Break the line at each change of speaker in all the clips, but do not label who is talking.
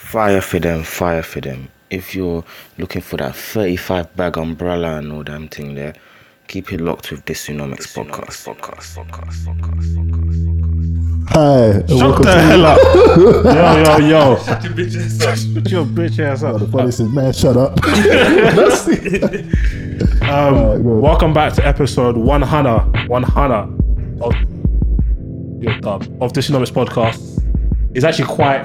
Fire for them, fire for them. If you're looking for that 35 bag umbrella and all damn thing there, keep it locked with this Dysonomics podcast. Podcast, podcast, podcast, podcast.
Hi, and
Shut
welcome
the
to
hell up. yo, yo, yo. Shut your bitch ass up. Shut your bitch ass
Oh, the
up.
funny thing, man, shut up. That's it.
Um,
Alright, go on.
welcome back to episode 100, 100 of, your dub, of the Dysonomics podcast. It's actually quite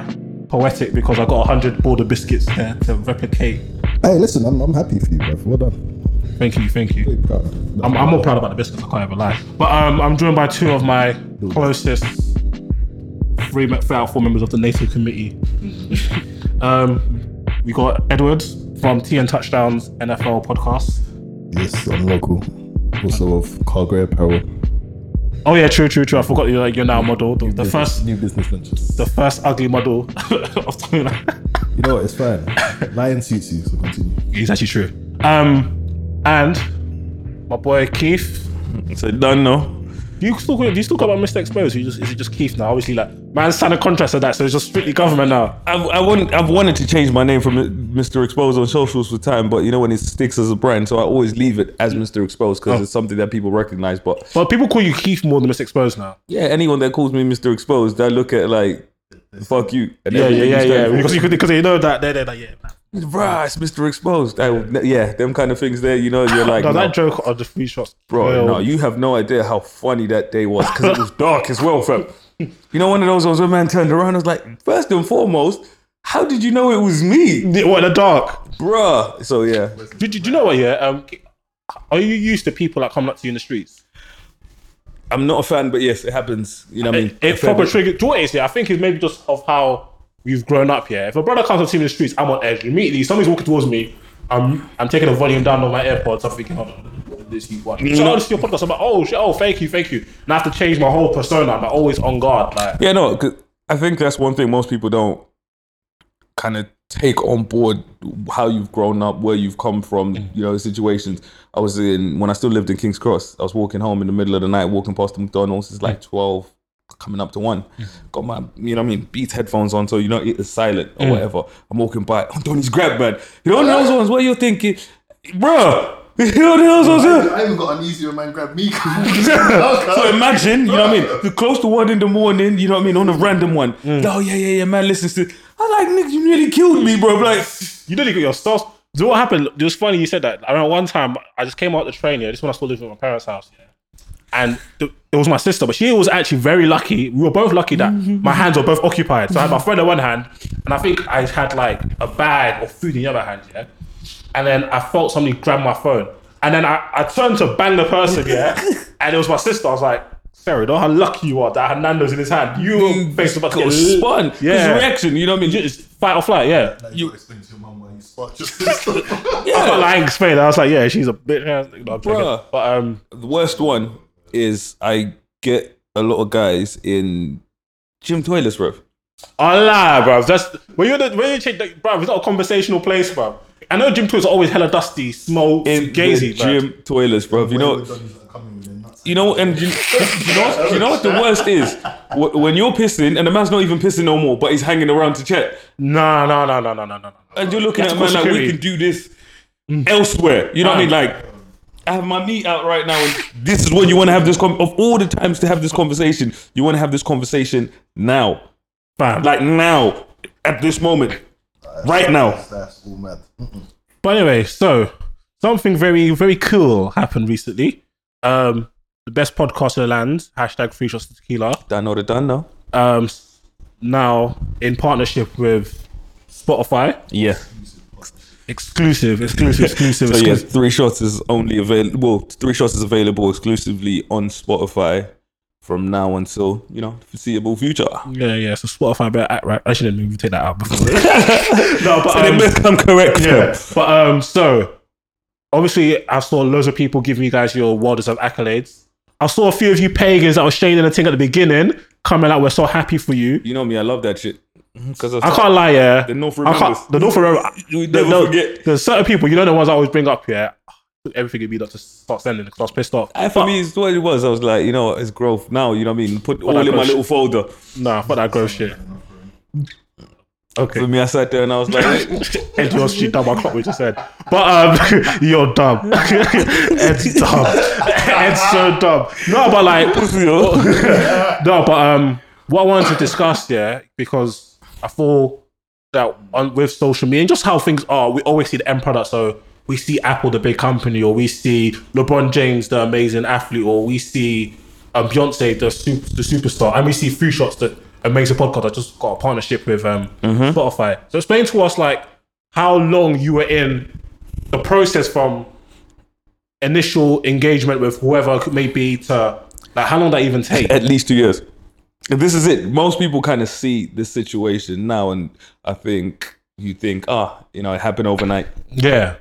poetic because I got 100 border biscuits here to replicate.
Hey, listen, I'm, I'm happy for you, bro. Well done.
Thank you, thank you.
Very.
I'm, I'm more proud about the biscuits, I can't ever lie. But um, I'm joined by two of my closest three, me- out four members of the NATO committee. um, we got Edwards from Tea and Touchdowns NFL podcast.
Yes, I'm local. Also of Cargray Apparel.
Oh yeah, true, true, true. I forgot you're, you're now a model. The, the
Business-
first,
new business ventures.
the first ugly model of 29.
You know what? It's fine. Lion suits you, so continue.
It's actually true. Um, and my boy Keith.
So done no.
Do you still do you still call about Mr. Exposed? Just, is it just Keith now? Obviously, like man signed a contract to that, so it's just strictly government now.
I've, I want, I've wanted to change my name from Mr. Exposed on socials for time, but you know when it sticks as a brand, so I always leave it as Mr. Exposed because
Oh.
it's something that people recognize. But
But people call you Keith more than Mr. Exposed now.
yeah, anyone that calls me Mr. Exposed, I look at like, fuck you.
Yeah, yeah, yeah,
is
yeah. Because you because they know that they're, they're like yeah. man.
Bruh, it's Mr. Exposed. I, yeah, them kind of things there, you know, you're like,
No,
no,
that joke of the free shots,
bro,
well,
no, you have no idea how funny that day was because it was dark as well, fam. You know, one of those ones where man turned around and was like, first and foremost, how did you know it was me?
What in the dark?
Bruh. So yeah.
Do, do, do you know what? Yeah. Um, are you used to people like coming up to you in the streets?
I'm not a fan, but yes, it happens. You know what I mean?
It, it proper
bit.
trigger. Do you what it is? Yeah, I think it's maybe just of how we've grown up here. If a brother comes up to me in the streets, I'm on edge immediately. Somebody's walking towards me. I'm I'm taking the volume down on my AirPods. I'm thinking, on, this you watch. So I listen to your podcast. I'm like, oh shit, oh thank you, thank you. And I have to change my whole persona. I'm like, always on guard. Like,
Yeah, no, 'cause I think that's one thing most people don't kind of take on board how you've grown up, where you've come from,
Mm.
you know, situations. I was in when I still lived in King's Cross. I was walking home in the middle of the night, walking past the McDonald's. It's
Mm.
like twelve, coming up to one. Got my, you know, what I mean, Beats headphones on, so you know it's silent or
Mm.
whatever. I'm walking by. Anthony's grab man. You know one of those ones where you're thinking, bruh. You know those ones. here?
I even got an easier man grab me.
So imagine, you know what I mean? You're close to one in the morning, you know what I mean, on a random one. Oh yeah, yeah, yeah, man. Listens to. I like Nick. You nearly killed me, bro. Like,
you nearly got your stuff. Do you what happened? It was funny you said that. I remember one time I just came out the train. Yeah, this is when I still lived at my parents' house. Yeah, and th- it was my sister, but she was actually very lucky. We were both lucky that my hands were both occupied. So I had my phone in one hand, and I think I had like a bag of food in the other hand. Yeah, and then I felt somebody grab my phone, and then I, I turned to bang the person. Yeah, and it was my sister. I was like. Sarah, don't know how lucky you are that had Nando's in his hand. You were face about to
got
get
spun.
Yeah.
His reaction, you know what I mean?
Just fight or flight, yeah.
You explain to your mum why you spot just
I felt like Spain. I was like, yeah, she's a bitch. No, I'm joking.
Bruh.
But um,
The worst one is I get a lot of guys in gym toilets, bro.
I lie, bro. That's when you're the when you check, like, bro. It's not a conversational place, bro. I know gym toilets are always hella dusty, small,
In
gazy,
gym toilets, bro. You know, you know, and you, you know, you know what the worst is when you're pissing and the man's not even pissing no more, but he's hanging around to check.
No, no, no, no, no, no, no, no.
And you're looking
That's
at a man like we can do this mm. elsewhere. You know what I mean? Mm. Like I have my meat out right now, and this is when you want to have this. Com- of all the times to have this conversation, you want to have this conversation now,
Fam.
like now, at this moment, right now.
That's all mad.
But anyway, so something very, very cool happened recently. Um, the best podcast in the land, hashtag free shots tequila.
Done or done now.
Um, now in partnership with Spotify,
Yeah.
Exclusive, exclusive, exclusive,
So yeah,
exclusive.
three shots is only available. Well, three shots is available exclusively on Spotify. from now until you know foreseeable future.
Yeah, yeah. So Spotify better act right. I shouldn't even take that out before. no, but
So they
um,
become correct.
yeah. But um, so obviously, I saw loads of people giving you guys your well deserved accolades. I saw a few of you pagans that were shading the thing at the beginning coming out. We're so happy for you.
You know me, I love that shit. Because
I can't lie, yeah.
The North
I can't, the North remember. The-
never
no,
forget.
There's certain people, you know, the ones I always bring up here. Everything would be up to start sending because I was pissed off.
And for me, it's what it was. I was like, you know, what, it's growth now. You know what I mean? Put all in my
growth.
little folder.
Nah, fuck that gross shit. Okay.
For me, I sat there and I was like,
Ed, you're street dumb. I clocked what you said. But um, you're dumb. Ed's dumb. Ed's so dumb. No, but like, no, but um, what I wanted to discuss, yeah, because I thought that on, with social media and just how things are, we always see the end product. So we see Apple, the big company, or we see LeBron James, the amazing athlete, or we see um, Beyonce, the super, the superstar, and we see Free Shots, the amazing podcast. I just got a partnership with um, Spotify. So explain to us like how long you were in the process from initial engagement with whoever it may be to like how long that even take.
at least two years. This is it. Most people kind of see this situation now, and I think you think, ah, you know, it happened overnight.
Yeah.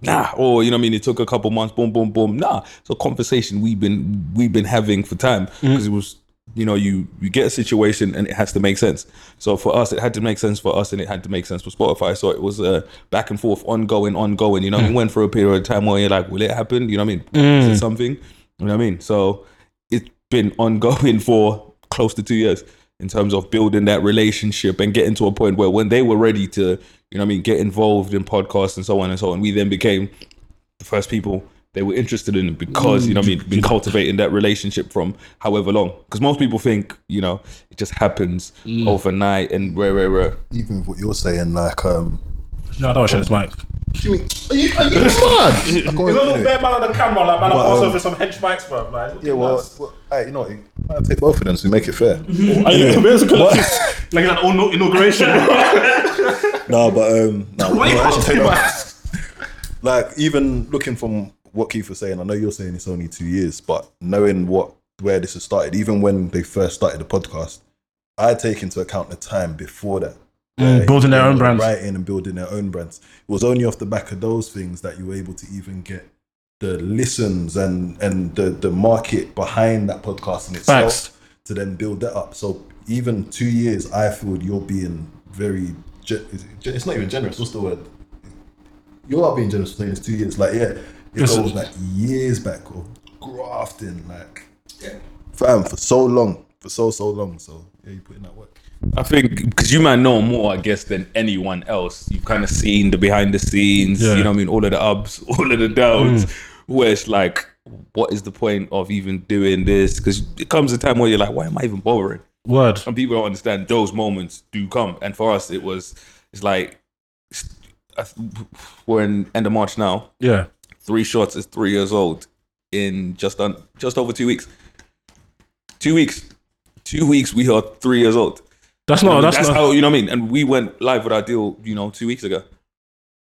Nah, or you know, what I mean, it took a couple months. Boom, boom, boom. Nah, it's a conversation we've been we've been having for time mm. because it was, you know, you you get a situation and it has to make sense. So for us, it had to make sense for us, and it had to make sense for Spotify. So it was a back and forth, ongoing, ongoing. You know, we mm. went for a period of time where you're like, will it happen? You know what I mean? Mm. Is it something? You know what I mean? So it's been ongoing for close to two years in terms of building that relationship and getting to a point where when they were ready to, you know what I mean, get involved in podcasts and so on and so on, we then became the first people they were interested in because, you know what I mean, been cultivating that relationship from however long. Because most people think, you know, it just happens overnight and rare, rare, rare.
Even what you're saying, like, um,
No, I don't share this mic.
What you? Are you, are you mad? I can't- anyway.
man on the camera, like man,
But,
also
um,
with some hench mics, bro. Like,
Yeah, well, well hey, you know what? I'll take both of them to make it fair. Are you a couple?
Like an inau- inauguration.
no, but um, no,
Why you
no, actually,
can't
take
do
that. like even looking from what Keith was saying, I know you're saying it's only two years, but knowing what where this has started, even when they first started the podcast, I take into account the time before that.
Mm, building their own brands.
writing and building their own brands. It was only off the back of those things that you were able to even get the listens and and the the market behind that podcast in itself
Facts.
to then build that up. So even two years, I feel you're being very. Ge- is it gen- it's not even generous. What's the word? You are being generous for saying it's two years. Like yeah, it goes like years back of grafting. Like yeah, fam for so long, for so so long. So yeah, you put in that work.
I think because you might know more, I guess, than anyone else. You've kind of seen the behind the scenes,
Yeah.
you know what I mean? All of the ups, all of the downs, mm. where it's like, what is the point of even doing this? Because it comes a time where you're like, why am I even bothering?
Word.
Some people don't understand those moments do come. And for us, it was, it's like, it's- I th- we're in end of March now.
Yeah.
Three shots is three years old in just on just over two weeks. Two weeks. Two weeks, we are three years old.
That's
You know
not.
what
That's, not.
how you know what I mean. And we went live with our deal, you know, two weeks ago.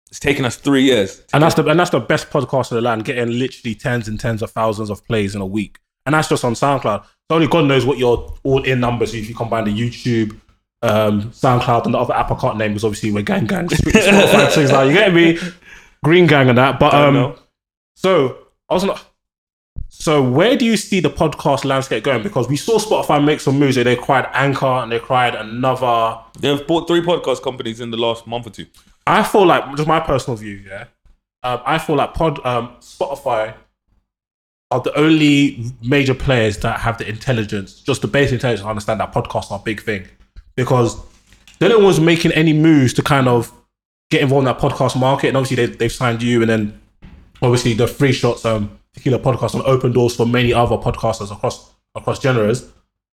It's taken us three years.
and that's the and that's the best podcast in the land, getting literally tens and tens of thousands of plays in a week, and that's just on SoundCloud. So only God knows what your all-in numbers. If you combine the YouTube, um, SoundCloud, and the other app I can't name, because obviously we're gang gang, Spotify, things like you get me, Green Gang and that. But um, so I was not. So where do you see the podcast landscape going? Because we saw Spotify make some moves. They acquired Anchor and they acquired another.
They've bought three podcast companies in the last month or two.
I feel like just my personal view, yeah. Um, I feel like Pod, um, Spotify are the only major players that have the intelligence, just the basic intelligence, to understand that podcasts are a big thing, because they're the ones making any moves to kind of get involved in that podcast market. And obviously, they, they've signed you, and then obviously the free shots, um, tequila podcast, and open doors for many other podcasters across across genres.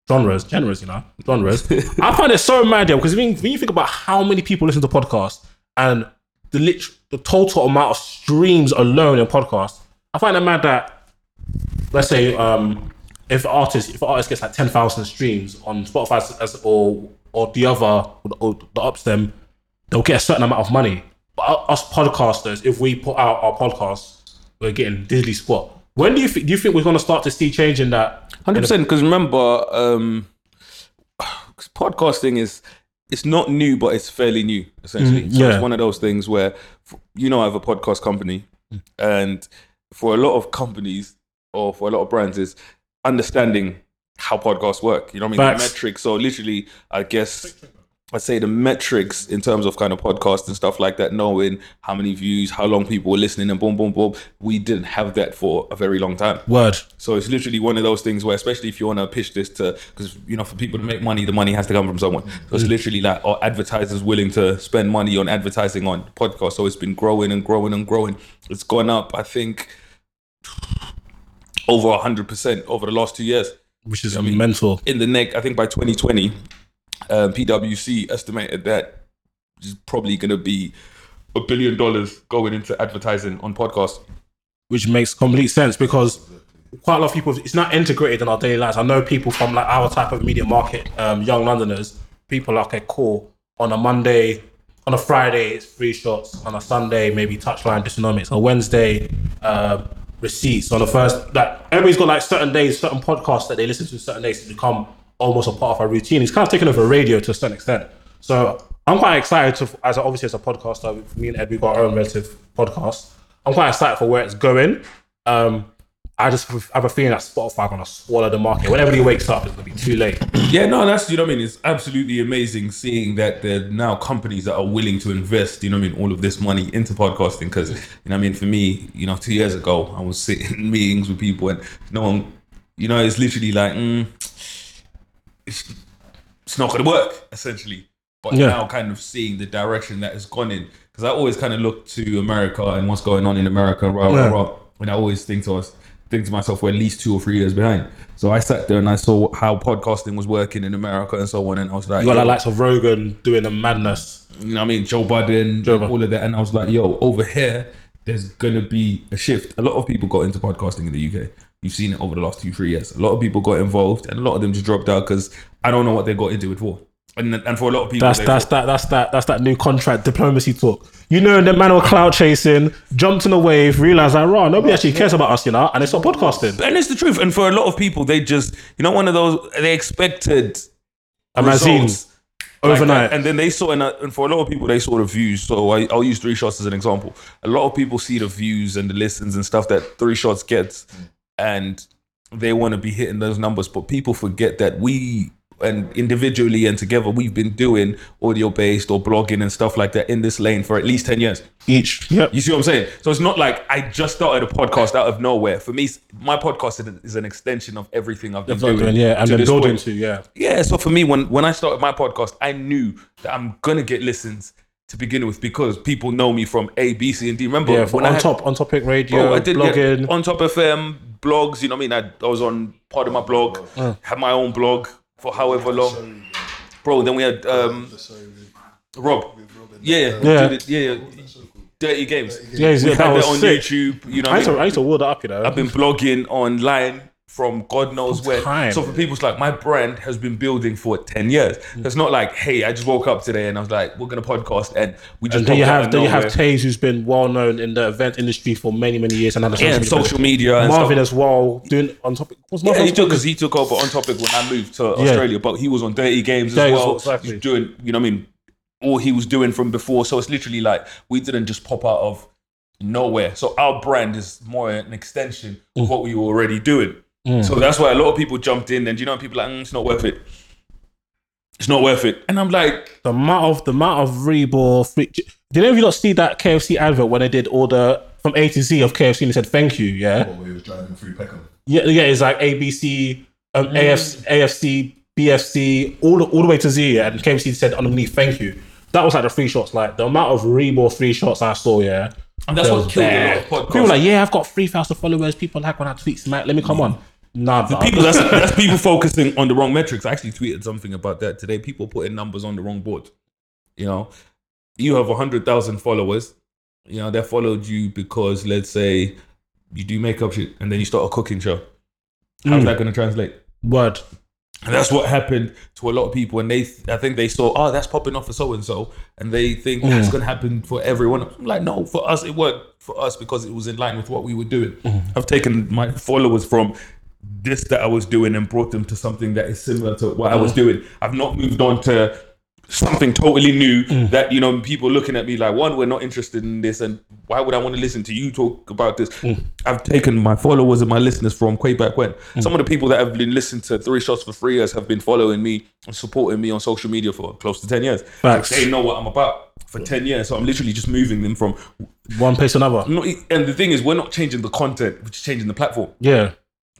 Genres, genres, you know, genres. I find it so mad, yeah, because when, when you think about how many people listen to podcasts and the lit- the total amount of streams alone in podcasts, I find it mad that let's say um, if an artist if artist gets like ten thousand streams on Spotify as, as or or the other or the, or the ups them, they'll get a certain amount of money. But us podcasters, if we put out our podcasts, we're getting diddly squat. When do you think, do you think we're going to start to see change in that?
Hundred percent. Because remember, um, podcasting is it's not new, but it's fairly new. Essentially, so
yeah.
it's one of those things where you know I have a podcast company, and for a lot of companies or for a lot of brands, is understanding how podcasts work. You know what I mean? The metrics. So literally, I guess. I'd say the metrics in terms of kind of podcast and stuff like that, knowing how many views, how long people were listening, and boom, boom, boom. We didn't have that for a very long time.
Word.
So it's literally one of those things where, especially if you want to pitch this to, because you know, for people to make money, the money has to come from someone. So it's mm. literally like, are advertisers willing to spend money on advertising on podcasts? So it's been growing and growing and growing. It's gone up, I think, over hundred percent over the last two years.
Which is
I mean,
mental.
In the neck, I think by 2020, um, PwC estimated that is probably going to be a billion dollars going into advertising on podcasts.
which makes complete sense because quite a lot of people it's not integrated in our daily lives. I know people from like our type of media market, um, young Londoners, people are okay, cool. On a Monday, on a Friday, it's free shots. On a Sunday, maybe touchline dysonomics. On Wednesday, uh, receipts. On the first, like everybody's got like certain days, certain podcasts that they listen to certain days to become almost a part of our routine. It's kind of taken over radio to a certain extent. So I'm quite excited to, as obviously as a podcaster, me and Ed, we've got our own relative podcast. I'm quite excited for where it's going. Um, I just have a feeling that Spotify gonna swallow the market. When everybody wakes up, it's gonna be too late.
Yeah, no, that's you know what I mean. It's absolutely amazing seeing that there are now companies that are willing to invest, you know what I mean, all of this money into podcasting. Because you know what I mean, for me, you know, two years ago, I was sitting in meetings with people and no one, you know, it's literally like, mm, it's, it's not going to work essentially. But
Yeah.
now, kind of seeing the direction that has gone in, because I always kind of look to America and what's going on in America, rah, rah,
Yeah.
rah, and I always think to us, think to myself, we're at least two or three years behind. So I sat there and I saw how podcasting was working in America and so on, and I was like,
You got the likes of Rogan doing the madness.
you know what I mean, Joe Budden,
Joe Budden.
all of that, and I was like, yo, over here, there's gonna be a shift. A lot of people got into podcasting in the UK. You've seen it over the last two, three years. A lot of people got involved, and a lot of them just dropped out because I don't know what they got into it for. And and for a lot of people,
That's that's that that's that that's that new contract diplomacy talk. You know, the man were cloud chasing, jumped in a wave, realized that raw, nobody actually cares about us, you know, and they start podcasting.
and it's the truth. And for a lot of people, they just, you know, one of those they expected
A magazine
like
overnight.
that. and then they saw, and, uh, and for a lot of people, they saw the views. So I, I'll use three shots as an example. A lot of people see the views and the listens and stuff that three shots gets, and they want to be hitting those numbers. But people forget that we and individually and together we've been doing audio based or blogging and stuff like that in this lane for at least 10 years
each. Yep.
you see what I'm saying? So it's not like I just started a podcast out of nowhere. For me, my podcast is- an extension of everything I've been
Doing,
doing.
yeah, and then building to, yeah.
Yeah, so for me, when when I started my podcast, I knew that I'm gonna get listens to begin with because people know me from A, B, C, and D. Remember
Yeah,
when
from
I
on
had,
top on topic radio,
I did yeah,
blogging.
on top of FM blogs. You know what I mean? I, I was on part of my blog, had my own blog for however long. Bro, then we had um, Rob. Yeah, yeah,
Yeah.
did yeah, yeah. Dirty games.
Yeah,
we
yeah,
had
that was
on
sick.
YouTube. You know,
I used, to? I used to that up, you know.
I've been blogging online from God knows where.
time.
So for people, it's like, my brand has been building for ten years.
Mm.
It's not like, hey, I just woke up today and I was like, we're gonna podcast and we just.
and then you have then you have. Taze, who's been well known in the event industry for many many years, and had
yeah, and social media and
Marvin as well, doing on topic. Was
Yeah, he took because he took over on topic when I moved to Australia, but he was on Dirty Games
Dirty,
as well.
exactly.
He's doing, you know, what I mean, all he was doing from before. So it's literally like we didn't just pop out of nowhere. So our brand is more an extension of what we were already doing. So that's why a lot of people jumped in, and do you know, people are like, mm, it's not worth it. It's not worth it, and I'm like,
the amount of the amount of Rebor. Free, did any of you not see that KFC advert when they did all the from A to Z of KFC and they said thank you? Yeah,
What, where he was driving through Peckham.
yeah, yeah. It's like ABC, um, AFC, AFC, BFC, all the, all the way to Z, yeah, and KFC said underneath thank you. That was like the free shots. Like the amount of Rebor free shots I saw. Yeah,
and that's what
was
killed a lot
bad.
of podcasts.
People were like, yeah, I've got three thousand followers. People like when I tweet smack. Let me come on. Nah, bro.
people that's, that's people focusing on the wrong metrics. I actually tweeted something about that today. People putting numbers on the wrong board. You know, you have hundred thousand followers. You know, they followed you because let's say you do makeup shit and then you start a cooking show. How's
Mm.
that going to translate?
word.
And that's what happened to a lot of people. And they, I think they saw, oh, that's popping off for so and so, and they think that's going to happen for everyone. I'm like, no, for us, it worked for us because it was in line with what we were doing. I've taken my followers from this that I was doing and brought them to something that is similar to what I was mm. doing. I've not moved on to something totally new mm. that you know people looking at me like one we're not interested in this and why would i want to listen to you talk about this? Mm. I've taken my followers and my listeners from way back when. Some of the people that have been listening to three shots for three years have been following me and supporting me on social media for close to 10 years. They know what i'm about for 10 years so i'm literally just moving them from
One place to another.
not, and the thing is we're not changing the content we're just changing the platform.
Yeah.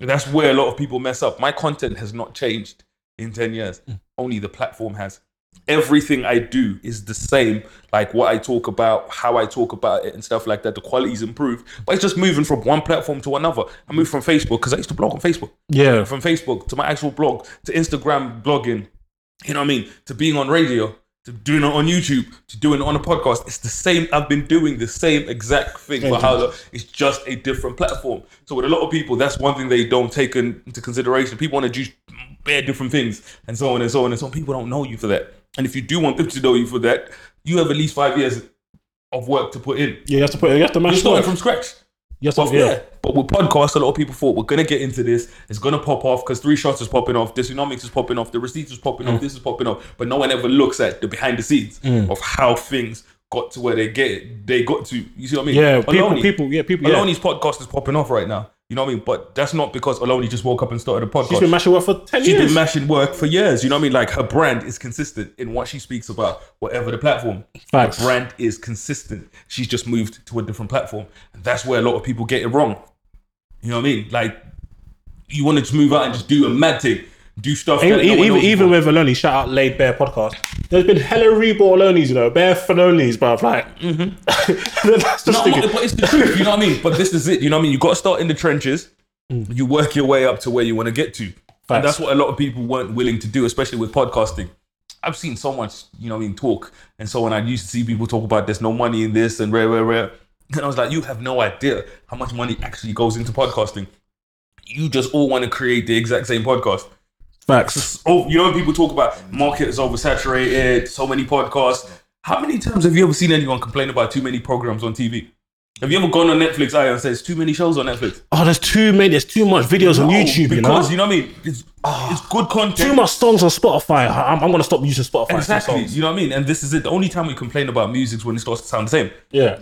That's where a lot of people mess up. My content has not changed in 10 years. Mm. Only the platform has. Everything I do is the same, like what I talk about, how I talk about it, and stuff like that. The quality's improved, but it's just moving from one platform to another. I moved from Facebook because I used to blog on Facebook,
Yeah.
from Facebook to my actual blog to Instagram blogging, you know what I mean, to being on radio, to doing it on YouTube, to doing it on a podcast. It's the same. I've been doing the same exact thing for how long. It's just a different platform. So with a lot of people, that's one thing they don't take in- into consideration. People want to do bare different things and so on and so on and so on. People don't know you for that. And if you do want them to know you for that, you have at least five years of work to put in.
Yeah, you have to put you have to
You're starting from scratch.
Have
But
yeah.
yeah. But with podcasts, a lot of people thought we're gonna get into this. It's gonna pop off because three shots is popping off, Dysonomics is popping off, the receipts is popping
Mm.
off, this is popping off. But no one ever looks at the behind the scenes of how things got to where they get they got to. You see what I mean?
Yeah, people,
Oloni-
people, yeah, people, yeah.
Oloni's podcast is popping off right now. You know what I mean? But that's not because Oloni just woke up and started a podcast.
She's been mashing work for 10
She's
years.
been mashing work for years. You know what I mean? Like her brand is consistent in what she speaks about, whatever the platform.
Facts.
The brand is consistent. She's just moved to a different platform. And that's where a lot of people get it wrong. You know what I mean? Like you want to just move out and just do a mad thing. Do stuff.
even
that no
even,
knows
even
about.
with Oloni, shout out Laid Bare podcast. There's been hella reborn Olonis, you know, bare Fanolis, but like, that's just
No,
thinking,
but it's the truth, you know what I mean? But this is it, you know what I mean? You got to start in the trenches.
Mm.
You work your way up to where you want to get to.
Facts.
And that's what a lot of people weren't willing to do, especially with podcasting. I've seen so much, you know what I mean, talk and so on. I used to see people talk about there's no money in this and rare, rare, rare. And I was like, you have no idea how much money actually goes into podcasting. You just all want to create the exact same podcast.
Facts.
Oh, you know when people talk about market is oversaturated, so many podcasts. How many times have you ever seen anyone complain about too many programs on TV? Have you ever gone on Netflix Aya, and says too many shows on Netflix?
Oh, there's too many, there's too much videos on
No,
YouTube, you know?
because you know what I mean. It's, ah, it's good content.
Too much songs on Spotify. I- I'm, I'm gonna stop using Spotify.
Exactly.
songs.
You know what I mean? And this is it. The only time we complain about music is when it starts to sound the same.
Yeah.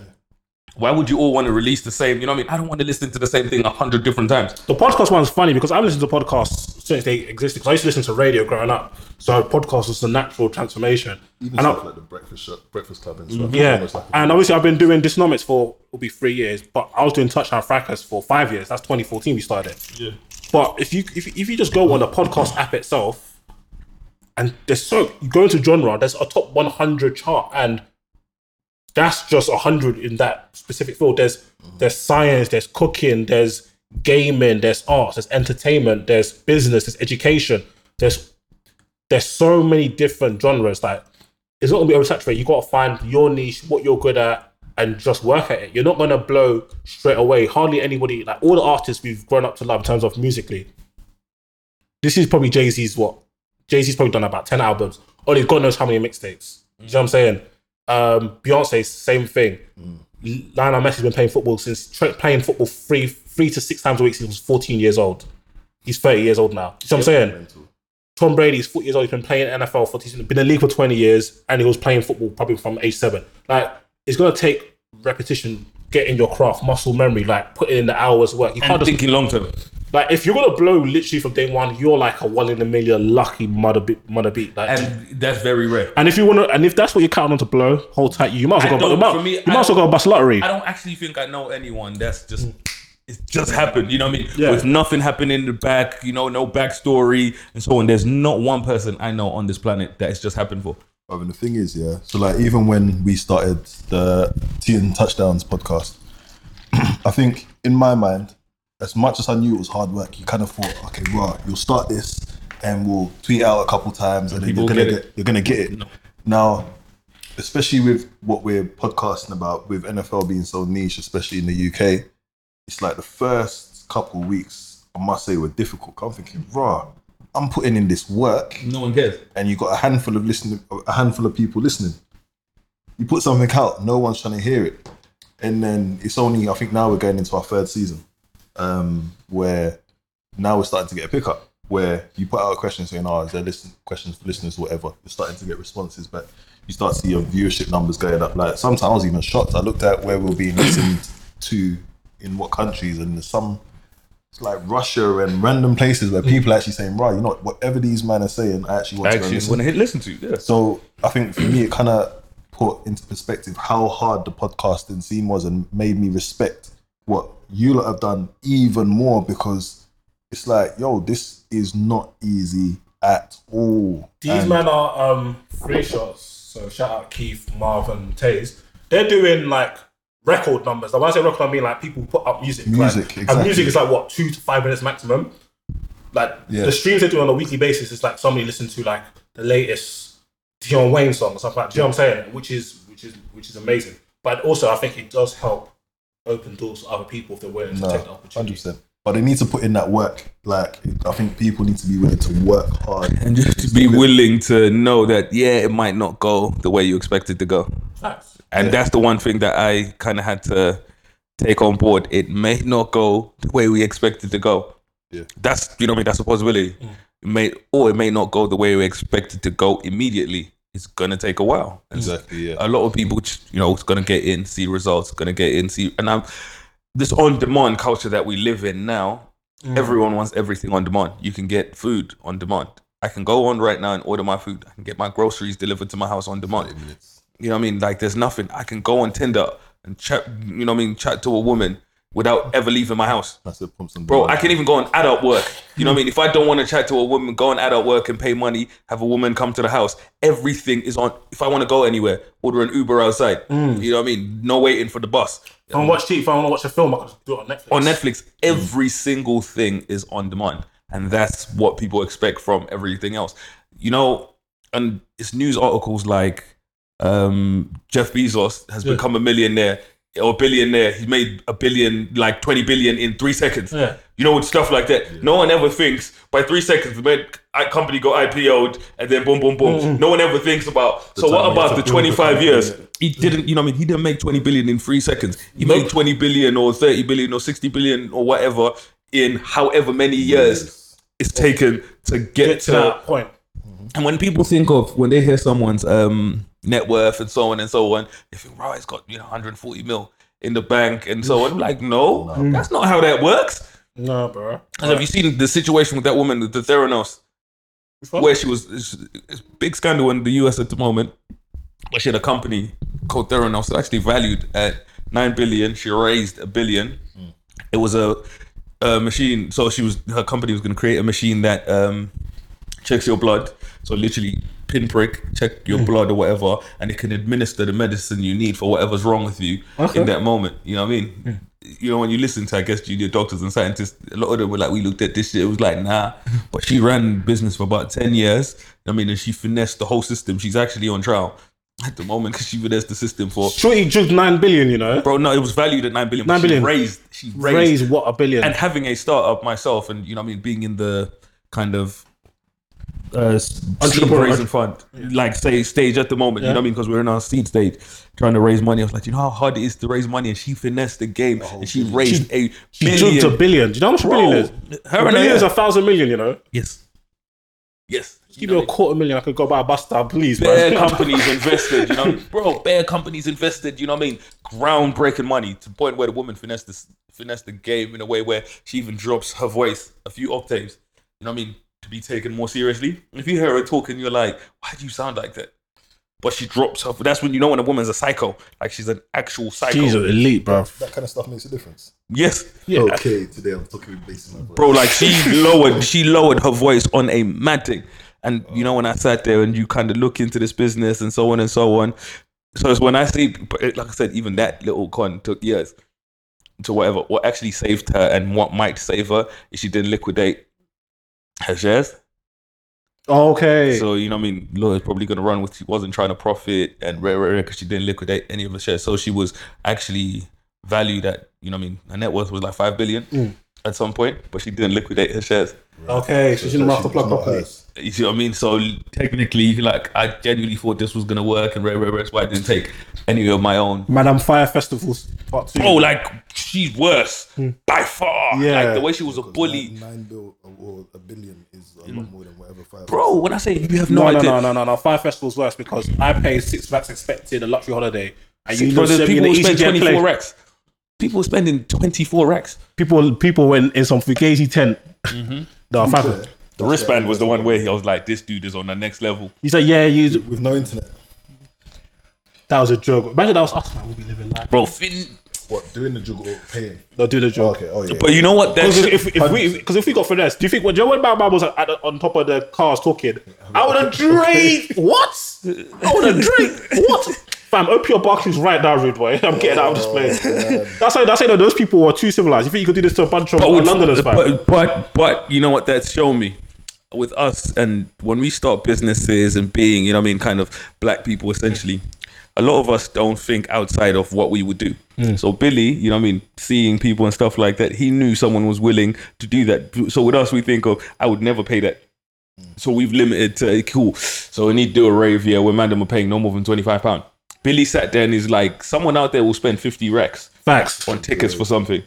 Why would you all want to release the same? You know what I mean? I don't want to listen to the same thing a hundred different times.
The podcast one's funny because I've listened to podcasts since they existed. Because I used to listen to radio growing up, so podcast was the natural transformation.
Even
And I-
stuff like the breakfast show, breakfast club and stuff.
Yeah,
like
and obviously I've been doing Dysonomics for will be three years, but I was doing Touchdown Fracas for five years. That's 2014 we started.
Yeah.
But if you if, if you just go on the podcast app itself, and there's so you go into genre, there's a top 100 chart, and that's just 100 in that specific field. There's there's science, there's cooking, there's gaming, there's arts, there's entertainment, there's business, there's education, there's there's so many different genres that it's not gonna be oversaturated. You gotta find your niche, what you're good at, and just work at it. You're not gonna blow straight away. Hardly anybody, like all the artists we've grown up to love in terms of musically. This is probably Jay Z's what? Jay Z's probably done about 10 albums. Only God knows how many mixtapes. You know what I'm saying? Um, Beyonce, same thing. Lionel Messi's been playing football since tra- playing football three three to six times a week since he was 14 years old. He's 30 years old now. You know what I'm saying? Tom Brady's 40 years old. He's been playing NFL for he's been in the league for 20 years, and he was playing football probably from age seven. Like it's gonna take repetition, getting your craft, muscle memory, like putting in the hours work. You can't just
thinking long term.
like if you're gonna blow literally from day one, you're like a one in a million lucky mother beat, mother beat. Like, and,
that's very rare.
And if you wanna, and if that's what you're counting on to blow, hold tight. You might as well go. You might,
for me,
you
I
might as well go bust lottery.
I don't actually think I know anyone that's just mm. It's just happened. You know what I mean?
Yeah.
With nothing happening in the back, you know, no backstory and so on. There's not one person I know on this planet that it's just happened for.
Bruv, and the thing is, yeah. So like, even when we started the Tea and Touchdowns podcast, I think in my mind, as much as I knew it was hard work, you kind of thought, okay, right, you'll start this and we'll tweet out a couple times, and, then you're gonna
get
get, you're gonna get it. Now, especially with what we're podcasting about, with NFL being so niche, especially in the UK, it's like the first couple weeks, I must say, were difficult. I'm thinking, raw, I'm putting in this work,
No one cares.
and you got a handful of listening, a handful of people listening. You put something out, no one's trying to hear it, and then it's only I think now we're going into our third season, um, where now we're starting to get a pickup. Where you put out a question saying, "Oh, is there listen questions for listeners, or whatever?" You're starting to get responses, but you start to see your viewership numbers going up. Like sometimes I was even shocked. I looked at where we're being listened to in what countries, and there's some it's like Russia and random places where people are actually saying, "Right, you know, what, whatever these men are saying, I actually want to
Actually,
listen."
when I hit listen to, yeah.
So I think for me, it kind of put into perspective how hard the podcasting scene was and made me respect what you lot have done even more because it's like, yo, this is not easy at all.
These
And-
men are um free shots. So shout out Keith, Marvin, and Taze. They're doing like record numbers. Like when I say record, I mean like people put up music.
Music,
like,
exactly.
And music is like what two to five minutes maximum. Like
Yeah.
the streams they do on a weekly basis is like somebody listen to like the latest Dion Wayne song or something like. Do you know what I'm saying? Which is which is which is amazing. But also, I think it does help open doors to other people if they're willing to
No,
take the opportunity.
hundred percent. But they need to put in that work. Like I think people need to be willing to work hard.
And just to be willing to know that, yeah, it might not go the way you expect it to go.
Facts.
And that's the one thing that I kind of had to take on board. It may not go the way we expect it to go.
Yeah.
That's you know what I mean. That's a possibility. Mm. It may or it may not go the way we expect it to go immediately. It's gonna take a while. And
Exactly. Yeah.
a lot of people, just, you know, it's gonna get in, see results, gonna get in, see, and I'm this on-demand culture that we live in now. Mm. Everyone wants everything on demand. You can get food on demand. I can go on right now and order my food. I can get my groceries delivered to my house on demand. You know what I mean? Like there's nothing. I can go on Tinder and chat. You know what I mean? Chat to a woman without ever leaving my house.
That's it. Pumps and
Bro. I can even go on adult work. You know what I mean? If I don't want to chat to a woman, go on adult work and pay money, have a woman come to the house. Everything is on. If I want to go anywhere, order an Uber outside. Mm. You know what I mean? No waiting for the bus.
If I want to watch TV, if I want to watch a film, I can do it on Netflix.
On Netflix, mm. every single thing is on demand. And that's what people expect from everything else. You know, and it's news articles like um, Jeff Bezos has become a millionaire or billionaire. He's made a billion, like 20 billion in three seconds.
Yeah.
You know, with stuff like that. No one ever thinks by three seconds the made- a company got IPO'd and then boom, boom, boom. No one ever thinks about, so what
time you have
about the
to build the
25 years?
yeah.
He didn't, you know, what I mean, he didn't make 20 billion in three seconds. He made 20 billion or 30 billion or 60 billion or whatever in however many years it's taken to get,
Get to
to
that point.
and when people think of when they hear someone's um, net worth and so on and so on, they think, right, it's got you know 140 mil in the bank and so on. Like, no, that's not how that works.
No, bro.
And have you seen the situation with that woman, the Theranos, where she was big scandal in the US at the moment, where she had a company called Theranos, actually valued at nine billion. She raised a billion. It was a, a machine. So she was her company was going to create a machine that um, checks your blood. So literally pinprick, check your hmm. blood or whatever, and it can administer the medicine you need for whatever's wrong with you in that moment. You know what I mean? Hmm. You know, when you listen to, I guess, junior doctors and scientists, a lot of them were like, we looked at this shit, it was like, nah. But she ran business for about 10 years. I mean, and she finessed the whole system. She's actually on trial at the moment because she finessed the system for.
Shorty jugged nine billion. You know,
Bro, no, it was valued at 9 billion.
9 billion.
She raised, she raised
raise what a billion.
and having a startup myself, and you know, what I mean, being in the kind of uh, seed
Entrepreneur-
raising fund, like say stage at the moment, you know what I mean? Because we're in our seed stage, trying to raise money. I was like, you know how hard it is to raise money, and she finessed the game, and she raised a
she
billion.
jugged a billion. Do you know how much a
Bro,
billion is?
her
a billion is a thousand million. You know,
yes, yes.
give me a quarter million, I could go buy a bus stop, please.
Bare
man.
companies invested, you know, bro. Bare companies invested, you know what I mean? Groundbreaking money to the point where the woman finessed this, finessed the game in a way where she even drops her voice a few octaves. You know what I mean? To be taken more seriously. If you hear her talking, you're like, why do you sound like that? But she drops her. That's when you know when a woman's a psycho, like she's an actual psycho.
She's an elite, bro.
that kind of stuff makes a difference.
Yes,
Yeah.
Okay, today I'm talking with bass my voice.
bro. Like she lowered, she lowered her voice on a mad thing. And you know when I sat there and you kind of look into this business and so on and so on. So it's when I see, like I said, even that little con took years to whatever. What actually saved her and what might save her is she didn't liquidate her shares.
Okay.
So you know, what I mean, Laura's probably going to run with. She wasn't trying to profit and rare, rare, because she didn't liquidate any of her shares. So she was actually valued at. You know, what I mean, her net worth was like five billion.
Mm.
at some point, but she didn't liquidate her shares.
Okay, so she didn't master plug
It's not
properly.
You see what I mean? So technically, like, I genuinely thought this was gonna work, and rare, rare, rare. That's why I didn't take any of my own.
Madam Fyre Festivals Part Two.
Bro, like she's worse by far.
Yeah.
Like the way she was a bully.
Like nine bill or a billion is a lot more than whatever five.
Bro, when I say you have no,
no, no,
idea.
no, no, no, no. Fyre Festival's worse because I paid six racks expected a luxury holiday, and you know,
there's people
an
who spend 24
plane.
racks. People spending 24 racks.
People, people went in some fugazi tent.
Mm-hmm.
No, five.
The wristband was the one where I was like, this dude is on the next level.
He said, "Yeah, you."
with no internet.
That was a joke. Imagine that was us. Man, we'll be living life.
Bro, Finn.
What doing the juggle or paying?
They'll do the
Oh, okay. Oh yeah.
But you know what? That's,
Because if, if we because if we got finesse, do you think when Joe when Bam Bam was at the, on top of the cars talking, I would have drank what? I would have drank what? Fam, open your Barclays right now, rude boy. I'm getting out of this oh, place. That's how that's how those people were too civilized. You think you could do this to a bunch of
but, with-
Londoners, fam?
but, but, but you know what that's shown me? With us and when we start businesses and being, you know what I mean, kind of black people essentially, a lot of us don't think outside of what we would do. Hmm. So Billy, you know what I mean, seeing people and stuff like that, he knew someone was willing to do that. So with us, we think of, I would never pay that. Hmm. So we've limited to cool. So we need to do a rave here where Mandem are paying no more than twenty five pound. Billy sat there and is like, someone out there will spend fifty racks
Facts.
on tickets for something.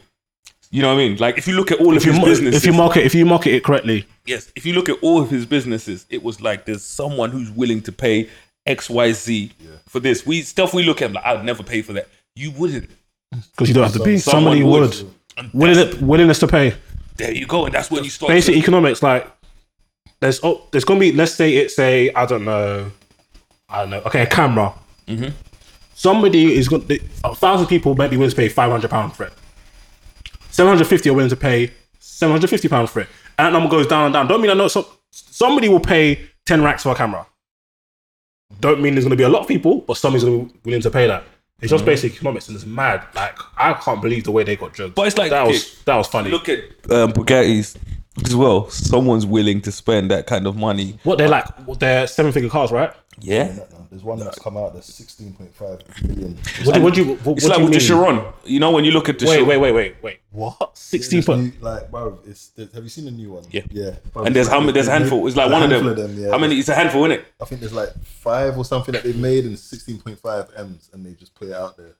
You know what I mean? Like if you look at all
If
of his
mar-
businesses,
if you market if you market it correctly,
yes, if you look at all of his businesses, it was like there's someone who's willing to pay X, Y, Z for this. We stuff we look at like I'd never pay for that. You wouldn't.
because you don't have to be. Somebody
would.
would. Willing, willingness to pay.
there you go, and that's when you start.
basic
to-
economics like there's oh there's gonna be let's say it's a I don't know I don't know okay a camera
Mm-hmm.
somebody is going to a thousand people might be willing to pay 500 pounds for it 750 are willing to pay 750 pounds for it and that number goes down and down don't mean I know some, somebody will pay 10 racks for a camera don't mean there's going to be a lot of people but somebody's going to be willing to pay that. It's just basic economics and it's mad. Like I can't believe the way they got
Mm-hmm. But it's like,
that was that was funny.
look at um, Bugattis as well. Someone's willing to spend that kind of money.
what they're like they're seven figure cars right
Yeah.
There's one that's come out that's 16.5 million.
What do, what do you? What,
It's
what
like
do you
with the
mean?
Chiron. You know when you look at the
Wait,
Chiron,
wait, wait, wait, wait. What? Sixteen point.
new- like, bro, it's there's- have you seen the new one?
Yeah.
yeah. Bro,
and there's how many? There's a handful. It's like
a
one of them.
handful yeah.
How many? It's a handful, isn't it?
I think there's like five or something that they made and 16.5 m's, and they just put it out there.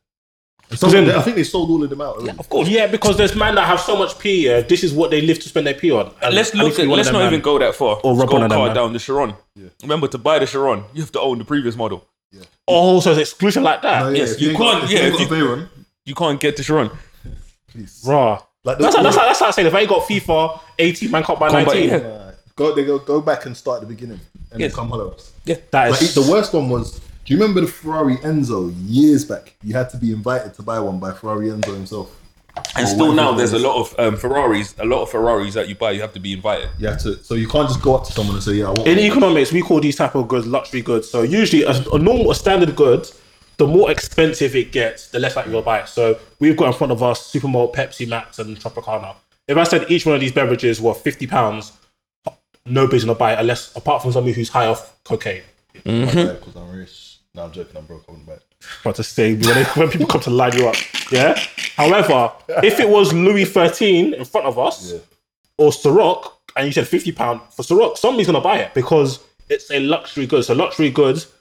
And some
then-
I think they sold all of them out. Already.
Of course.
Yeah, because there's men that have so much P. Yeah, this is what they live to spend their P on. And
Let's look at. Let's not
man.
even go that far.
Or rub
on
one of them,
car down the Chiron. Yeah. Remember to buy the Chiron, you have to own the previous model. Yeah.
Oh, so it's exclusive like that.
No, yeah,
Yes,
if
you can't-
if
yeah,
you ain't got a Veyron,
You can't get the Chiron.
please.
Raw.
Like the-
That's like, that's like, that's like saying if I ain't got FIFA 18, man can't buy
Can't
19.
yeah.
Go, they go, go back and start at the beginning, and
Yes.
then come holler at us.
Yeah.
That
Like, the worst one was. Do you remember the Ferrari Enzo years back? You had to be invited to buy one by Ferrari Enzo himself.
And
Or
still now, there's a lot of um, Ferraris. A lot of Ferraris that you buy, you have to be invited.
You have to, so you can't just go up to someone and say, "Yeah, I want."
in
one."
economics we call these type of goods luxury goods. So usually a, a normal a standard good, the more expensive it gets, the less likely you'll buy it. So we've got in front of us Supermalt, Pepsi Max, and Tropicana. If I said each one of these beverages were fifty pounds, nobody's gonna buy it unless apart from somebody who's high off cocaine.
because I'm rich. No, I'm joking. I'm broke. I wouldn't buy it.
But to say when, they, when people come to line you up, yeah. However, if it was Louis thirteen in front of us, or Ciroc, and you said fifty pound for Ciroc, somebody's gonna buy it because it's a luxury good. So luxury goods,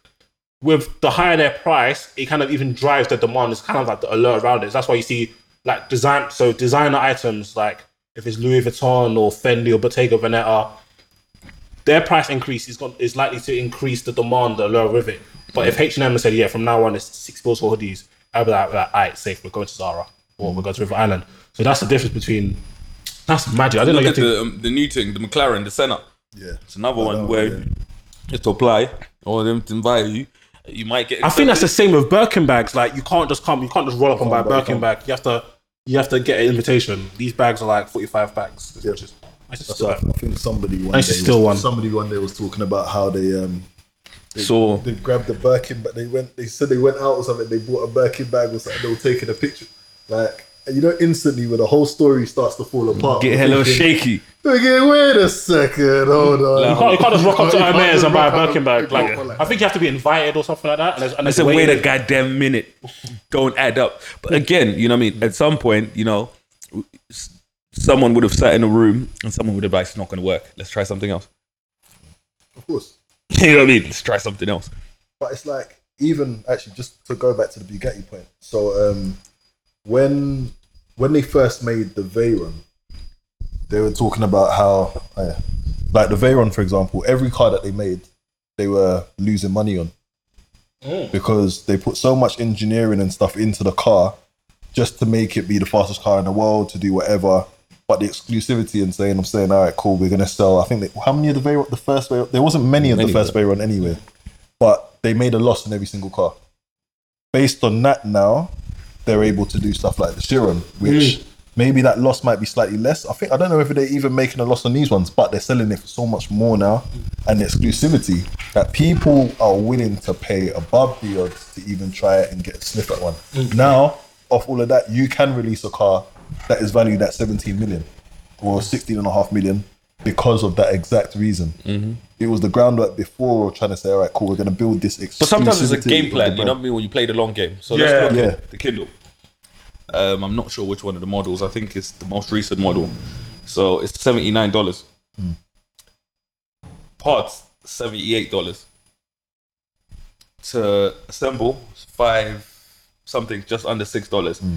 with the higher their price, it kind of even drives the demand. It's kind of like the alert around it. That's why you see like design. So designer items like if it's Louis Vuitton or Fendi or Bottega Veneta, their price increase is going is likely to increase the demand, the allure with it. But if H and M said, yeah, from now on it's six bills for hoodies, I'd be like, like, all right, safe. We're going to Zara or we're going to River Island. So that's the difference between. That's magic. I didn't know
Look
you
at
had to.
the um, the new thing, the McLaren, the Senna.
Yeah,
It's another one
know,
where
yeah.
just to apply or them to invite you, you might get.
I think that's the same with Birkin bags. Like you can't just come, you can't just roll up and buy a Birkin bag. You have to, you have to get an invitation. These bags are like forty five bags.
Yeah.
Which is, I just still
I think somebody one
I
day
still
was,
one.
somebody one day was talking about how they um
so.
they grabbed the Birkin but they went they said they went out or something they bought a Birkin bag or something they were taking a picture like and you know instantly when the whole story starts to fall apart
Get
we're
hello
thinking,
shaky.
"Okay, wait a second hold on
You can't, you can't just rock up to
You can't
Hermes and buy a Birkin bag.
and
Like, I think you have to be invited or something like that. And there's, and
I said,
a
wait a goddamn minute. Don't add up. But again, you know what I mean? At some point, you know, someone would have sat in a room and someone would have like, it's not going to work. Let's try something else.
Of course.
you know what I mean? Let's try something else.
But it's like even actually just to go back to the Bugatti point. So um, when when they first made the Veyron, they were talking about how uh, like the Veyron, for example, every car that they made, they were losing money on because they put so much engineering and stuff into the car just to make it be the fastest car in the world to do whatever. But the exclusivity and saying, I'm saying, all right, cool, we're gonna sell. I think they, how many of the Veyron, the first Veyron, there wasn't many of the first Veyron anyway, but they made a loss in every single car. Based on that, now they're able to do stuff like the Chiron, which mm. maybe that loss might be slightly less. I think I don't know if they're even making a loss on these ones, but they're selling it for so much more now, and the exclusivity that people are willing to pay above the odds to even try it and get a sniff at one. Mm. Now, off all of that, you can release a car that is valued at 17 million or 16 and a half million because of that exact reason. Mm-hmm. It was the groundwork before trying to say, all right, cool, we're going to build this exclusivity.
But sometimes it's a game plan, you know what I mean? When you play the long game. So
Yeah.
let's look
Yeah.
at the Kindle. Um, I'm not sure which one of the models. I think it's the most recent model. So it's seventy nine dollars. Hmm. Parts seventy eight dollars. To assemble five something just under six dollars. Hmm.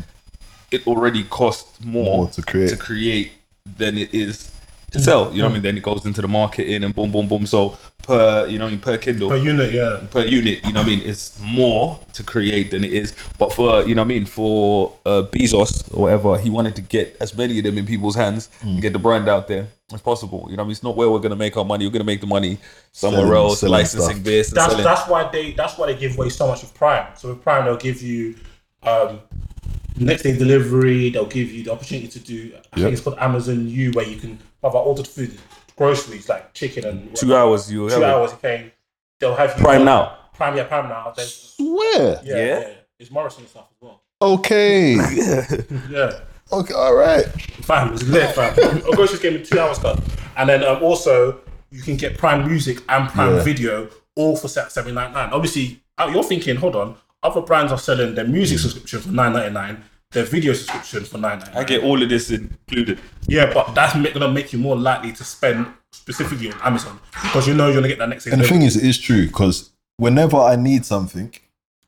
It already costs more,
More to create.
to create than it is to sell. You know what I mean? Then it goes into the marketing and boom, boom, boom. So per you know I mean per Kindle
Per unit, yeah.
per unit, you know what I mean, it's more to create than it is. But for you know what I mean, for uh, Bezos or whatever, he wanted to get as many of them in people's hands and get the brand out there as possible. You know I mean? It's not where we're gonna make our money. We're gonna make the money somewhere
Selling-
else,
selling
licensing
stuff.
this and
That's
selling.
that's why they that's why they give away so much of Prime. So with Prime, they'll give you um, next day delivery. They'll give you the opportunity to do. I
Yep.
think it's called Amazon U, where you can have ordered food, groceries like chicken and
Two hours, you have
two
it.
hours. Okay, they'll have you
Prime now.
Prime, yeah, Prime now. There's,
Swear.
yeah,
Yeah?
yeah, it's Morrison stuff as well.
Okay.
Yeah.
okay. All right.
Fam, it's lit, fam. Our groceries came in two hours, cut. And then um, also, you can get Prime Music and Prime
Yeah.
Video all for seven ninety nine. Obviously, uh, you're thinking, hold on, other brands are selling their music hmm. subscription for nine ninety nine, their video subscription for nine ninety nine.
I get all of this included.
Yeah, but that's ma- gonna make you more likely to spend specifically on Amazon because you know you're gonna get that next thing.
And the thing is, it is true because whenever I need something,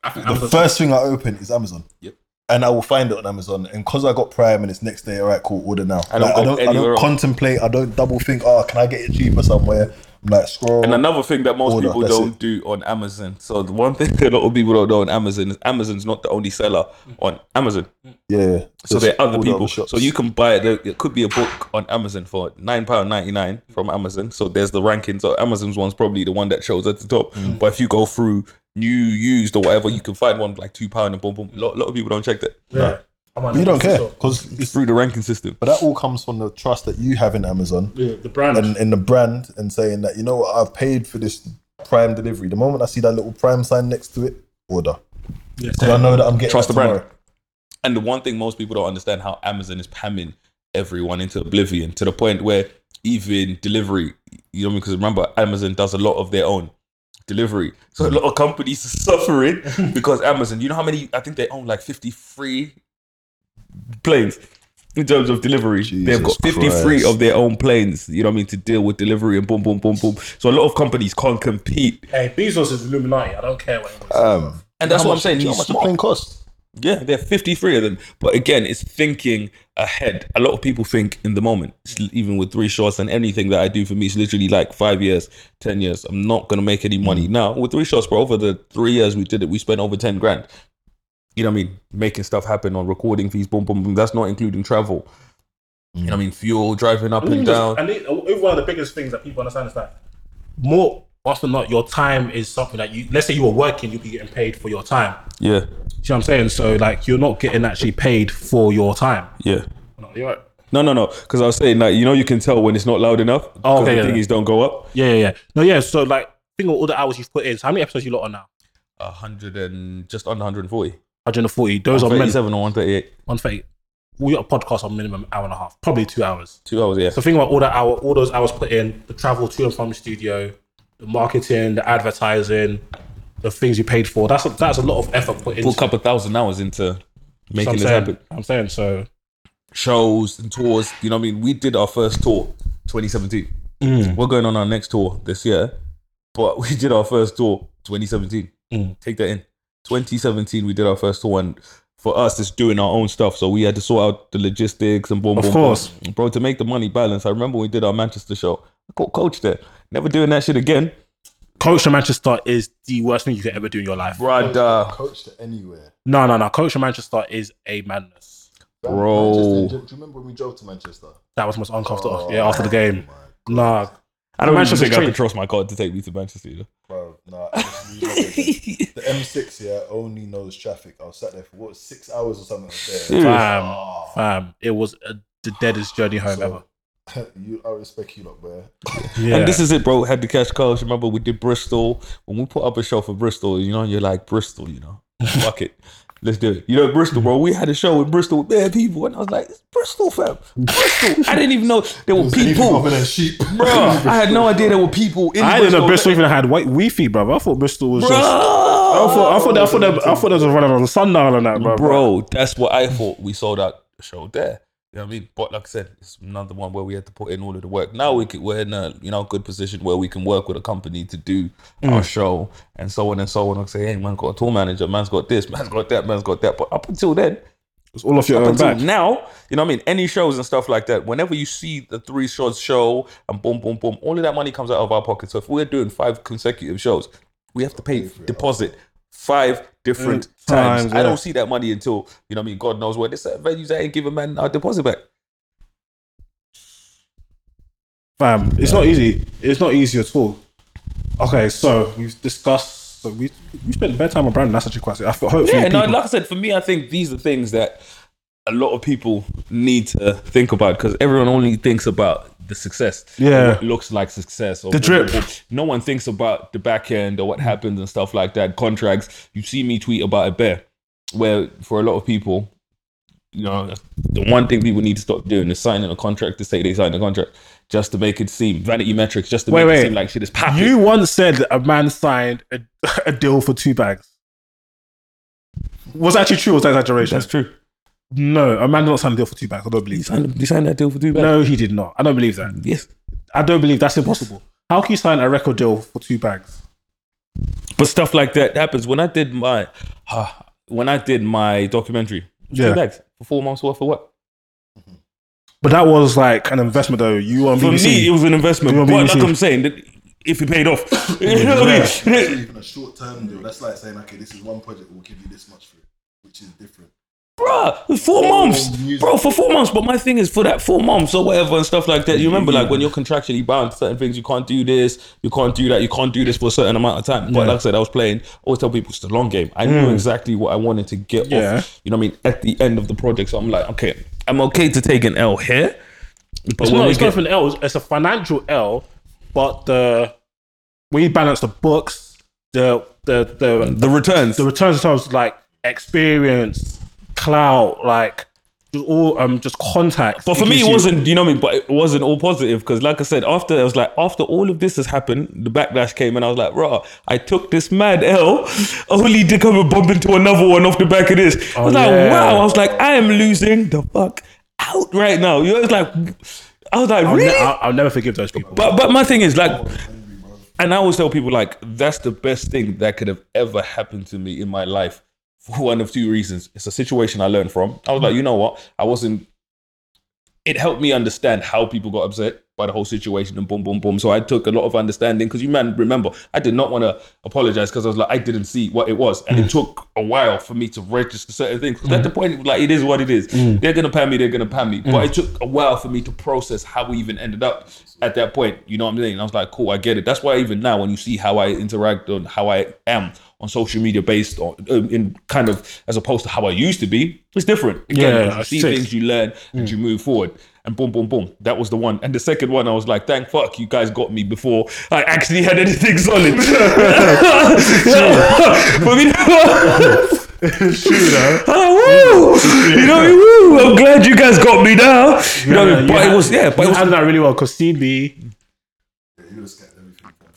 I
the
Amazon-
first thing I open is Amazon.
Yep.
And I will find it on Amazon. And because I got Prime and it's next day, all right, cool, order now.
I don't
Like, I don't, I don't contemplate. I don't double think, oh, can I get it cheaper somewhere? I'm like, scroll.
And another thing that most
Order,
people don't
it.
do on Amazon. So the one thing a lot of people don't know on Amazon is Amazon's not the only seller on Amazon.
yeah.
So there are other people.
shops.
So you can buy it. It could be a book on Amazon for nine pound ninety nine from Amazon. So there's the rankings. So Amazon's one's probably the one that shows at the top.
Mm.
But if you go through new, used, or whatever, you can find one like two pound and boom, boom. A lot, lot of people don't check that.
yeah. I'm on
You don't care because
It's through the ranking system.
but that all comes from the trust that you have in Amazon
yeah, the brand.
and in the brand and saying that you know what I've paid for this Prime delivery. The moment I see that little Prime sign next to it, order
yeah,
because I know that I'm getting
Trust
that
the brand.
tomorrow.
And the one thing most people don't understand how Amazon is pamming everyone into oblivion to the point where even delivery, you know, because remember Amazon does a lot of their own delivery. So a lot of companies are suffering because Amazon, you know how many I think they own like 53 planes in terms of delivery. They've got 53
Christ.
of their own planes, you know what I mean, to deal with delivery and boom, boom, boom, boom. So a lot of companies can't compete.
hey, Bezos is Illuminati. I don't care what anyone says.
Um,
And that's
how
what I'm saying.
How much the
smart.
plane cost?
Yeah, there are 53 of them. But again, it's thinking ahead. A lot of people think in the moment, even with three shots and anything that I do for me is literally like five years, 10 years. I'm not going to make any money. Now, with three shots, bro, over the three years we did it, we spent over 10 grand. You know what I mean? Making stuff happen on recording fees, boom, boom, boom. That's not including travel. You know what I mean? Fuel, driving up and down.
And it, uh, one of the biggest things that people understand is that more often than not, your time is something that you. Let's say you were working, you'd be getting paid for your time.
Yeah,
See what I'm saying? So like, you're not getting actually paid for your time.
yeah.
No, you're right.
No, no, no. Because I was saying, like, you know, you can tell when it's not loud enough.
Oh, okay,
the
yeah.
thingies don't go up.
Yeah, yeah, yeah. No, yeah. So like, think of all the hours you've put in. So how many episodes you lot on now?
A hundred and just under 140.
140. Those are minimum
37 or 138.
130. We got a podcast on minimum hour and a half, probably two hours.
Two hours, yeah.
So think about all that hour, all those hours put in, the travel to and from the studio, the marketing, the advertising, the things you paid for. That's a, that's a lot of effort put into.
Put a couple thousand hours into making this
saying,
happen.
I'm saying so.
shows and tours. You know what I mean? We did our first tour 2017. Mm. We're going on our next tour this year, but we did our first tour 2017. Mm. Take that in. 2017, we did our first tour, and for us, it's doing our own stuff. So we had to sort out the logistics and boom,
Of
boom,
course.
boom. bro. To make the money balance, I remember we did our Manchester show. I got coach there. Never doing that shit again,
Coach to Manchester is the worst thing you could ever do in your life.
brother.
Coach to anywhere.
No, no, no. Coach to Manchester is a madness.
Bro.
Manchester, do you remember when we drove to Manchester?
That was most uncomfortable. Oh, yeah, after the game. Nah.
I don't
Manchester
Manchester think I
Street.
could trust my God to take me to Manchester. You know?
Bro, nah, honestly, you're not joking. the M6 yeah only knows traffic. I was sat there for what six hours or something. I was there.
Fam, fam. It was uh the deadest journey home ever.
you, I respect you, lot, bro.
Yeah.
And this is it, bro. Had to catch calls. Remember, we did Bristol. When we put up a show for Bristol, you know, you're like Bristol, you know, fuck it, let's do it. You know, Bristol, bro. We had a show in Bristol with bare people, and I was like, it's Bristol, fam, Bristol. I didn't even know there were people,
Other than sheep,
bro. I had no idea there were people in
I didn't know Bristol
Bristol.
even had white Wi-Fi, bro. I thought Bristol was
Bro,
just. I thought, I thought, I thought, that, I thought that was running on the sundown and that, bro.
bro, that's what I thought. We sold out the show there. You know what I mean? But like I said, it's another one where we had to put in all of the work. Now we could, we're in a you know good position where we can work with a company to do mm. our show and so on and so on. Like say, hey, man, got a tour manager, man's got this, man's got that, man's got that. But up until then,
It's all off your own back.
now, you know what I mean? Any shows and stuff like that, whenever you see the three shows show and boom, boom, boom, all of that money comes out of our pocket. So if we're doing five consecutive shows, we have to pay deposit five different
Mm,
times.
times,
I don't see that money until, you know what I mean? God knows where this venues that ain't giving man our deposit back.
Fam, it's not easy. It's not easy at all. Okay, so we've discussed. So we we spent the better time on Brandon. That's actually quite. I thought hopefully
Yeah, no,
people,
like I said, for me, I think these are things that a lot of people need to think about because everyone only thinks about the success.
Yeah.
what looks like success. Or
The drip.
No one thinks about the back end or what happens and stuff like that. Contracts. You see me tweet about it there, where for a lot of people, you know, the one thing people need to stop doing is signing a contract to say they signed a contract just to make it seem vanity metrics, just to
Wait,
make
wait.
it seem like shit is popping.
You once said that a man signed a, a deal for two bags. Was that actually true or was that exaggeration?
That's true.
No, a man did not sign a deal for two bags. I don't believe that.
signed, you signed that deal for two bags?
No, he did not. I don't believe that.
Yes.
I don't believe that's impossible. How can you sign a record deal for two bags?
But stuff like that happens. When I did my, ah, when I did my documentary,
Yeah.
two bags for four months worth of work.
But that was like an investment, though. You on
For
BBC.
me, it was an investment.
You on
But like I'm saying, that if it paid off, you know what I
That's
mean?
even a short term deal. That's like saying, okay, this is one project, we'll give you this much for it, which is different.
Bruh, four months, bro, for four months. But my thing is, for that four months or whatever and stuff like that. You remember, like when you're contractually bound to certain things, you can't do this, you can't do that, you can't do this for a certain amount of time. But like I said, I was playing. I Always tell people it's the long game. I knew mm. exactly what I wanted to get
Yeah.
off. You know what I mean? At the end of the project, so I'm like, okay, I'm okay to take an L here. But
It's not, it's
get,
an L. It's- a financial L, but the we balance the books, the the the
the returns,
the returns themselves like experience, clout, like just all um just contact.
But for me, it
you-
wasn't, you know what I mean? But it wasn't all positive because, like I said, after I was like, after all of this has happened, the backlash came, and I was like, "Raw, I took this mad L, only to come and bump into another one off the back of this." I was like,
yeah.
"Wow!" I was like, "I am losing the fuck out right now." You know, it's like, I was like,
I'll,
"Really?"
ne- I'll, I'll never forgive those people.
But but my thing is like, and I always tell people like that's the best thing that could have ever happened to me in my life for one of two reasons. It's a situation I learned from. I was like, hmm. you know what? I wasn't. It helped me understand how people got upset by the whole situation and boom, boom, boom. So I took a lot of understanding because you man remember I did not want to apologize because I was like I didn't see what it was, and it mm. took a while for me to register certain things. Because at the mm. point, like it is what it is. Mm. They're gonna pay me. They're gonna pay me. But it took a while for me to process how we even ended up at that point. You know what I'm saying? I was like, cool, I get it. That's why even now, when you see how I interact on how I am on social media, based on um, in kind of as opposed to how I used to be, it's different. Again,
Yeah,
you see
sick.
things, you learn, and you move forward. And boom, boom, boom. That was the one. And the second one, I was like, thank fuck, you guys got me before I actually had anything solid. For me, oh, woo! You know, woo! I'm glad you guys got me now. You know,
Yeah, you
but
had-
it was yeah, but
you
it was
handled that really well because CB,
You would have scattered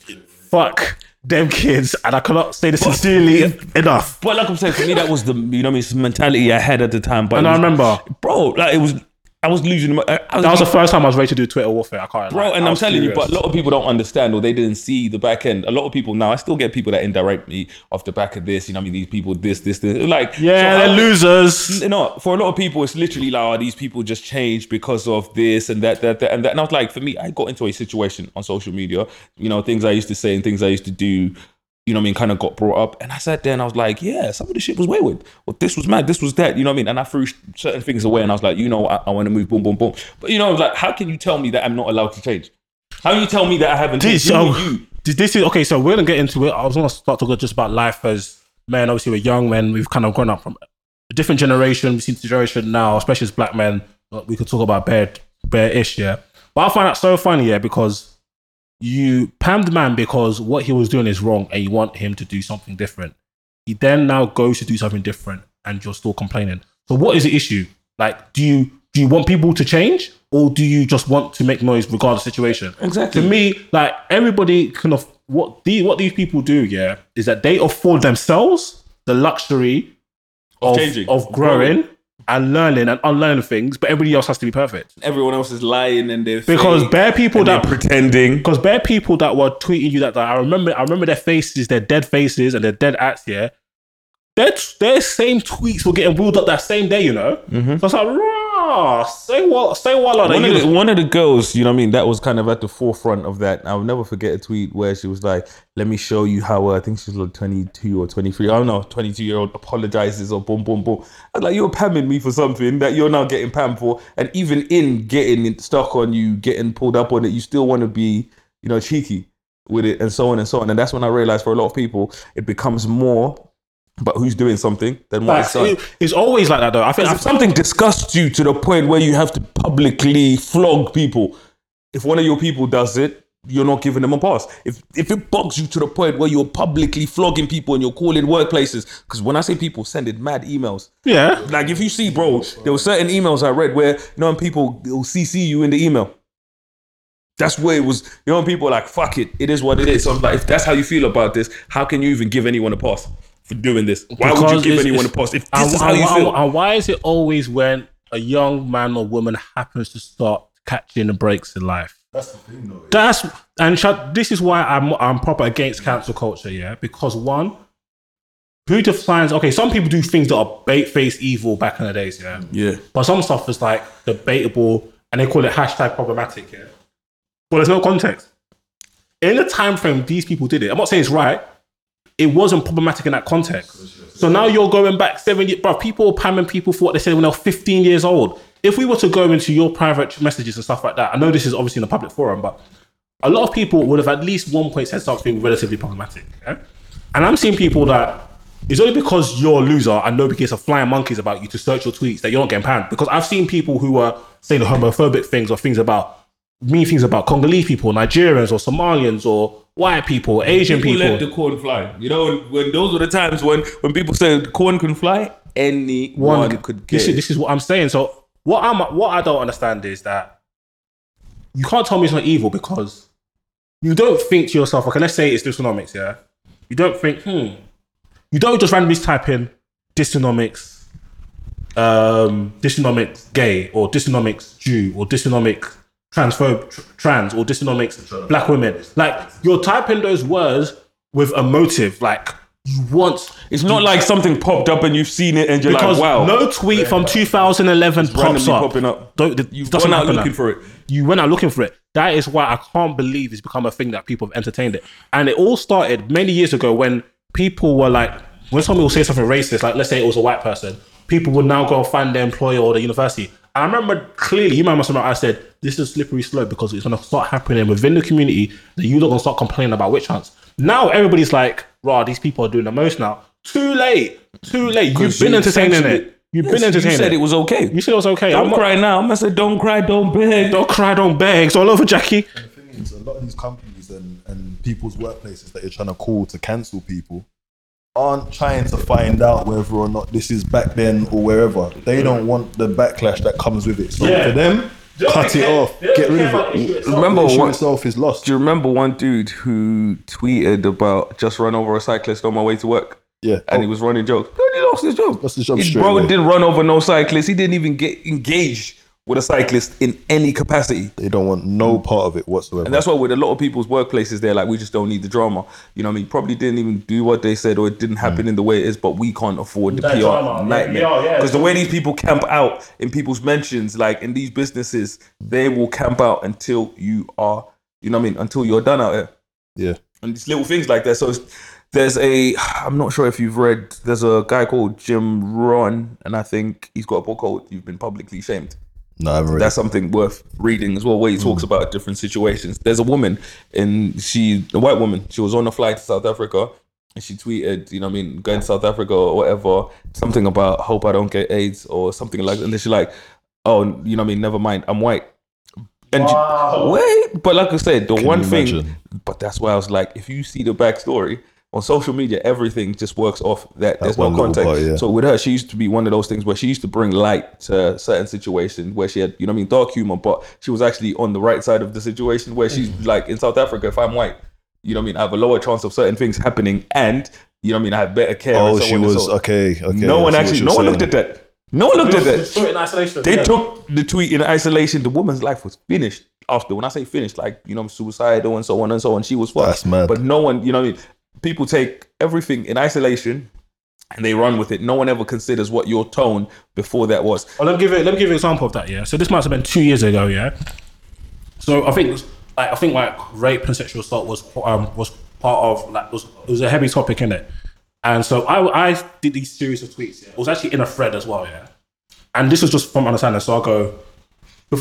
everything.
fuck them kids, and I cannot say this sincerely enough.
But like I'm saying, for me, that was the you know what I mean, mentality I had at the time. But
And
it
I remember,
bro, like it was I was losing. My, I, I was
That was the first time I was ready to do Twitter warfare. I can't.
Bro,
lie.
and
I
I'm telling you, but a lot of people don't understand or they didn't see the back end. A lot of people now, I still get people that indirect me off the back of this. You know, what I mean, these people, this, this, this. Like,
yeah,
so
they're
how-
losers.
No, for a lot of people, it's literally like, oh, these people just changed because of this and that, that, that, and that. And I was like, for me, I got into a situation on social media, you know, things I used to say and things I used to do, you know what I mean, kind of got brought up. And I sat there and I was like, yeah, some of the shit was wayward. Well, this was mad, this was that, you know what I mean? And I threw certain things away and I was like, you know, I, I want to move, boom, boom, boom. But, you know, I was like, how can you tell me that I'm not allowed to change? How can you tell me that I haven't changed?
This,
You,
oh,
you.
this is okay. So we're gonna get into it. I was gonna start talking just about life as men. Obviously, we're young men. We've kind of grown up from a different generation. We've seen the generation now, especially as black men. We could talk about bare bare ish, yeah. But I find that so funny, yeah, because you pammed the man because what he was doing is wrong, and you want him to do something different. He then now goes to do something different, and you're still complaining. So what is the issue? Like, do you do you want people to change, or do you just want to make noise regardless of the situation?
Exactly.
To me, like everybody can of what the what these people do, yeah, is that they afford themselves the luxury of
changing,
of
of
growing,
growing.
And learning and unlearning things, but everybody else has to be perfect.
Everyone else is lying and they're
Because
fake
bare people that
pretending.
because bare people that were tweeting you that, that I remember I remember their faces, their dead faces and their dead acts, yeah. Their, their same tweets were getting wheeled up that same day, you know. Mm-hmm. So it's like, say what, say what, like
one of, the, one of the girls, you know what I mean, that was kind of at the forefront of that. I'll never forget a tweet where she was like, let me show you how, uh, I think she's like 22 or 23, I don't know, 22 year old apologizes or boom, boom, boom. I was like, you're pamming me for something that you're now getting pammed for. And even in getting stuck on you, getting pulled up on it, you still want to be, you know, cheeky with it and so on and so on. And that's when I realized for a lot of people, it becomes more about who's doing something what is
Like,
done.
it- it's always like that though. I think
If something disgusts you to the point where you have to publicly flog people, if one of your people does it, you're not giving them a pass. If if it bugs you to the point where you're publicly flogging people and you're calling workplaces, because when I say people sending mad emails,
yeah.
like if you see, bro, there were certain emails I read where you know people will CC you in the email. That's where it was. You know, people are like, "Fuck it, it is what it is." So I'm like, if that's how you feel about this, how can you even give anyone a pass doing this? Why would you give anyone a
it's-
pass if
and-
this is how you feel?
And why is it always when a young man or woman happens to start catching the breaks in life?
That's the thing, though.
That's and this is why I'm I'm proper against cancel culture, yeah. Because one, who defines? Okay, some people do things that are bait face evil back in the days, yeah.
Yeah.
But some stuff is like debatable, and they call it hashtag problematic, yeah. Well, there's no context. In the time frame these people did it, I'm not saying it's right. It wasn't problematic in that context. So now you're going back seven years, bro. People were pamming people for what they said when they were 15 years old. If we were to go into your private messages and stuff like that, I know this is obviously in a public forum, but a lot of people would have at least one point said something relatively problematic. yeah? And I'm seeing people that it's only because you're a loser and nobody gives a flying monkeys about you to search your tweets that you're not getting panned. Because I've seen people who are saying homophobic things or things about mean things about Congolese people, Nigerians or Somalians or white people, Asian people.
let the corn fly. You know, when, when those were the times when when people said corn can fly, anyone
one
could get.
this is, this is what I'm saying. So what I'm what I don't understand is that you can't tell me it's not evil because you don't think to yourself, okay, let's say it's Dysonomics, yeah. You don't think, hmm. You don't just randomly type in Dysonomics, um, Dysonomics gay or Dysonomics Jew or Dysonomics transphobe tr- trans or Dysonomics black women. Like you're typing those words with a motive, like you want
It's not like something popped up and you've seen it and you're
because
like, wow.
no tweet from 2011 pops
randomly
up.
popping up.
Don't, it
You've
doesn't
gone out
happen
looking
now.
for it.
You went out looking for it. That is why I can't believe it's become a thing that people have entertained it. And it all started many years ago when people were like, when somebody will say something racist, like let's say it was a white person, people would now go and find their employer or the university. And I remember clearly, you remember I said, this is a slippery slope because it's going to start happening within the community that you're not going to start complaining about witch hunts. Now everybody's like, rah, these people are doing the most now. Too late. Too late. You've
'Cause
been
you
entertaining it. You've
Yes,
been entertaining
You said
it.
it was okay.
You said it was okay.
don't
I'm not-
cry now. I said, don't cry, don't beg.
Don't cry, don't beg. It's all over, Jackie.
The thing is, a lot of these companies and, and people's workplaces that you're trying to call to cancel people aren't trying to find out whether or not this is back then or wherever. They don't want the backlash that comes with it. So
Yeah.
for them, cut it off, get rid of it.
Remember
the issue
what-
itself is lost.
Do you remember one dude who tweeted about just run over a cyclist on my way to work?
Yeah.
And
Oh.
he was running jokes. Dude, he lost his job.
Lost his job
His bro
away.
didn't run over no cyclist. He didn't even get engaged with a cyclist in any capacity.
They don't want no mm. part of it whatsoever.
And that's why with a lot of people's workplaces, they're like, we just don't need the drama. You know what I mean? Probably didn't even do what they said or it didn't happen mm. in the way it is, but we can't afford the
That
PR
drama.
nightmare.
Yeah, yeah.
Because the way these people camp out in people's mentions, like in these businesses, they will camp out until you are, you know what I mean? Until you're done out here.
yeah.
And these little things like that. So it's, there's a, I'm not sure if you've read, there's a guy called Jim Ron, and I think he's got a book called You've Been Publicly Shamed
No, I haven't read
that's something worth reading as well where he talks hmm. about different situations. There's a woman and she a white woman she was on a flight to south africa and she tweeted you know what i mean going to south africa or whatever something about hope i don't get aids or something like that. And then she's like oh you know what i mean never mind i'm white. And she- wait but like i said the one thing
imagine?
but that's why i was like if you see the backstory on social media, everything just works off that. There's no context.
part, yeah.
So with her, she used to be one of those things where she used to bring light to certain situations where she had, you know, what I mean, dark humor, but she was actually on the right side of the situation where she's
Mm.
like in South Africa. If I'm white, you know, what I mean, I have a lower chance of certain things happening, and you know, what I mean, I have better care.
Oh,
and so
she
on
was
so
okay. Okay.
No one actually,
you're
no one
saying.
looked at that. No one looked at that.
Saw it in isolation.
They
yeah.
took the tweet in isolation. The woman's life was finished after. When I say finished, like you know, suicidal and so on and so on. She was fucked.
That's mad.
But no one, you know, what I mean, people take everything in isolation and they run with it. No one ever considers what your tone before that was.
Let me give you let me give you an example of that. Yeah. So this must have been two years ago. Yeah. So I think like I think like rape and sexual assault was um was part of like was it was a heavy topic in it, and so I I did these series of tweets. Yeah. It was actually in a thread as well. Yeah. And this was just from understanding. So I go,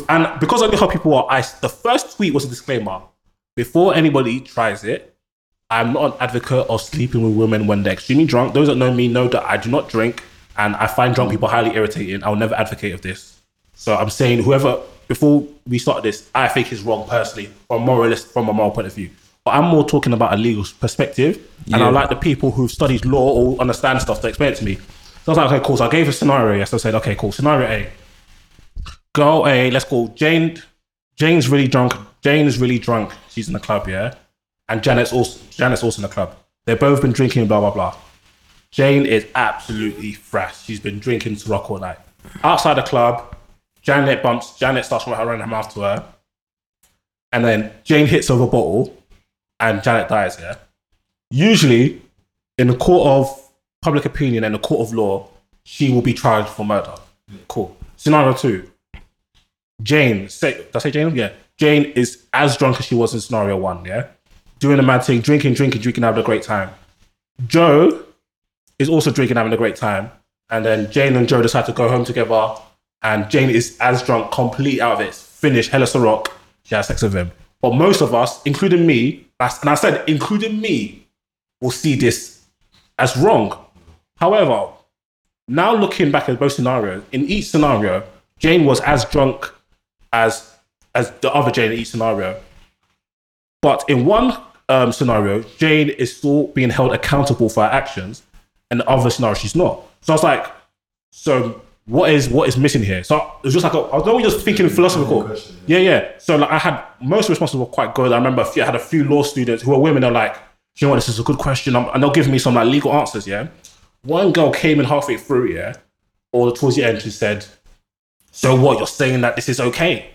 and because I knew how people are, I the first tweet was a disclaimer. Before anybody tries it, I'm not an advocate of sleeping with women when they're extremely drunk. Those that know me know that I do not drink, and I find drunk people highly irritating. I will never advocate of this. So I'm saying whoever before we start this, I think is wrong personally, from moralist from a moral point of view. But I'm more talking about a legal perspective, and I like the people who've studied law or understand stuff to explain it to me. So I was like, okay, cool. So I gave a scenario. Yes, I said, okay, cool. Scenario A. Girl A, let's call Jane. Jane's really drunk. Jane is really drunk. She's in the club, yeah. And Janet's also Janet's also in the club. They've both been drinking, blah blah blah. Jane is absolutely fresh. She's been drinking to rock all night. Outside the club, Janet bumps. Janet starts running her mouth to her, and then Jane hits over a bottle, and Janet dies. Yeah. Usually, in the court of public opinion and the court of law, she will be charged for murder. Cool. Scenario two. Jane, say, did I say Jane? Yeah. Jane is as drunk as she was in scenario one, yeah? Doing a mad thing, drinking, drinking, drinking, having a great time. Joe is also drinking, having a great time. And then Jane and Joe decide to go home together. And Jane is as drunk, complete out of it, finished, hella rock. She has sex with him. But most of us, including me, and I said, including me, will see this as wrong. However, now looking back at both scenarios, in each scenario, Jane was as drunk as as the other Jane in each scenario. But in one um, scenario, Jane is still being held accountable for her actions, and the other scenario, she's not. So I was like, so what is what is missing here? So it was just like a, I was only just thinking philosophical. Yeah, yeah. So like I had most responses were quite good. I remember a few, I had a few law students who were women. They're like, you know what, this is a good question, Um, and they'll give me some like legal answers. Yeah. One girl came in halfway through, yeah, or towards the end, she said, "So what? You're saying that this is okay?"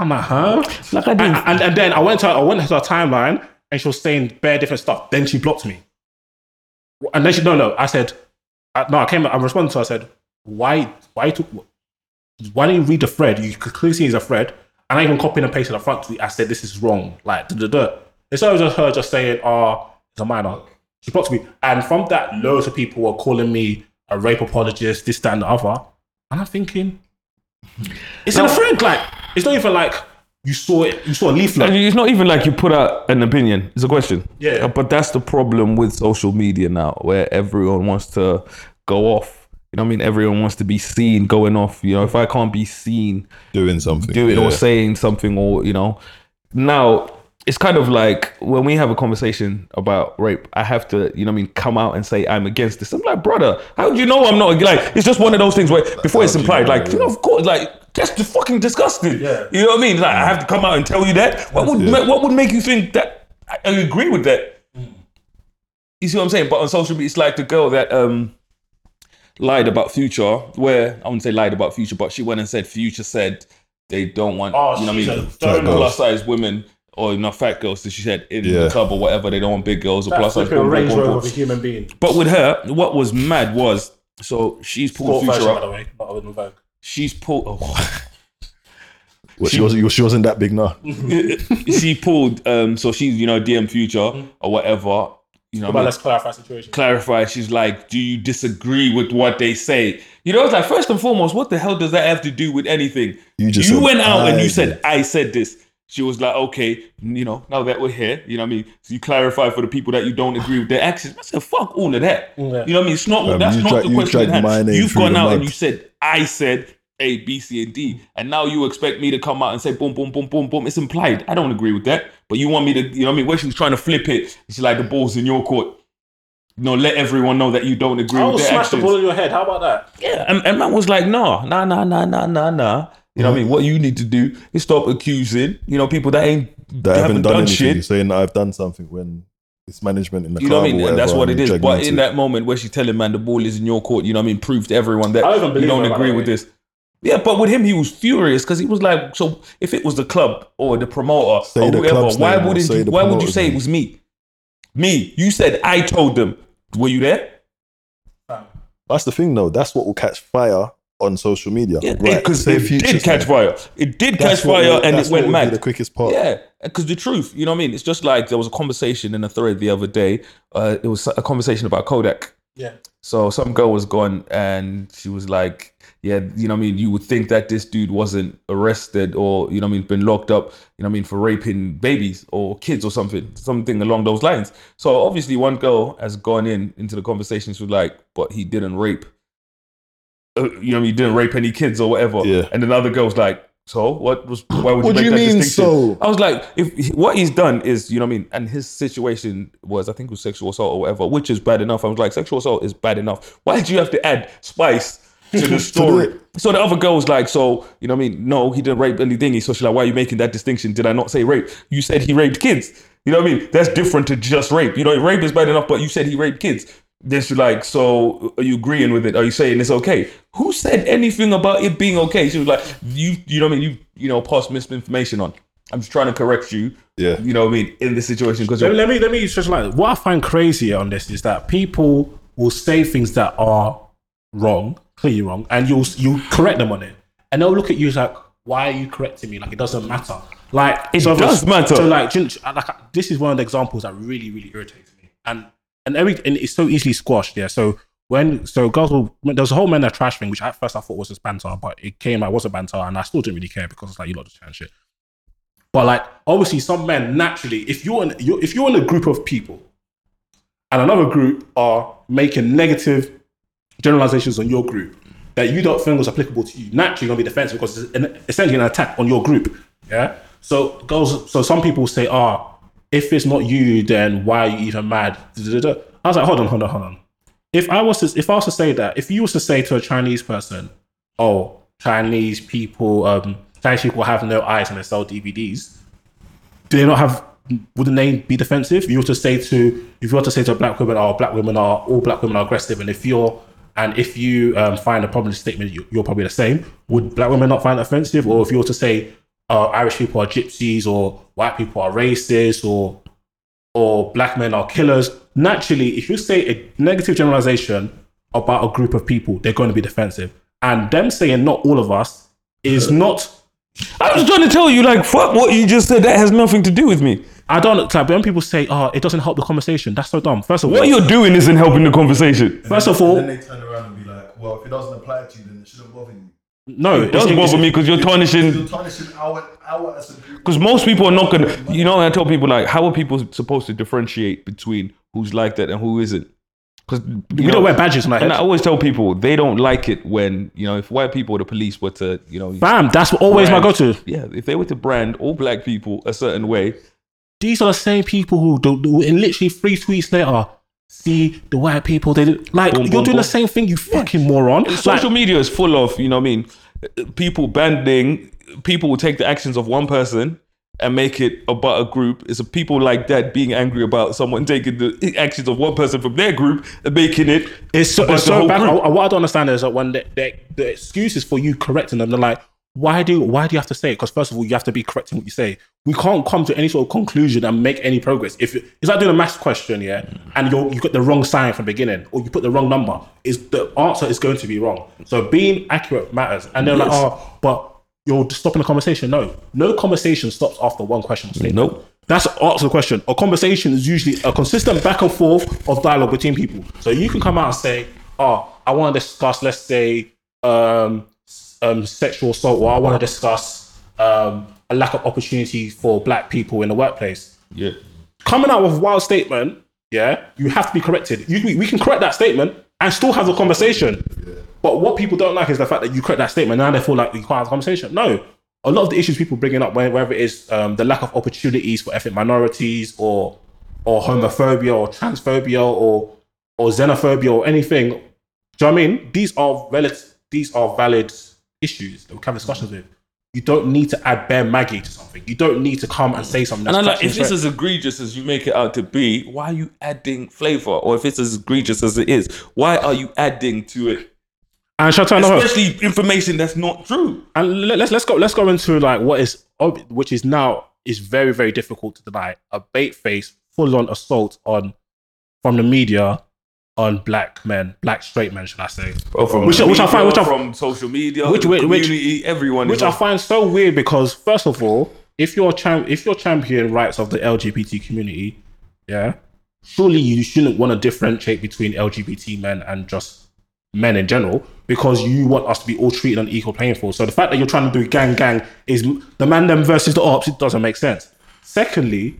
I'm like, huh?
Like I
And, and, and then I went to her, I went to her timeline and she was saying bare different stuff. Then she blocked me. And then she no no. I said I, no. I came. I responded to her. I said why why you took why didn't you read the thread? You could clearly see it's a thread. And I even copied and pasted the front tweet. I said this is wrong. Like da da da. Instead of just her just saying oh it's a minor. She blocked me. And from that, loads of people were calling me a rape apologist, this, that, and the other. And I'm thinking, it's in a thread. Like, it's not even like you saw it, you saw a leaflet.
And it's not even like you put out an opinion. It's a question.
Yeah.
Uh, But that's the problem with social media now, where everyone wants to go off. You know what I mean? Everyone wants to be seen going off. You know, if I can't be seen
doing something.
doing
yeah.
or saying something or, you know, now it's kind of like when we have a conversation about rape, I have to, you know what I mean, come out and say I'm against this. I'm like, brother, how do you know I'm not like it's just one of those things where before it's
do you
implied,
know,
like, you know, of course, like that's just fucking disgusting.
Yeah.
You know what I mean? Like I have to come out and tell you that. What would
Yeah.
what would make you think that I, I agree with that? You see what I'm saying? But on social media, it's like the girl that um lied about Future, where I wouldn't say lied about Future, but she went and said Future said they don't want,
Oh,
you know what I mean,
a
fat
donor.
girl.
plus size women or not fat girls, as she said, in
Yeah.
the club or whatever. They don't want big girls or plus size.
like a
boom, boom,
Range Rover of a human being.
But with her, what was mad was so she's pulled
Sport
Future
version, by the way, not in Vogue.
She's pulled. Oh.
What, she wasn't. She wasn't that big, nah.
she pulled. Um, so she's you know DM Future or whatever. You know, what I
But
mean?
let's clarify the situation.
clarify. She's like, "Do you disagree with what they say?" You know, it's like first and foremost, what the hell does that have to do with anything?
You just you
went out and
"I
you said, "I said this." She was like, "Okay, you know, now that we're here, you know what I mean." So you clarify for the people that you don't agree with their actions. I said, "Fuck all of that."
Yeah.
You know what I mean? It's not.
Um,
that's not
dra-
the
you
question. at
dragged
hand.
my name
You've gone out
mud.
and you said, "I said." A, B, C, and D, and now you expect me to come out and say boom, boom, boom, boom, boom. It's implied. I don't agree with that. But you want me to, you know what I mean? Where she was trying to flip it, she's like, the ball's in your court. No, let everyone know that you don't agree
I
with
will
their
smash the ball in your head. How about that?
Yeah, and, and man was like, no, nah, nah, nah, nah, nah, nah. You know what I mean? What you need to do is stop accusing, you know, people that ain't
That
haven't,
haven't done,
done,
anything.
shit.
Saying that I've done something when it's management in the
You know
club
what I mean?
or
And that's what it
and
is. But in that moment where she's telling man the ball is in your court, you know what I mean? Prove to everyone that
don't
you don't agree
the
with this. Yeah, but with him, he was furious because he was like, so if it was the club or the promoter
Say
or
the
whoever, why wouldn't you? Why would you
promoter's
say it was me? Me, you said I told them. Were you there?
That's the thing, though. That's what will catch fire on social media.
Yeah,
right?
because
Say
it
Future
did catch fire. It did
That's
catch fire, and
that's
it went
what will be
mad.
The quickest part.
Yeah, because the truth, you know what I mean? It's just like there was a conversation in a thread the other day. Uh, it was a conversation about Kodak.
Yeah.
So some girl was gone and she was like, yeah, you know what I mean? You would think that this dude wasn't arrested or, you know what I mean, been locked up, you know what I mean, for raping babies or kids or something, something along those lines. So obviously one girl has gone in into the conversation. She was like, but he didn't rape, Uh, you know what I mean? Didn't rape any kids or whatever.
Yeah.
And another girl's like, so what was, why would you
What
make
do you
that
mean,
distinction?
so?
I was like, if what he's done is, you know what I mean, and his situation was, I think it was sexual assault or whatever, which is bad enough. I was like, sexual assault is bad enough. Why did you have to add spice to the story?
it.
so the other girl was like, so you know what I mean? No, he didn't rape anything. So she's like, why are you making that distinction? Did I not say rape? You said he raped kids. You know what I mean? That's different to just rape. You know, rape is bad enough, but you said he raped kids. Then she's like, so are you agreeing with it? Are you saying it's okay? Who said anything about it being okay? She was like, you, you know what I mean? You, you know, pass misinformation on. I'm just trying to correct you.
Yeah.
You know what I mean? In this situation, because
Let me, let me let me just like what I find crazy on this is that people will say things that are wrong, clearly wrong, and you'll you correct them on it, and they'll look at you like, why are you correcting me? Like it doesn't matter. Like
It
so
does matter.
So like, like this is one of the examples that really really irritates me, and and every and it's so easily squashed. Yeah. So when so girls will there's a whole men that trash thing, which at first I thought was just banter, but it came out was a banter, and I still didn't really care because it's like you lot just chatting shit. But like obviously some men naturally, if you're in you're, if you're in a group of people and another group are making negative generalizations on your group that you don't think was applicable to you, naturally you're gonna be defensive because it's an, essentially an attack on your group. Yeah. So girls, so some people say, ah, if it's not you, then why are you even mad? I was like, hold on, hold on, hold on. If I was to if I was to say that, if you was to say to a Chinese person, oh, Chinese people, um, Chinese people have no eyes and they sell DVDs, do they not have wouldn't they be defensive? You were to say to if you were to say to a black woman, oh black women are all black women are aggressive, and if you're and if you um, find a problem statement, you, you're probably the same. Would black women not find offensive? Or if you were to say uh, Irish people are gypsies or white people are racist or or black men are killers, naturally, if you say a negative generalization about a group of people, they're going to be defensive. And them saying not all of us is not
I was trying to tell you, like, fuck what you just said. That has nothing to do with me.
I don't like when people say, "Oh, it doesn't help the conversation." That's so dumb. First of all,
What you're doing isn't helping the conversation.
first of all,
And then they turn around and be like, well, if it doesn't apply to you, then it shouldn't bother you.
No,
It does
it's-
bother me because you're tarnishing.
You're tarnishing our, our as.
Because most people are not gonna. You know, I tell people like, how are people supposed to differentiate between who's like that and who isn't? Because
We don't wear badges on our
And I
head.
always tell people they don't like it when you know if white people or the police were to you know
Bam, that's always my
brand-
go-to.
Yeah, if they were to brand all black people a certain way,
These are the same people who don't. do in literally three tweets later. See the white people. They do, like
Boom,
you're
boom,
doing the same thing. You fucking moron. Like,
social media is full of you know what I mean people banding people will take the actions of one person and make it about a group. It's a people like that being angry about someone taking the actions of one person from their group and making it.
It's so, it's so bad. I- What I don't understand is that when the, the, the excuse is for you correcting them, they're like, why do why do you have to say it? Because first of all, you have to be correcting what you say. We can't come to any sort of conclusion and make any progress. If it's like doing a maths question, yeah, and you you got the wrong sign from the beginning, or you put the wrong number, is the answer is going to be wrong. So being accurate matters. And they're like, oh, but you're stopping the conversation. No, no conversation stops after one question. or statement.
Nope.
That's answer the question. A conversation is usually a consistent back and forth of dialogue between people. So you can come out and say, "Oh, I want to discuss, let's say, um, um, sexual assault, or I want to discuss um, a lack of opportunity for black people in the workplace."
Yeah.
Coming out with a wild statement, yeah, you have to be corrected. You, we- can correct that statement and still have a conversation. But what people don't like is the fact that you correct that statement. Now they feel like we can't have a conversation. No, a lot of the issues people bringing up, whether it is um, the lack of opportunities for ethnic minorities, or or homophobia, or transphobia, or or xenophobia, or anything. Do you know what I mean? These are valid. These are valid issues that we can have discussions with. You don't need to add bare Maggie to something. You don't need to come and say something.
And I'm like, if it's as egregious as you make it out to be, why are you adding flavor? Or if it's as egregious as it is, why are you adding to it?
and shall I another-
Especially information that's not true.
And let's let's go let's go into like what is which is now is very very difficult to deny a bait face full on assault on from the media on black men black straight men should I say
Bro, from
Which- which I find- which I-
from social media,
Which- which- which-
community, everyone.
which I
on-
find so weird because first of all if you're champ if you're champion rights of the LGBT community yeah surely you shouldn't want to differentiate between LGBT men and just men in general because you want us to be all treated on equal playing field. So the fact that you're trying to do gang gang is the man them versus the ops. It doesn't make sense. Secondly,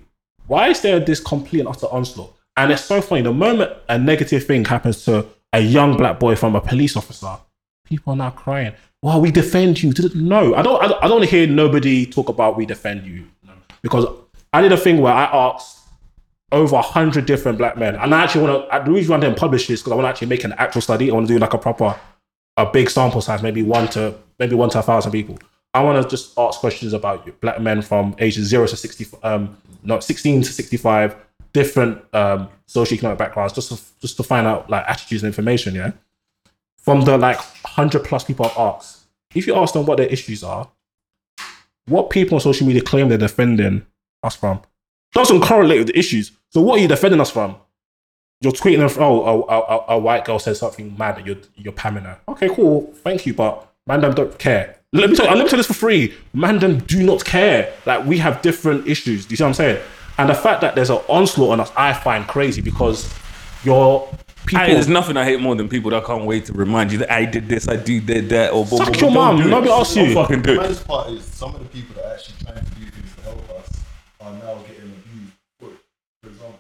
why is there this complete and utter onslaught? And it's so funny. The moment a negative thing happens to a young black boy from a police officer, people are now crying. Well, we defend you. No, I don't. I don't, hear nobody talk about we defend you because I did a thing where I asked over a hundred different black men, and I actually want to. The reason I didn't publish this because I want to actually make an actual study. I want to do like a proper, a big sample size, maybe one to maybe one to a thousand people. I want to just ask questions about you, black men from ages zero to sixty, um, no, sixteen to sixty-five, different um socioeconomic backgrounds, just to, just to find out like attitudes and information. Yeah, from the like hundred plus people I've asked, if you ask them what their issues are, what people on social media claim they're defending us from doesn't correlate with the issues. So what are you defending us from? You're tweeting. Oh, a, a, a, a white girl said something mad that you're you're pamming her. Okay, cool. Thank you, but man, don't care. Let me tell you, let me tell this for free. Man, do not care. Like we have different issues. Do you see what I'm saying? And the fact that there's an onslaught on us, I find crazy because you're people.
I, there's nothing I hate more than people that can't wait to remind you that I did this, I did that, that or boom,
Suck
boom,
your
boom,
mum,
don't it.
nobody asked
Don't
you.
fucking do
The
it.
worst part is some of the people that are actually trying to do things to help us are now getting abused. For, for example,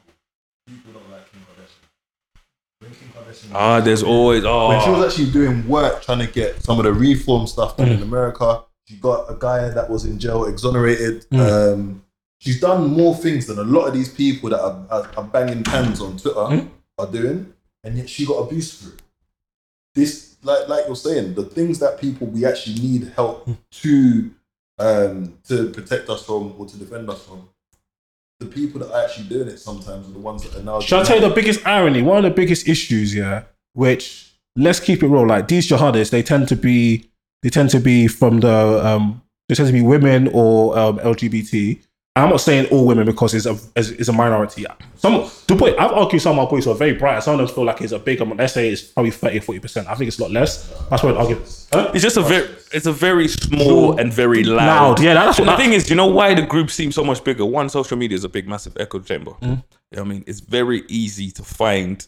people don't like Kim Kardashian. When Kim Kardashian
Ah, there's always
when she was actually doing work trying to get some of the reform stuff done
Mm.
in America, she got a guy that was in jail exonerated.
Mm.
Um, she's done more things than a lot of these people that are, are, are banging pans on Twitter
Mm.
are doing, and yet she got abused for it. This, like, like you're saying, the things that people we actually need help
Mm.
to um, to protect us from or to defend us from. The people that are actually doing it sometimes are the ones that are now.
Shall I tell you the biggest irony? One of the biggest issues, yeah, which let's keep it real. Like these jihadists, they tend to be they tend to be from the um they tend to be women or um, LGBT. I'm not saying all women because it's a it's, a minority. Some the boy I've argued some of my boys are very bright. Some of them feel like it's a big amount. Let's say it's probably 30 40 percent. I think it's a lot less. That's what I'd argue. Huh?
it's just a very, it's a very small and very loud.
Loud, yeah, that's what
the thing is, you know why the group seems so much bigger? One, social media is a big, massive echo chamber.
Mm.
You know what I mean, it's very easy to find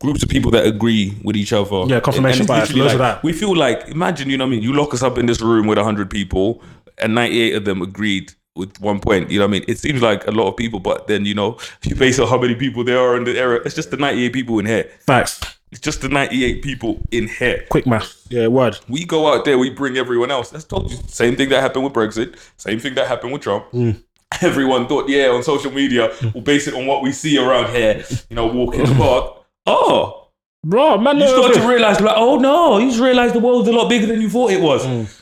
groups of people that agree with each other.
Yeah, confirmation bias, loads of that.
We feel like, imagine, you know what I mean? You lock us up in this room with 100 people and 98 of them agreed with one point. You know what I mean? It seems like a lot of people, but then, you know, if you base on how many people there are in the era, it's just the 98 people in here.
Facts.
It's just the 98 people in here.
Quick math. Yeah, word.
We go out there, we bring everyone else. That's told you. Same thing that happened with Brexit. Same thing that happened with Trump. Hmm. Everyone thought, yeah, on social media, we'll base it on what we see around here. You know, walking the park. Oh,
Bro, man,
you
no,
start to realize, like, oh no, you just realize the world's a lot bigger than you thought it was. Hmm.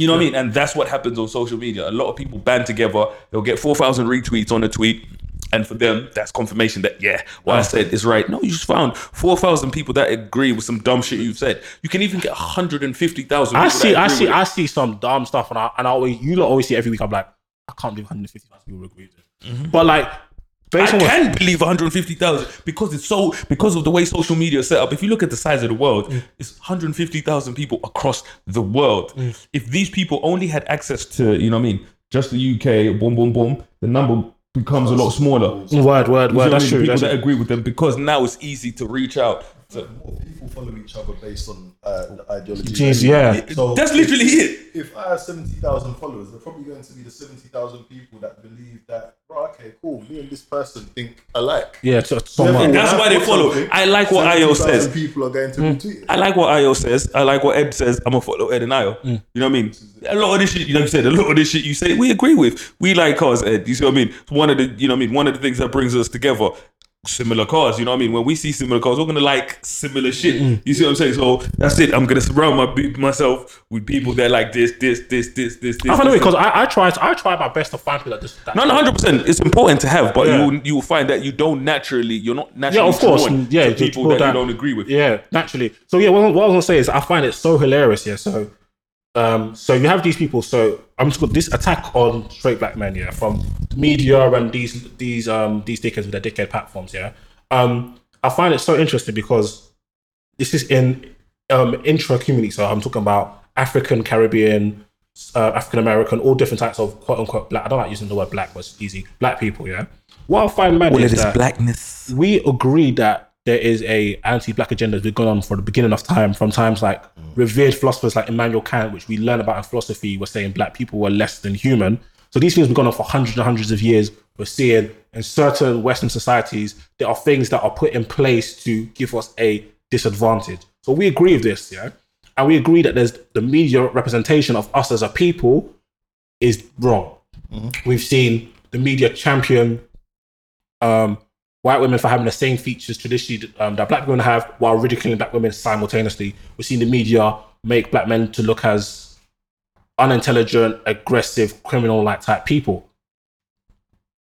You know what I mean? And that's what happens on social media. A lot of people band together. They'll get 4,000 retweets on a tweet. And for them, that's confirmation that, yeah, what
Oh.
I said is right. No, you just found 4,000 people that agree with some dumb shit you've said. You can even get 150,000
I see, I see. I see some dumb stuff, and I and I always, you always see every week. I'm like, I can't believe 150,000 people agree with this. Mm-hmm. But like, based
I
on what,
can believe 150,000 because it's so because of the way social media is set up. If you look at the size of the world,
Mm.
it's 150,000 people across the world.
Mm.
If these people only had access to, you know what I mean, just the UK, boom, boom, boom, the number becomes a lot smaller.
Word, word, word. That's true.
People
That's
that
true.
agree with them because now it's easy to reach out. To-
More people follow each other based on uh, ideology.
Jeez, yeah.
So
That's literally it.
if I have 70,000 followers, they're probably going to be the 70,000 people that believe that, right, okay, cool, me and this person think alike.
Yeah, so, so much.
when
That's why they follow. I like what Io
70,000
says.
people are going to
Mm.
retweet it.
I like what Io says. I like what Ed says. I'm gonna follow Ed and Io.
Mm.
You know what I mean? A lot of this shit, you know, you said a lot of this shit you say we agree with. We like cars, Ed. You see what I mean? It's one of the, you know what I mean? One of the things that brings us together. Similar cars, you know what I mean? When we see similar cars, we're gonna like similar shit.
Mm.
You see what I'm saying? So that's it. I'm gonna surround my myself with people that like this, this, this, this, this, this.
I find it because I, I try, I try my best to find people that just. That
no, no, hundred percent. It's important to have, but
Yeah.
you will, you will find that you don't naturally, you're not naturally
Yeah, of course. Yeah,
people that,
that-
you don't agree with.
Yeah, naturally. So yeah, what, what I was gonna say is I find it so hilarious. Yeah, so um, so you have these people. So I'm just got this attack on straight black men. Yeah, from the media and these these um these dickheads with their dickhead platforms. Yeah, um, I find it so interesting because this is in um intra community. So I'm talking about African, Caribbean, uh, African American, all different types of quote unquote black. I don't like using the word black, but it's easy. Black people. Yeah. What I find mad is that
blackness.
we agree that there is a anti-black agenda that's been going on for the beginning of time, from times like revered philosophers like Immanuel Kant, which we learn about in philosophy, were saying black people were less than human. So these things have been going on for hundreds and hundreds of years. We're seeing in certain Western societies there are things that are put in place to give us a disadvantage. So we agree with this, yeah, and we agree that there's the media representation of us as a people is wrong. We've seen the media champion um, white women for having the same features traditionally um, that black women have while ridiculing black women simultaneously. We've seen the media make black men to look as unintelligent, aggressive, criminal like type people.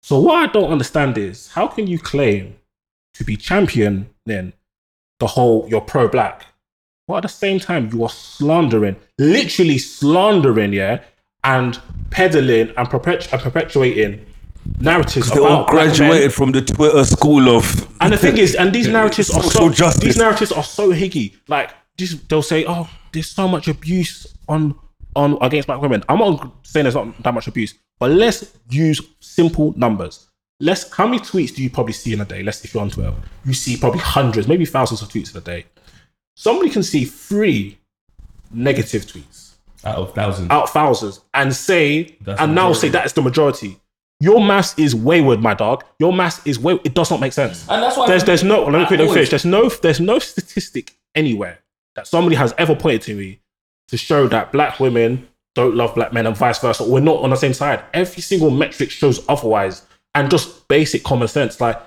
So what I don't understand is how can you claim to be champion then the whole you're pro black, but at the same time you are slandering, literally slandering, yeah, and peddling and, perpetu- and perpetuating narratives
They all
about men.
graduated from the Twitter school of.
And the thing is, and these narratives are so
justice.
these narratives are so higgy. Like this, they'll say, "Oh, there's so much abuse on on against black women." I'm not saying there's not that much abuse, but let's use simple numbers. Let's how many tweets do you probably see in a day? Let's if you're on Twitter, you see probably hundreds, maybe thousands of tweets in a day. Somebody can see three negative tweets
out of thousands.
out of thousands and say
That's
and now
majority.
say that is the majority. Your mass is wayward, my dog. Your mass is way. It does not make sense.
And that's why
there's there's no. Let me quickly
always-
finish. There's no there's no statistic anywhere that somebody has ever pointed to me to show that black women don't love black men and vice versa. We're not on the same side. Every single metric shows otherwise, and just basic common sense. Like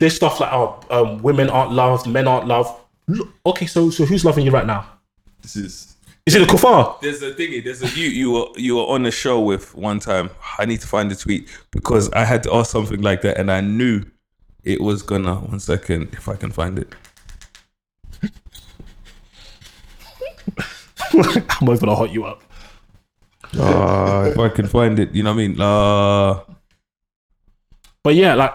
this stuff like oh, um, women aren't loved, men aren't loved. Look, okay, so so who's loving you right now?
This is
Is it a kuffar?
There's a thingy. There's a you. You were you were on a show with one time. I need to find the tweet because I had to ask something like that, and I knew it was gonna. One second, if I can find it.
I'm over to hot you up.
Uh, if I can find it, you know what I mean. Uh,
But yeah, like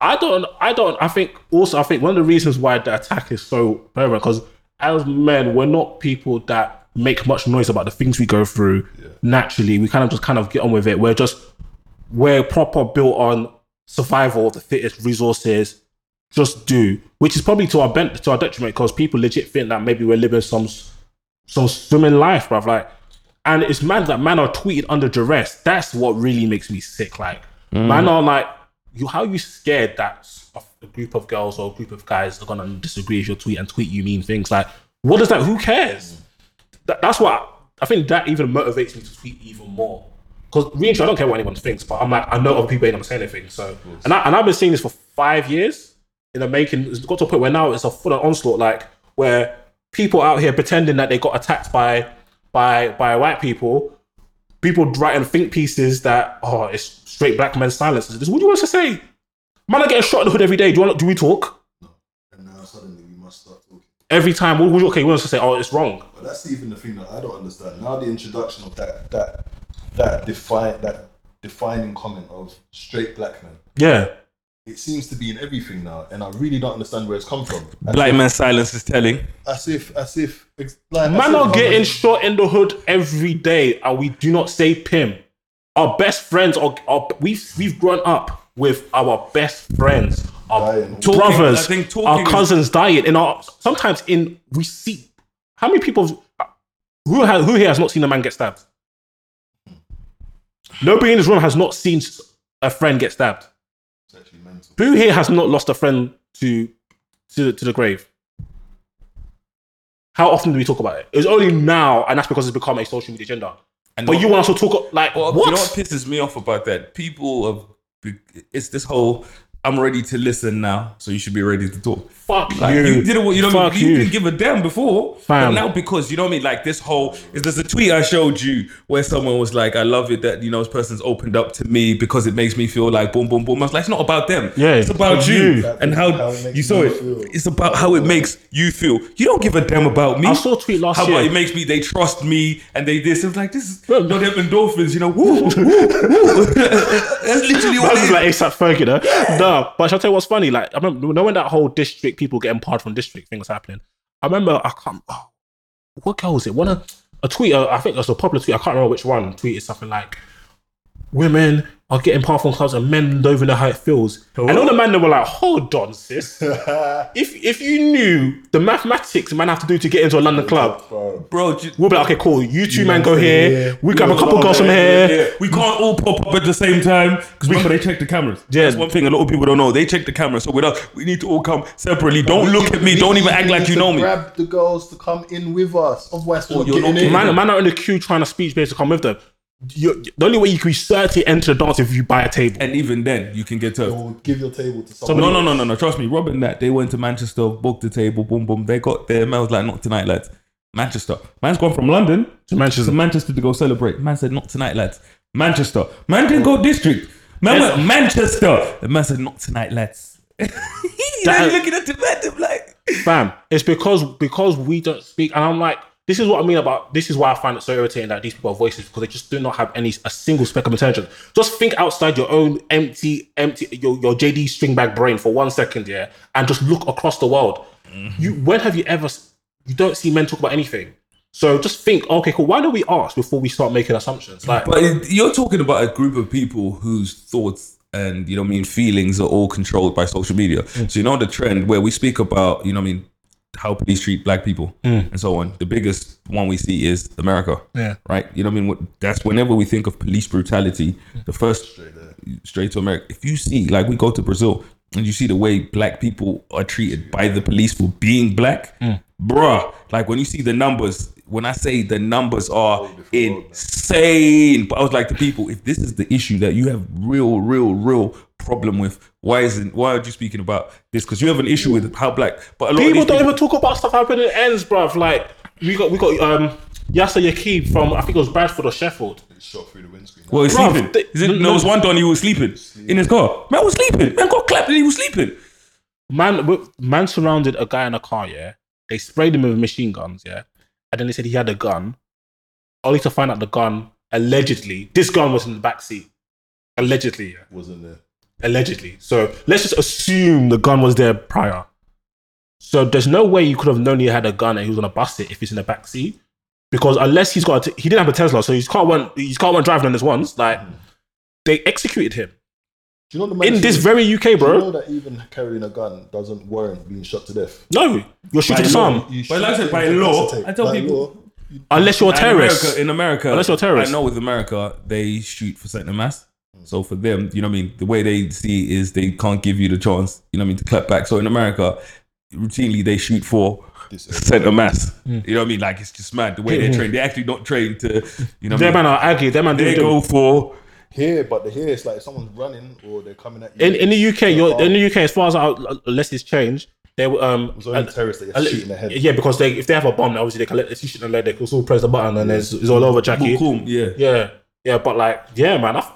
I don't, I don't. I think also, I think one of the reasons why the attack is so prevalent because as men, we're not people that make much noise about the things we go through. Naturally, we kind of just kind of get on with it. We're just we're proper built on survival of the fittest resources. Just do, which is probably to our bent to our detriment because people legit think that maybe we're living some some swimming life, bruv. Like, and it's mad that man are tweeted under duress. That's what really makes me sick. Like, mm. man are like, you how you scared that a, a group of girls or a group of guys are gonna disagree with your tweet and tweet you mean things. Like, what does that? Who cares? That, that's what I think. That even motivates me to tweet even more. Because really, I don't care what anyone thinks, but I'm like, I know other people ain't gonna say anything. So, and I, and I've been seeing this for five years in the making. It's got to a point where now it's a full on onslaught, like where people out here pretending that they got attacked by by by white people people writing think pieces that oh, it's straight black men silence. What do you want us to say? Man, are getting shot in the hood every day. Do you want? Do we talk
And now suddenly we must start talking.
every time? Okay, we want us to say, oh, it's wrong.
But that's even the thing that I don't understand. Now the introduction of that that that define that defining comment of straight black men.
Yeah,
It seems to be in everything now, and I really don't understand where it's come from. As
Black
if,
man silence is telling.
as if, as if, ex- like,
man
if
are
I'm-
getting shot in the hood every day, and we do not say pim. Our best friends are, are we've we've grown up with our best friends, our
Dying.
Talking-
brothers,
I think talking
our
is-
cousins dying. In our sometimes in we see how many people who has, who here has not seen a man get stabbed. Nobody in this room has not seen a friend get stabbed.
It's actually mental.
Who here has not lost a friend to to to the grave? How often do we talk about it? It's only now, and that's because it's become a social media agenda.
And
But you want us to talk like
Well,
what?
You know what pisses me off about that? People have. It's this whole. I'm ready to listen now, so you should be ready to talk.
Fuck
Like,
you.
you didn't. You know, what I
Fuck
mean? you
you.
didn't give a damn before,
Fam.
but now because you know what I mean. Like this whole is there's a tweet I showed you where someone was like, "I love it that you know this person's opened up to me because it makes me feel like boom, boom, boom." I was like, "It's not about them.
Yeah,
it's about you,
you.
and how,
How
you saw it.
feel.
It's about how it makes you feel. You don't give a damn about me.
I saw a tweet last
how
year.
about it makes me? They trust me, and they this. It was like this is
Bro,
you know them endorphins. You know, woo, woo, woo. That's literally what
This
it
is
is.
like ASAP Ferg, you know? But shall I tell you what's funny? Like, I remember, you know when that whole DSTRKT, people getting barred from DSTRKT thing was happening? I remember, I can't, oh, what girl was it? One of, a tweet, uh, I think it was a popular tweet, I can't remember which one, tweeted something like, women are getting barred from clubs and men don't even know how it feels. And all the men they were like, hold on, sis. if if you knew the mathematics man have to do to get into a London club,
bro. ju-
we'll be like, okay, cool. You two men go here.
here.
We grab a couple girls from here.
Yeah, we can't all pop up at the same time because we, remember they check the cameras.
Yeah.
That's one thing a lot of people don't know. They check the cameras, so with us, we need to all come separately. Don't look at me. Don't even act like you know me.
Grab the girls to come in with us. Of we're
Oh,
not
you're
getting in.
Man, man are in the queue trying to speech base to come with them. You, the only way you can be certain enter the dance if you buy a table.
And even then, you can get turfed.
Or give your table to someone.
No, no, no, no, no. Trust me, Rob and that they went to Manchester, booked the table, boom, boom. They got there. Man was like, not tonight, lads. Manchester. Man's gone from London
To Manchester.
to Manchester to go celebrate. Man said, not tonight, lads. Manchester. Man didn't go DSTRKT. Man went Manchester. The man said, not tonight, lads. He's
That-
looking at the man, like.
Fam, it's because because we don't speak, and I'm like, this is what I mean about this is why I find it so irritating that these people have voices because they just do not have any a single speck of intelligence. Just think outside your own empty, empty your, your JD string bag brain for one second, yeah, and just look across the world. You when have you ever you don't see men talk about anything? So just think, okay, cool. Why don't we ask before we start making assumptions? Like,
But you're talking about a group of people whose thoughts and you know I mean feelings are all controlled by social media.
Mm.
So you know the trend where we speak about you know what I mean how police treat black people and so on. The biggest one we see is America.
Mm. Yeah.
Right. You know what I mean. That's whenever we think of police brutality, the first straight to America. If you see like we go to Brazil and you see the way black people are treated by the police for being black,
Mm.
bruh. Like when you see the numbers, when I say the numbers are insane, but I was like to people, if this is the issue that you have real, real, real problem with, why isn't why are you speaking about this? Because you have an issue with how black, but a lot
people
of
don't
people,
even talk about stuff happening in ends, bruv. Like we got we got um Yassar Yaqub from I think it was Bradford or Sheffield.
Shot through the windscreen.
well, he's
Bruv,
sleeping.
they-
it-
no-
there was one Don he was sleeping in his car. Man was sleeping. Man got clapped and he was sleeping.
Man, man surrounded a guy in a car. Yeah, they sprayed him with machine guns. Yeah, and then they said he had a gun. Only to find out the gun allegedly, this gun was in the back seat. Allegedly, yeah.
Wasn't there?
Allegedly. So let's just assume the gun was there prior. So there's no way you could have known he had a gun and he was gonna bust it if he's in the back seat, because unless he's got, a t- he didn't have a Tesla, so his car went, his car went driving on this once. Like hmm. they executed him
Do you know the
in this
said-
very UK,
Do you
bro.
know that even carrying a gun doesn't warrant being shot to death?
No, you're shooting
By
some.
law.
You
But like I said,
it
by law. I tell
By
people-
law,
Unless you're a
And
terrorist.
America, in America,
Unless you're a terrorist.
I know with America, they shoot for center mass. So for them, you know what I mean? The way they see is they can't give you the chance, you know what I mean, to clap back. So in America, routinely they shoot for
This-
center mass.
Hmm.
You know what I mean? Like it's just mad the way they're trained. They're actually not trained to, you know what I
Them
mean?
man are aggy. Them man do
They
do-
go for
Here, but the here it's like someone's running or they're coming at you.
in in the UK. You're, in the UK, as far as I, unless it's changed, they were um.
it's only terrorists that
uh,
you're shooting their head.
Yeah, because they if they have a bomb, obviously they can let if you shoot them, they can still press the button and it's, it's all over, Jackie.
Boom, yeah.
Yeah. yeah, but like, yeah, man, I,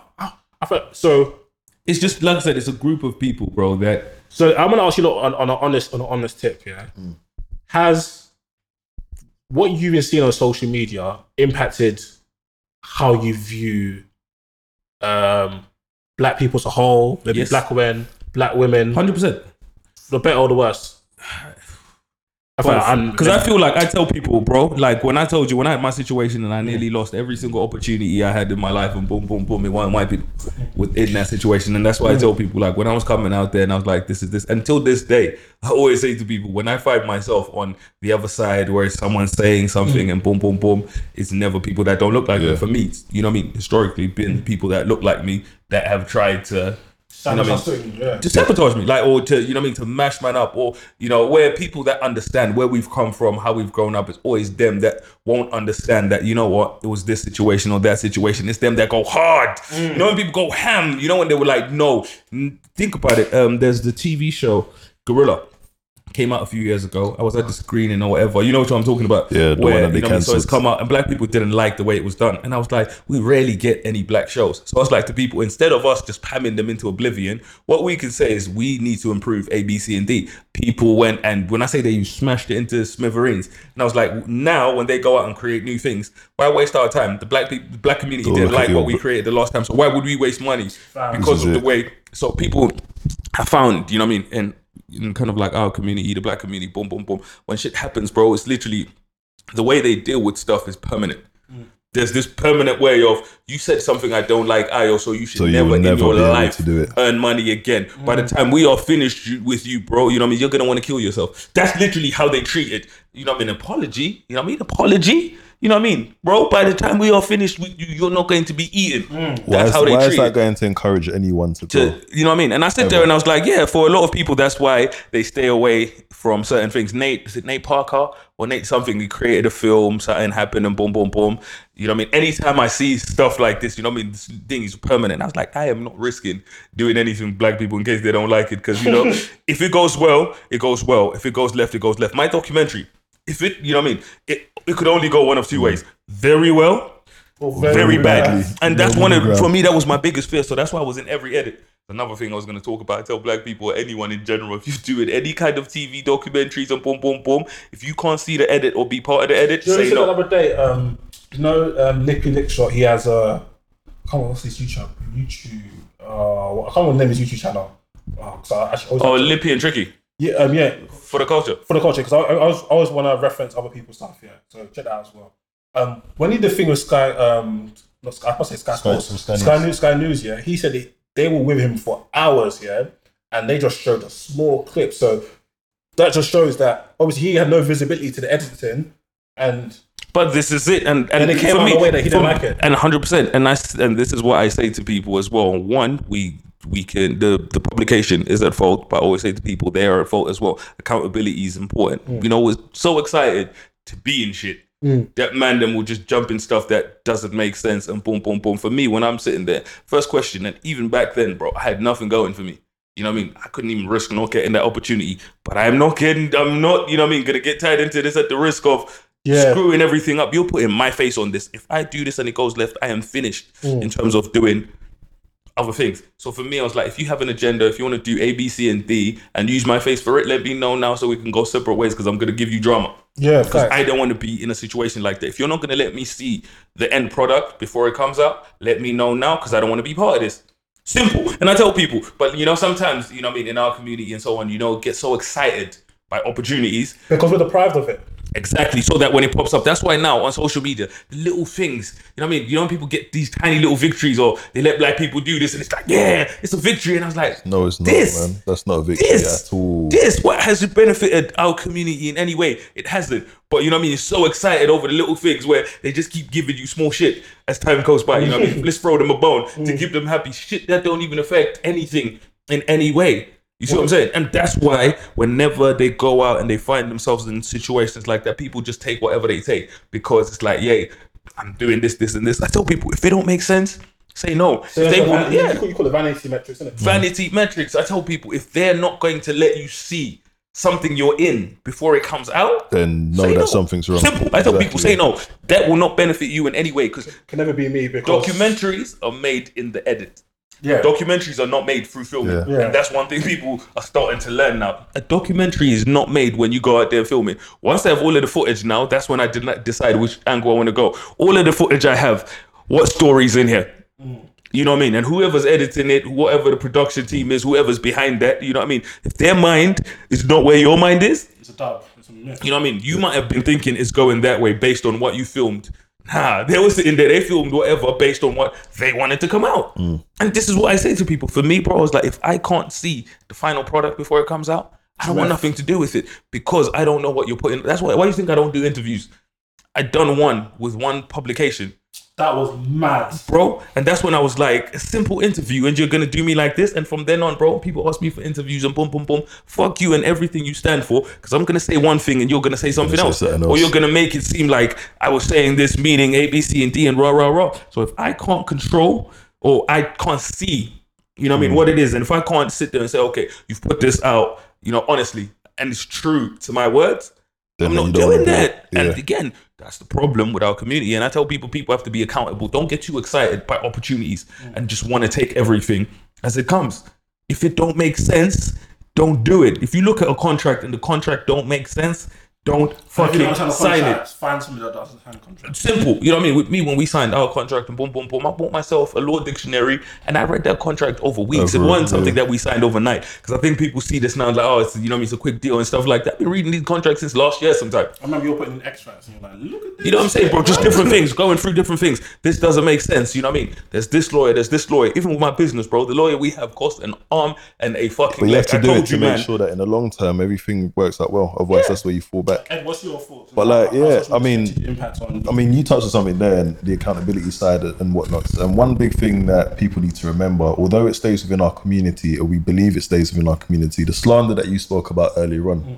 I, felt so.
It's just like I said, it's a group of people, bro. That
So I'm gonna ask you on, on an honest on an honest tip, yeah. Has what you've been seeing on social media impacted how you view um black people as a whole, maybe
Yes.
black men, black women,
hundred percent.
the better or the worse? I feel like I'm-
Because I feel like I tell people, bro, like when I told you when I had my situation and I nearly lost every single opportunity I had in my life, and boom, boom, boom, it wasn't wiping within that situation, and that's why I mm. tell people, like when I was coming out there and I was like, this is this. Until this day, I always say to people, when I find myself on the other side where someone's saying something mm. and boom, boom, boom, it's never people that don't look like me. For me, you know what I mean. Historically, been mm. people that look like me that have tried to. You know what I mean?
yeah.
to sabotage me, like, or to, you know what I mean, to mash man up, or, you know, where people that understand where we've come from, how we've grown up, it's always them that won't understand that, you know what, it was this situation or that situation. It's them that go hard. You know, when people go ham, you know, when they were like, no, Mm, think about it. Um, There's the TV show Guerrilla. Came out a few years ago. I was at the screening or whatever. You know what I'm talking about?
Yeah, the
Where,
one that they
you know what I mean? So it's come out, and black people didn't like the way it was done. And I was like, we rarely get any black shows. So I was like to people, instead of us just pamming them into oblivion, what we can say is we need to improve A, B, C, and D. People went and when I say they smashed it into smithereens, and I was like, now when they go out and create new things, why waste our time? The black people, the black community
Don't
didn't like what we created the last time. So why would we waste money because
This is
of the way? So people have found, you know what I mean, and in kind of like our community, the black community, boom, boom, boom. When shit happens, bro, it's literally the way they deal with stuff is permanent. Mm. There's this permanent way of you said something I don't like, I also you should
So you
never in
never
your
be
life
to do it.
earn money again. By the mm. time we are finished with you, bro, you know what I mean. You're gonna want to kill yourself. That's literally how they treat it. You know what I mean? Apology. You know what I mean? Apology. You know what I mean, bro? By the time we are finished with you, you're not going to be eaten.
Why, mm.
That's
is,
how they
why
treat
is that going to encourage anyone to go?
to you know what I mean? And I sit there and I was like, yeah, for a lot of people, that's why they stay away from certain things. Nate, is it Nate Parker or Nate something? He created a film, something happened, and boom, boom, boom. You know what I mean? Anytime I see stuff like this, you know what I mean? This thing is permanent. I was like, I am not risking doing anything black people in case they don't like it. Because, you know, if it goes well, it goes well. If it goes left, it goes left. My documentary, if it, you know what I mean? It, it could only go one of two ways. Very well very bad.
badly.
And that's
No
one of
middle
for me that was my biggest fear. So that's why I was in every edit. Another thing I was going to talk about. I tell black people or anyone in general, if you're doing any kind of TV documentaries and boom, boom, boom, if you can't see the edit or be part of the edit,
You know,
say
said the
no.
other day, um, you know, um, Lippy Lickshot, he has a, I can't remember what's his YouTube, YouTube, uh, what- I can't remember the name of his YouTube channel. Oh, 'cause I actually
Oh, lippy and tricky
yeah, um, yeah,
for the culture.
for the culture, because I, I, I always, always want to reference other people's stuff, yeah. So check that out as well. Um, when he did the thing with Sky, um, not Sky, I must say Sky, Sports,
Sky
Sky,
News.
News, Sky News, yeah. He said it, they were with him for hours, yeah, and they just showed a small clip. So that just shows that obviously he had no visibility to the editing, and
But this is it, and and,
And it came
for
out
me,
in a way that he didn't like it.
and hundred percent. And I s- and this is what I say to people as well. One, we we can the the publication is at fault, but I always say to people they are at fault as well. Accountability is important.
Mm.
You know, we're so excited to be in shit. That man then will just jump in stuff that doesn't make sense and boom, boom, boom. For me, when I'm sitting there, first question, and even back then, bro, I had nothing going for me. You know what I mean? I couldn't even risk not getting that opportunity. But I'm not getting, I'm not, you know what I mean, gonna get tied into this at the risk of
Yeah.
screwing everything up. You're putting my face on this. If I do this and it goes left, I am finished in terms of doing other things. So for me, I was like, if you have an agenda, if you want to do A, B, C, and D and use my face for it, let me know now so we can go separate ways because I'm gonna give you drama.
yeah,
Because. I don't want to be in a situation like that. If you're not going to let me see the end product before it comes out, let me know now because I don't want to be part of this. Simple. And I tell people, but you know, sometimes, you know I mean, in our community and so on, you know, get so excited by opportunities.
because we're deprived of it.
Exactly. So that when it pops up, that's why now on social media, the little things, you know what I mean? You know, people get these tiny little victories or they let black people do this and it's like, yeah, it's a victory. And I was like,
No, it's not,
this,
man. That's not a victory
this,
at all.
this, what has it benefited our community in any way? It hasn't. But you know what I mean? You're so excited over the little things where they just keep giving you small shit as time goes by. You know what I mean? Let's throw them a bone to mm. keep them happy. Shit that don't even affect anything in any way. You see what I'm saying? And that's why whenever they go out and they find themselves in situations like that, people just take whatever they take because it's like, yay, I'm doing this, this, and this. I tell people if it don't make sense, say no.
So
if they
that's
want,
van-
yeah
you call- you it vanity metrics, isn't it?
vanity metrics. I tell people if they're not going to let you see something you're in before it comes out,
Then know that
no.
something's wrong.
Simple. I tell people, say no. That will not benefit you in any way because
Can never be me because
documentaries are made in the edit.
Yeah.
Documentaries are not made through filming.
Yeah.
Yeah.
And that's one thing people are starting to learn now. A documentary is not made when you go out there and film. Once I have all of the footage now, that's when I did not decide which angle I want to go. All of the footage I have, what story's in here? Mm. You know what I mean? And whoever's editing it, whatever the production team is, whoever's behind that, you know what I mean? If their mind is not where your mind is,
it's a dub. It's a myth.
you know what I mean? You might have been thinking it's going that way based on what you filmed. Nah, they were sitting there, they filmed whatever based on what they wanted to come out. Mm. And this is what I say to people. For me, bro, I was like, if I can't see the final product before it comes out, I don't want nothing to do with it because I don't know what you're putting. That's why. Why do you think I don't do interviews? I done one with one publication
That was mad.
bro. And that's when I was like, a simple interview, and you're gonna do me like this. And from then on, bro, people ask me for interviews and boom, boom, boom. Fuck you and everything you stand for, because I'm gonna say one thing and you're gonna say something
say
else,
something
or you're gonna make it seem like I was saying this, meaning A, B, C, and D, and rah, rah, rah. So if I can't control or I can't see, you know what I
Mm.
mean, what it is, and if I can't sit there and say, okay, you've put this out, you know, honestly, and it's true to my words,
Then
I'm not doing that.
it.
And again, that's the problem with our community. And I tell people, people have to be accountable. Don't get too excited by opportunities and just want to take everything as it comes. If it don't make sense, don't do it. If you look at a contract and the contract don't make sense, don't fucking
don't sign a
sign it.
contract, Find somebody that doesn't sign a contract.
Simple. You know what I mean? With me, when we signed our contract and boom, boom, boom, I bought myself a law dictionary and I read that contract over weeks.
Over-
it wasn't something that we signed overnight. Because I think people see this now and like, oh, it's, you know what I mean? It's a quick deal and stuff like that. I've been reading these contracts since last year sometime.
I remember you're putting in extracts and you're like, look at this.
You know what I'm saying, bro? Just different things, going through different things. This doesn't make sense. You know what I mean? There's this lawyer, there's this lawyer. Even with my business, bro, the lawyer we have cost an arm and a fucking
But you
leg.
have to
I
do it to
you,
make
man.
sure that in the long term everything works out well. Otherwise, that's where you fall back.
Ed, what's your thoughts?
But, like, yeah, I mean-
impact on.
I mean, you touched on something there, and the accountability side and whatnot. And one big thing that people need to remember, although it stays within our community, or we believe it stays within our community, the slander that you spoke about earlier on, mm.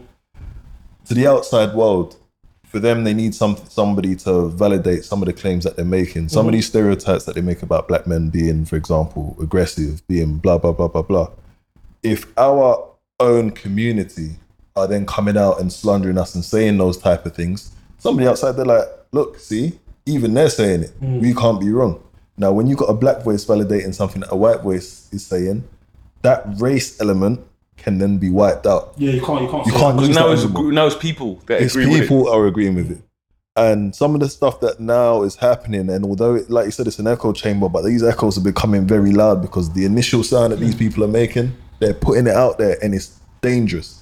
to the outside world, for them, they need some somebody to validate some of the claims that they're making. Some of mm. these stereotypes that they make about black men being, for example, aggressive, being blah blah blah blah blah. If our own community are then coming out and slandering us and saying those type of things, somebody outside they're like, look, see, even they're saying it. Mm. We can't be wrong. Now, when you got a black voice validating something that a white voice is saying, that race element can then be wiped out.
yeah, you can't. You can't.
You can't use
Now it's, now it's people that
It's
agree with it.
people are agreeing with it. And some of the stuff that now is happening, and although, it, like you said, it's an echo chamber, but these echoes are becoming very loud because the initial sound that these mm. people are making, they're putting it out there and it's dangerous.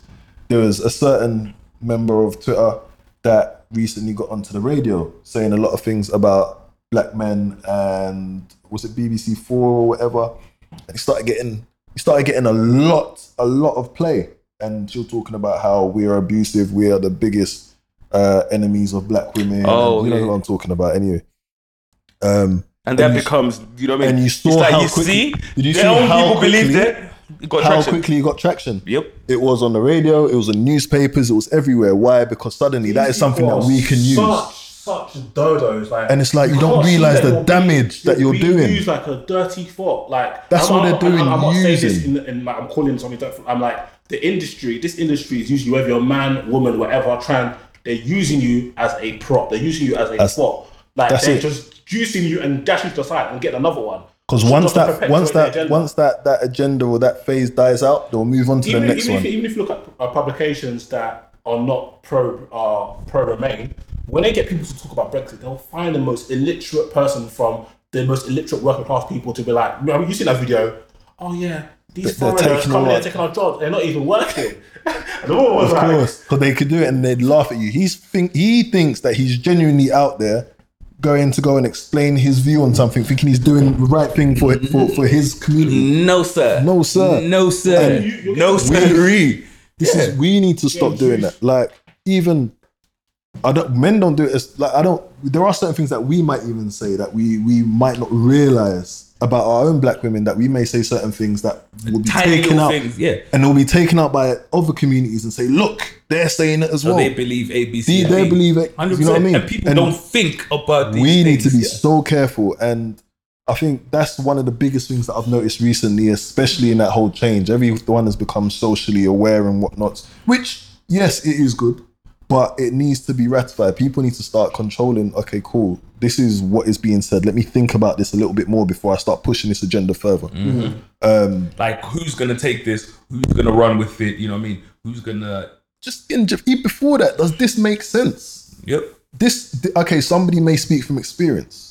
There was a certain member of Twitter that recently got onto the radio saying a lot of things about black men and was it BBC Four or whatever. And he started getting he started getting a lot, a lot of play. And she was talking about how we are abusive, we are the biggest uh, enemies of black women.
Oh,
and you know
yeah.
who I'm talking about anyway. Um,
And that
And you-
becomes, you know what I mean?
and you saw
like
how
you
quickly-
see,
did you see how
people believed
quickly-
it. It
how
traction.
quickly it got traction.
Yep.
It was on the radio, it was in newspapers, it was everywhere. Why? Because suddenly that is something that we can use.
Such, such dodos, like,
And it's like, you don't realise the
you're
damage that you're
being
doing.
Used like a dirty foot, like
That's what they're doing,
I'm, not saying this
using.
in, in like I'm calling something. Different. I'm like the industry. This industry is usually whether you're a man, woman, whatever. Trying, they're using you as a prop. They're using you as a
That's-
foot. Like
that's
they're
it.
just juicing you and dashing to the side and getting another one.
Because once that once that
agenda.
once that that agenda or that phase dies out, they'll move on to
even,
the
if,
next
even,
one.
if, even if you look at uh, publications that are not pro uh, pro Remain, when they get people to talk about Brexit, they'll find the most illiterate person from the most illiterate working class people to be like, I mean, you see that video? Oh yeah, these
They're
foreigners
taking
coming in taking our jobs. They're not even working. and the woman was
Of course, because they could do it and they'd laugh at you. He's think he thinks that he's genuinely out there going to go and explain his view on something, thinking he's doing the right thing for for, for his community.
No, sir.
No, sir.
No, sir.
And
you-
no, sir.
This is we need to stop doing that. Like even I don't men don't do it as like I don't there are certain things that we might even say that we we might not realize about our own black women that we may say certain things that will be
Tiny
taken out
things, yeah.
and they'll be taken out by other communities and say look they're saying it as
So
well
they believe ABC.
They- they believe it, you know what I mean?
And people
And
don't think about these
we need to
things.
be so careful and I think that's one of the biggest things that I've noticed recently, especially in that whole change. Everyone has become socially aware and whatnot, which, yes, it is good, but it needs to be ratified. People need to start controlling, okay, cool, this is what is being said. Let me think about this a little bit more before I start pushing this agenda further. Mm-hmm. Mm-hmm.
Um, like, who's gonna take this? Who's gonna run with it? You know what I mean? Who's gonna?
Just in, before that, does this make sense?
Yep.
This, okay, somebody may speak from experience.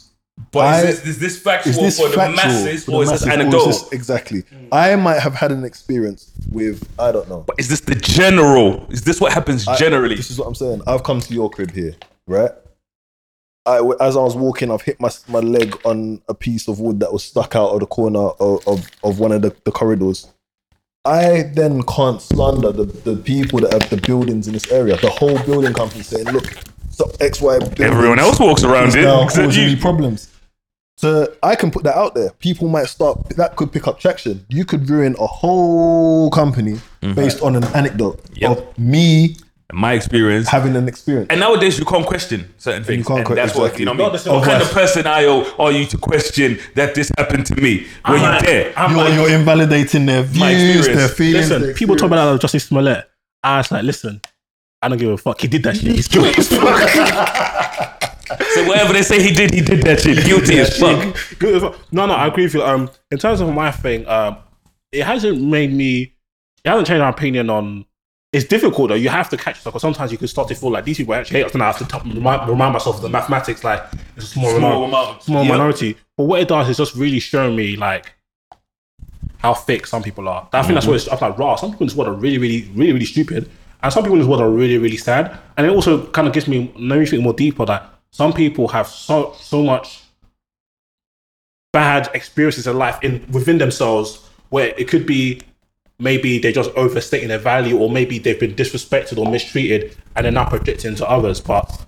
But
I-
is, this, is this factual
Is this
for the masses
for the
or is this
masses, or is
anecdotal?
this- exactly. I might have had an experience with, I don't know.
But is this the general? Is this what happens generally?
This is what I'm saying. I've come to your crib here, right? I, as I was walking, I've hit my my leg on a piece of wood that was stuck out of the corner of, of, of one of the, the corridors. I then can't slander the, the people that have the buildings in this area. The whole building company saying, look, so X, Y,
Everyone else walks around
is
it
now
except
causing
you.
me problems. So I can put that out there. People might start that could pick up traction. You could ruin a whole company based on an anecdote
Mm-hmm. Yep.
of me
My experience.
having an experience.
And nowadays you can't question certain things.
You can't
and
que-
that's what you know. What, I mean?
Not the
what kind of person are you, are you to question that this happened to me? Were you
like-
there?
I'm
you're,
like-
you're invalidating their
My
views,
experience.
their feelings.
Listen,
their
people talk
experience.
about Jussie Smollett. I was like, listen, I don't give a fuck. He did that shit. He's guilty as fuck.
so whatever they say he did, he did that shit. Guilty as fuck.
Good as fuck. No, no, I agree with you. Um, in terms of my thing, um, it hasn't made me. It hasn't changed my opinion on. It's difficult though. You have to catch yourself because sometimes you can start to feel like these people actually hate us, and I have to t- remind, remind myself of the mathematics. Like it's a small,
Small
amount,
amount.
small
Yep.
minority. But what it does is just really show me like how thick some people are. I think that's what it's. I'm like, raw. Some people in this world are really, really, really, really stupid, and some people in this world are really, really sad. And it also kind of gives me, let me think more deeper that some people have so so much bad experiences in life in within themselves where it could be maybe they're just overstating their value or maybe they've been disrespected or mistreated and they're now projecting to others but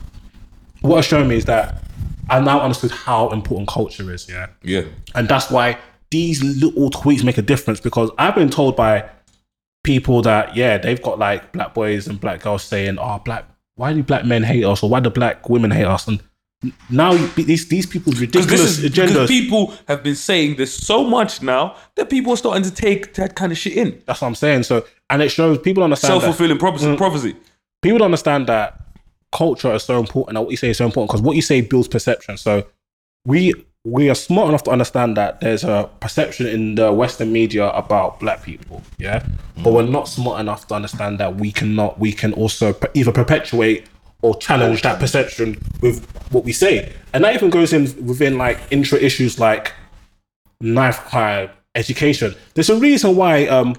what it's shown me is that i now understood how important culture is yeah
Yeah.
and that's why these little tweets make a difference because I've been told by people that, yeah, they've got like black boys and black girls saying, oh, black, why do black men hate us or why do black women hate us? And now these, these people's ridiculous
is
agendas.
people have been saying this so much now that people are starting to take that kind of shit in.
that's what I'm saying. So, and it shows people understand
Self fulfilling prophecy.
Mm.
prophecy.
people don't understand that culture is so important and what you say is so important because what you say builds perception. So we we are smart enough to understand that there's a perception in the Western media about black people, yeah, but we're not smart enough to understand that we cannot we can also either perpetuate or challenge that perception with what we say, and that even goes in within like intra issues like knife crime, education. There's a reason why um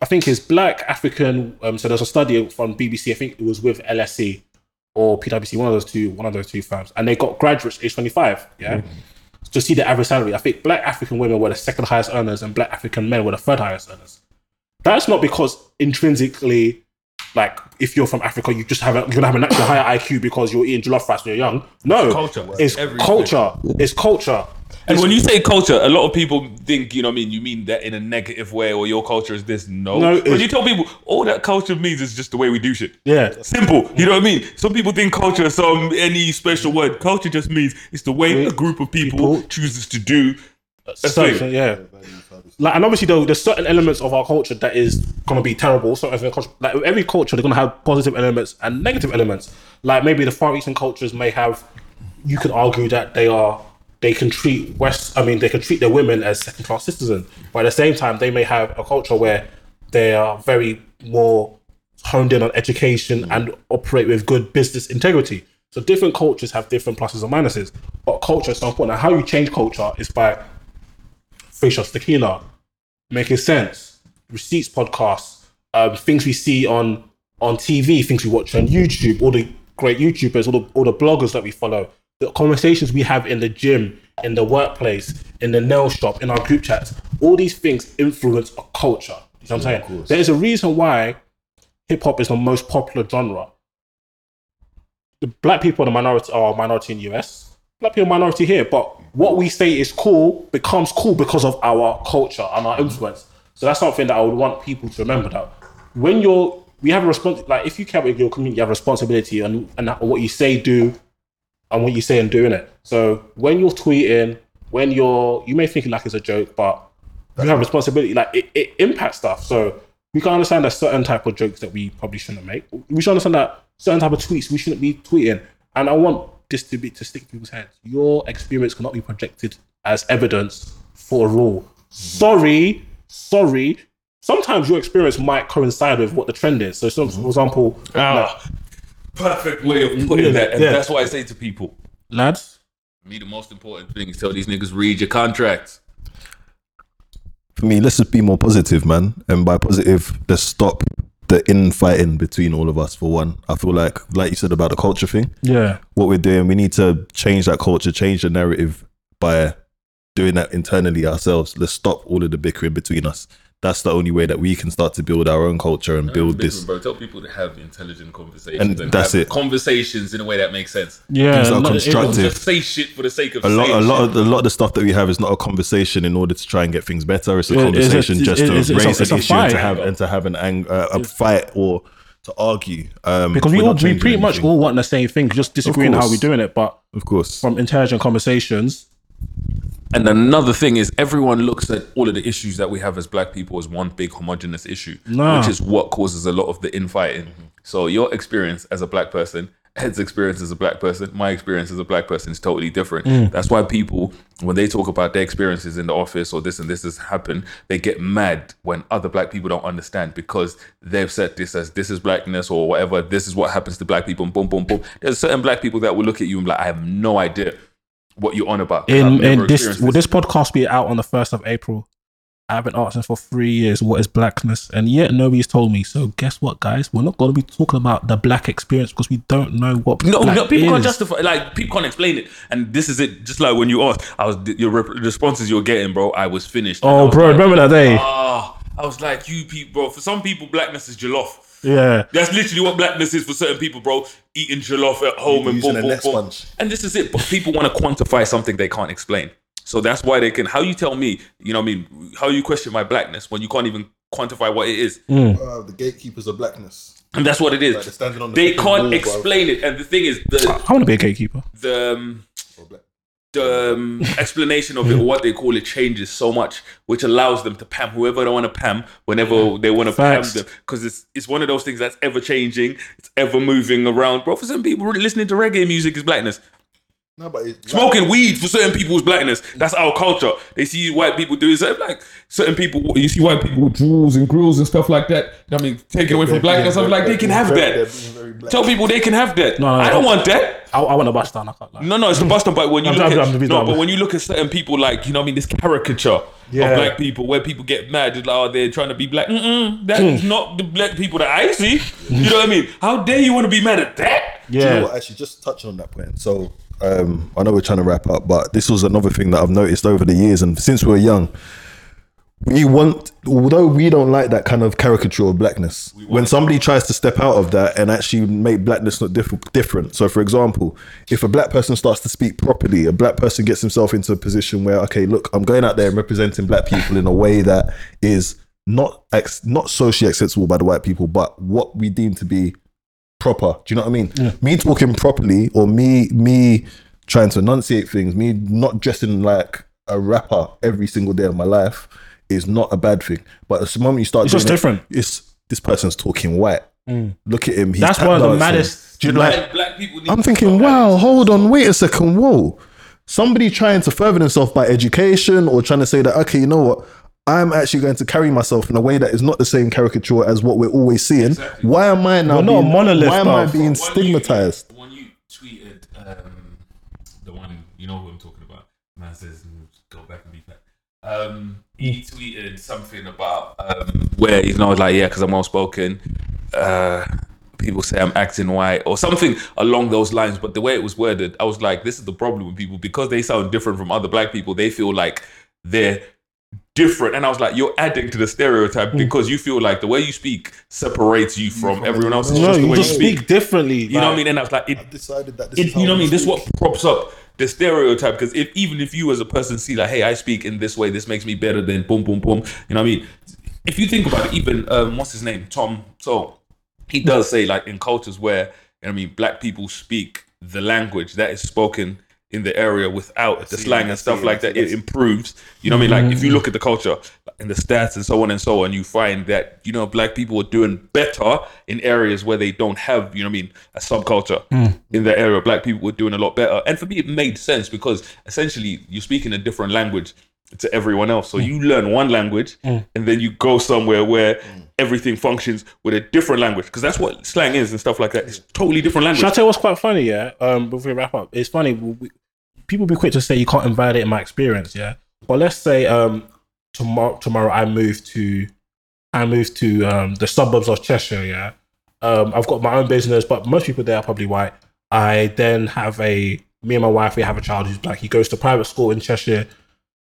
I think it's black African. Um, so there's a study from BBC. I think it was with LSE or PwC, one of those two, one of those two firms, and they got graduates age 25. Yeah, to see the average salary. I think black African women were the second highest earners, and black African men were the third highest earners. That's not because intrinsically, like if you're from Africa, you just have a, you're gonna have a natural higher IQ because you're eating jollof rice when you're young. No, it's
culture.
It's
Every
culture. It's culture.
And when you say culture, a lot of people think, you know what I mean, you mean that in a negative way or your culture is this. No.
No,
when you tell people all that culture means is just the way we do shit.
Yeah.
Simple. You know what I mean? Some people think culture is some any special word. Culture just means it's the way a group of people,
People-
chooses to do a
certain,
thing.
yeah. Like, and obviously, though, there's certain elements of our culture that is gonna be terrible. So, like every culture, they're gonna have positive elements and negative elements. Like maybe the Far Eastern cultures may have. You could argue that they are they can treat West. I mean, they can treat their women as second class citizens, but at the same time, they may have a culture where they are very more honed in on education and operate with good business integrity. So different cultures have different pluses and minuses, but culture is so important. And how you change culture is by Free Shots Tequila, Making Sense, Receipts Podcasts, um, things we see on on TV, things we watch on YouTube, all the great YouTubers, all the all the bloggers that we follow, the conversations we have in the gym, in the workplace, in the nail shop, in our group chats, all these things influence a culture. You know what I'm saying? There is a reason why hip hop is the most popular genre. The black people are the minority are a minority in the US. Black a minority here, but what we say is cool becomes cool because of our culture and our influence. So that's something that I would want people to remember that when you're we have a response like if you care about your community, you have responsibility and and what you say, do, and what you say and doing it. So when you're tweeting, when you're you may think like it's a joke, but you have responsibility. Like it, it impacts stuff. So we can understand there's certain type of jokes that we probably shouldn't make. We should understand that certain type of tweets we shouldn't be tweeting. And I want this to stick people's heads. Your experience cannot be projected as evidence for a rule. Sorry, sorry. Sometimes your experience might coincide with what the trend is. So, some, for example,
Ah, perfect way of putting that. And
Yeah.
that's why I say to people,
lads,
for me, the most important thing is tell these niggas read your contracts.
For me, let's just be more positive, man. And by positive, let's stop the infighting between all of us. For one, I feel like, like you said about the culture thing,
yeah,
what we're doing, we need to change that culture, change the narrative by doing that internally ourselves. Let's stop all of the bickering between us. That's the only way that we can start to build our own culture and build this.
Bro, tell people to have intelligent conversations
And that's
have
it.
Conversations in a way that makes sense.
yeah.
Things are
no,
constructive.
Just say shit for the sake of
A lot, a lot
shit.
of a lot of the stuff that we have is not a conversation in order to try and get things better. It's a
Yeah, it's a-
conversation
it's-
just to
it's- it's
raise
it's
an issue and to
fight.
have and to have an ang- uh, a fight or to argue. Um,
because we
we're
all we
changing
pretty much all want the same thing, just disagreeing how we're doing it. But
of course,
from intelligent conversations,
And another thing is, everyone looks at all of the issues that we have as black people as one big homogenous issue,
Nah.
which is what causes a lot of the infighting. So your experience as a black person, Ed's experience as a black person, my experience as a black person is totally different. Mm. That's why people, when they talk about their experiences in the office or this and this has happened, they get mad when other black people don't understand because they've said this as this is blackness or whatever. This is what happens to black people. And boom, boom, boom. There's certain black people that will look at you and be like, I have no idea what you're on about. 'cause I've
in in this
experienced
will this podcast be out on the first of April? I've been asking for three years what is blackness, and yet nobody's told me. So guess what, guys? We're not going to be talking about the black experience because we don't know what
No,
black
no, people
is.
can't justify. Like people can't explain it, and this is it. Just like when you asked, I was your rep- responses you're getting, bro. I was finished.
Oh,
was
bro,
like,
remember that day?
Ah, I was like, you people, bro. For some people, blackness is jollof.
Yeah,
That's literally what blackness is for certain people, bro. Eating jollof at home and
Using
boom,
a
boom, boom. And this is it. But people want to quantify something they can't explain. So that's why they can. How you tell me? You know, what I mean, how you question my blackness when you can't even quantify what it is?
Uh, the gatekeepers of blackness.
And that's what it is.
Like they're standing on the
they can't
wall, bro.
explain it. And the thing is, the
I want to be a gatekeeper.
the um, the um, explanation of it, what they call it, changes so much, which allows them to pam whoever they want to pam whenever they want to pam them, because it's it's one of those things that's ever changing, it's ever moving around. Bro, for some people, listening to reggae music is blackness.
No, but it's
Smoking weed for certain people is blackness. That's our culture. They see white people doing something like certain people. You see white people with jewels and grills and stuff like that. I mean, take it away from blackness. I'm like, they can have that. Tell people they can have that.
No, no,
I don't want that.
I, I want to bust down. I can't lie.
No, no, it's the Boston. But when you
I'm
look at no, but when you look at certain people, like you know, what I mean, this caricature
Yeah.
of black people, where people get mad, it's like, oh, they're trying to be black. Mm-mm, that is mm. not the black people that I see. You know what I mean? How dare you want to be mad at that?
Do you
Yeah,
know what? Actually, just touching on that point. So, um, I know we're trying to wrap up, but this was another thing that I've noticed over the years, and since we were young, we want, although we don't like that kind of caricature of blackness, when somebody tries to step out of that and actually make blackness look diff- different. So, for example, if a black person starts to speak properly, a black person gets himself into a position where, okay, look, I'm going out there and representing black people in a way that is not ex- not socially acceptable by the white people, but what we deem to be proper. Do you know what I mean? Me talking properly or me me trying to enunciate things, me not dressing like a rapper every single day of my life is not a bad thing. But the moment you start
It's just
it,
different.
it's this person's talking white. Mm. Look at him. He's
That's one of the maddest-
Do you like?
Black, black people. Need
I'm thinking, wow,
adding-
hold on, wait a second, whoa. Somebody trying to further themselves by education or trying to say that, okay, you know what? I'm actually going to carry myself in a way that is not the same caricature as what we're always seeing. Why am I now
We're not a monolith,
why am I being
When you-
stigmatized?
When you tweeted um, the one, you know who I'm talking about. Man says, "Mm, "Go back and be fat." Um, he tweeted something about um, where you know, I was like, yeah, because I'm well spoken. Uh, people say I'm acting white or something along those lines. But the way it was worded, I was like, this is the problem with people because they sound different from other black people. They feel like they're different. And I was like, you're adding to the stereotype
Mm.
because you feel like the way you speak separates you from everyone else. It's
no,
just the
you
way
just
you speak.
speak differently.
You know what I mean? And I was like, it,
I've decided that this
it,
is how
you know what I
we
mean? This is what props up the stereotype. Because if even if you as a person see like, hey, I speak in this way, this makes me better than boom, boom, boom. You know what I mean? If you think about it, even um, what's his name, Tom. So he does say like in cultures where you know what I mean, black people speak the language that is spoken in the area without the
see,
slang
I
and stuff
see,
like
see,
that, it improves. You know what I mean? Like if you mm-hmm. look at the culture and the stats and so on and so on, you find that you know black people are doing better in areas where they don't have you know what I mean a subculture mm. in that area. Black people were doing a lot better, and for me it made sense because essentially you're speaking a different language to everyone else. So mm. you learn one language mm. and then you go somewhere where everything functions with a different language because that's what slang is and stuff like that. It's totally different language.
Shall I tell you what's quite funny? Yeah. Um, before we wrap up, it's funny. We, people be quick to say you can't invalidate my experience. Yeah. But let's say um tomorrow tomorrow I move to I move to um the suburbs of Cheshire. Yeah. Um, I've got my own business, but most people there are probably white. I then have a me and my wife. We have a child who's black. He goes to private school in Cheshire,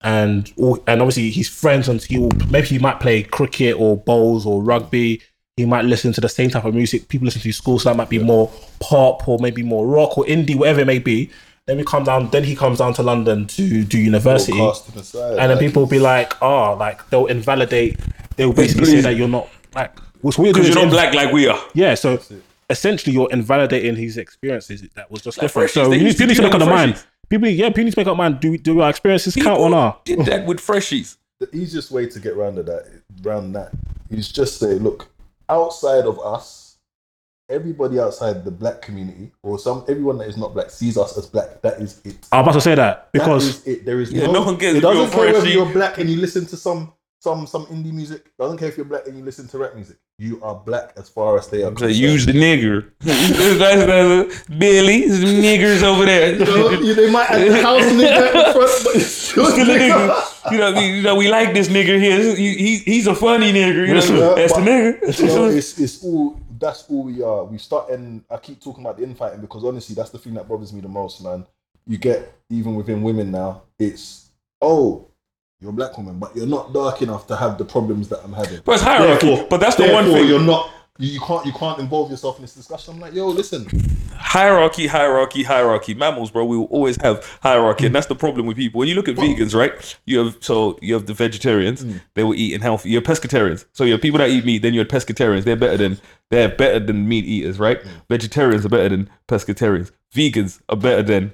and all, and obviously he's friends and he will maybe he might play cricket or bowls or rugby. He might listen to the same type of music people listen to in school, so that might be more pop or maybe more rock or indie, whatever it may be. Then we come down. Then he comes down to London to do university,
Casting aside,
and then people will be like, "Oh, like they'll invalidate. They'll basically say that you're not like what's weird
Because
is
you're not black like we are.
yeah, so essentially you're invalidating his experiences that was just
Like
different.
Freshies,
So
they
you need,
used to
you need to make up the mind. People, yeah, people need to make up mind. Do do our experiences count or not?
Did that with freshies.
the easiest way to get around that round that is just say, look, outside of us, everybody outside the black community or some everyone that is not black sees us as black. That is it.
I'm about to say that because
that is it. There is
Yeah,
no,
no one gets
It doesn't care whether you're black and you listen to some some some indie music. Doesn't care if you're black and you listen to rap music. You are black as far as they are.
So
concerned.
use the nigger. That's- that's- Billy, niggers over there.
You know, they might have the house nigga in front, but it's still
Still nigger. You know, what I mean? you know, we like this nigger here. He, he, he's a funny nigger. You know,
Yeah,
that's the
but-
nigger.
you know, it's it's all that's all we are. We start and I keep talking about the infighting because honestly, that's the thing that bothers me the most, man. You get even within women now, it's oh, you're a black woman, but you're not dark enough to have the problems that I'm having.
But it's hierarchy.
Therefore-
but that's the one thing.
you're not. You, you can't you can't involve yourself in this discussion. I'm like, yo, listen,
hierarchy, hierarchy, hierarchy. Mammals, bro, we will always have hierarchy, and that's the problem with people. When you look at vegans, right? You have so you have the vegetarians; mm. they will eat and healthy. You have pescatarians, so you have people that eat meat. Then you have pescatarians; they're better than they're better than meat eaters, right? Mm. Vegetarians are better than pescatarians. Vegans are better than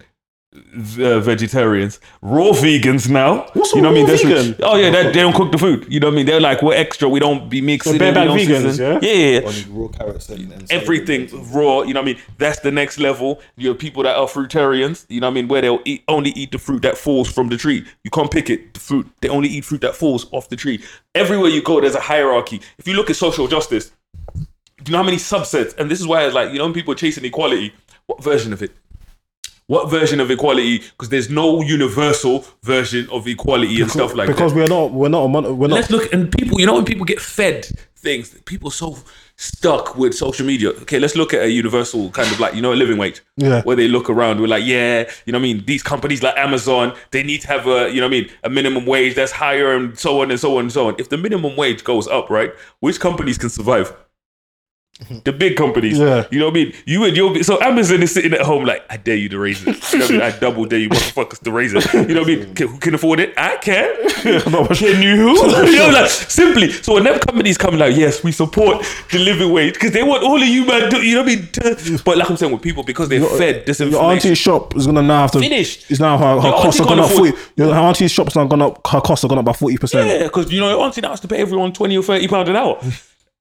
uh, vegetarians, raw vegans now.
What's
you know what I mean? That's-
vegan?
Oh yeah, that, they don't cook the food. You know what I mean? They're like we're extra. We don't be mixing.
So bareback vegans,
season.
yeah?
yeah, yeah.
raw carrots and, and
Everything raw, you know what I mean? That's the next level. You have people that are fruitarians, you know what I mean, where they'll eat, only eat the fruit that falls from the tree. You can't pick it, the fruit. They only eat fruit that falls off the tree. Everywhere you go, there's a hierarchy. If you look at social justice, do you know how many subsets? And this is why, it's like, you know, when people are chasing equality, what version of it? What version of equality? Because there's no universal version of equality and stuff like that.
because we're not we're not a mon- we're not
Let's look and people. You know when people get fed things, people are so stuck with social media. Okay, let's look at a universal kind of like you know a living wage.
Yeah.
Where they look around, we're like, yeah, you know what I mean. These companies like Amazon, they need to have a you know what I mean a minimum wage that's higher and so on and so on and so on. If the minimum wage goes up, right, which companies can survive? The big companies,
Yeah.
you know what I mean. You and your so Amazon is sitting at home like, I dare you to raise it. You know what I mean? I double dare you motherfuckers to raise it. You know what I mean? Can, who can afford it? I can. can you? you know, like simply. So when them companies come like, yes, we support the living wage because they want all of you man. Do, you know what I mean? To, but like I'm saying, with people because they're fed this
your auntie's shop is gonna now have to
Finished.
It's now her, her costs are gonna up forty. Your her auntie's shop's now gone up. Her costs have gone up by forty percent.
Yeah, because you know your auntie now has to pay everyone twenty or thirty pound an hour.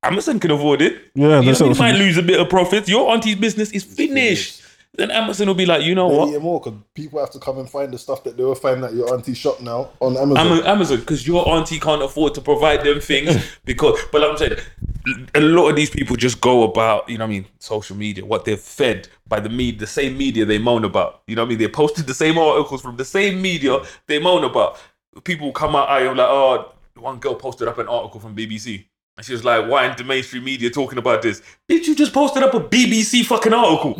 Amazon can afford it.
Yeah,
you know,
that's
what I mean?
what-
might lose a bit of profits. Your auntie's business is finished. Then Amazon will be like, you know what?
More because people have to come and find the stuff that they will find at your auntie's shop now on Amazon.
Amazon because your auntie can't afford to provide them things because but like I'm saying a lot of these people just go about you know what I mean social media what they're fed by the media the same media they moan about you know what I mean they posted the same articles from the same media they moan about people come out I am like oh one girl posted up an article from BBC and she was like why aren't the mainstream media talking about this bitch you just posted up a BBC fucking article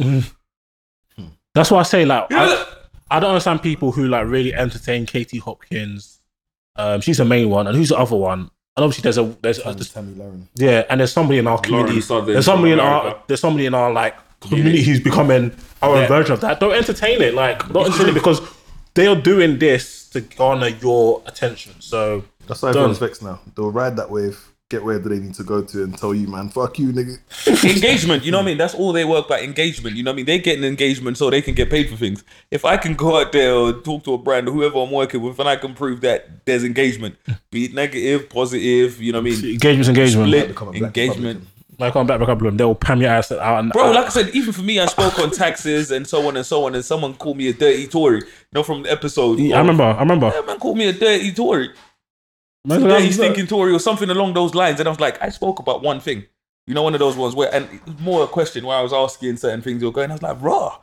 That's why I say like
Yeah.
I, I don't understand people who like really entertain Katie Hopkins. Um, she's the main one, and who's the other one? And obviously there's a there's a,
Tomi, Tomi Lahren.
yeah, and there's somebody in our community. There's somebody in our there's somebody in our like community who's becoming our own version of that. Don't entertain it, like don't entertain it because they are doing this to garner your attention. So
That's why
Done.
everyone's vexed now. They'll ride that wave get where do they need to go to and tell you, man, fuck you, nigga.
engagement. You know what I mean? That's all they work by engagement. You know what I mean? They get an engagement so they can get paid for things. If I can go out there or talk to a brand or whoever I'm working with, and I can prove that there's engagement, be it negative, positive. You know what I mean?
Engagement's engagement.
Split
Become a black
engagement.
Like on Black Republic, they'll pam your ass out. And,
Bro, like I said, even for me, I spoke on taxes and so on and so on, and someone called me a dirty Tory. You know, from the episode.
I remember. I remember.
Yeah, man called me a dirty Tory.
Man,
dirty
that-
stinking Tory or something along those lines. And I was like, I spoke about one thing. You know, one of those ones where, and more a question where I was asking certain things you're going, I was like, raw.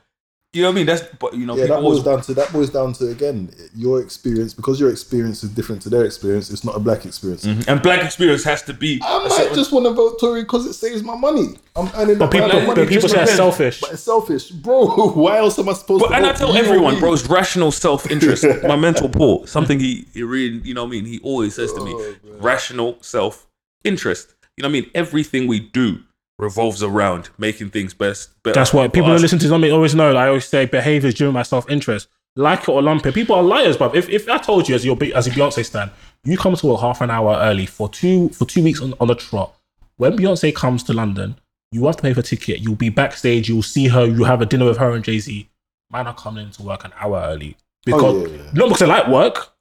You know what I mean? That's, but you know,
Yeah, that boils
always,
down to that boils down to again your experience because your experience is different to their experience. It's not a black experience. Mm-hmm.
and black experience has to be.
I might
certain-
just want to vote Tory because it saves my money. I'm earning
But people,
that money.
but people
just
say it's selfish.
But it's selfish, bro. Why else am I supposed
But,
to?
and I
vote
tell
you
everyone,
me?
bro, it's rational self interest. My mental Paul, something he, he really, you know what I mean? He always says to me,
Oh,
rational self interest. You know what I mean? Everything we do revolves around making things best. Better
That's what
for
people who listen to something always know. I always say behavior is driven by self interest. Like it or lump it. People are liars, but if, if I told you as your as a Beyonce stan, you come to work half an hour early for two for two weeks on, on the trot. When Beyonce comes to London, you have to pay for a ticket. You'll be backstage. You'll see her. You have a dinner with her and Jay Z. Man are coming into work an hour early oh, because
Oh, yeah, yeah.
not because they like work,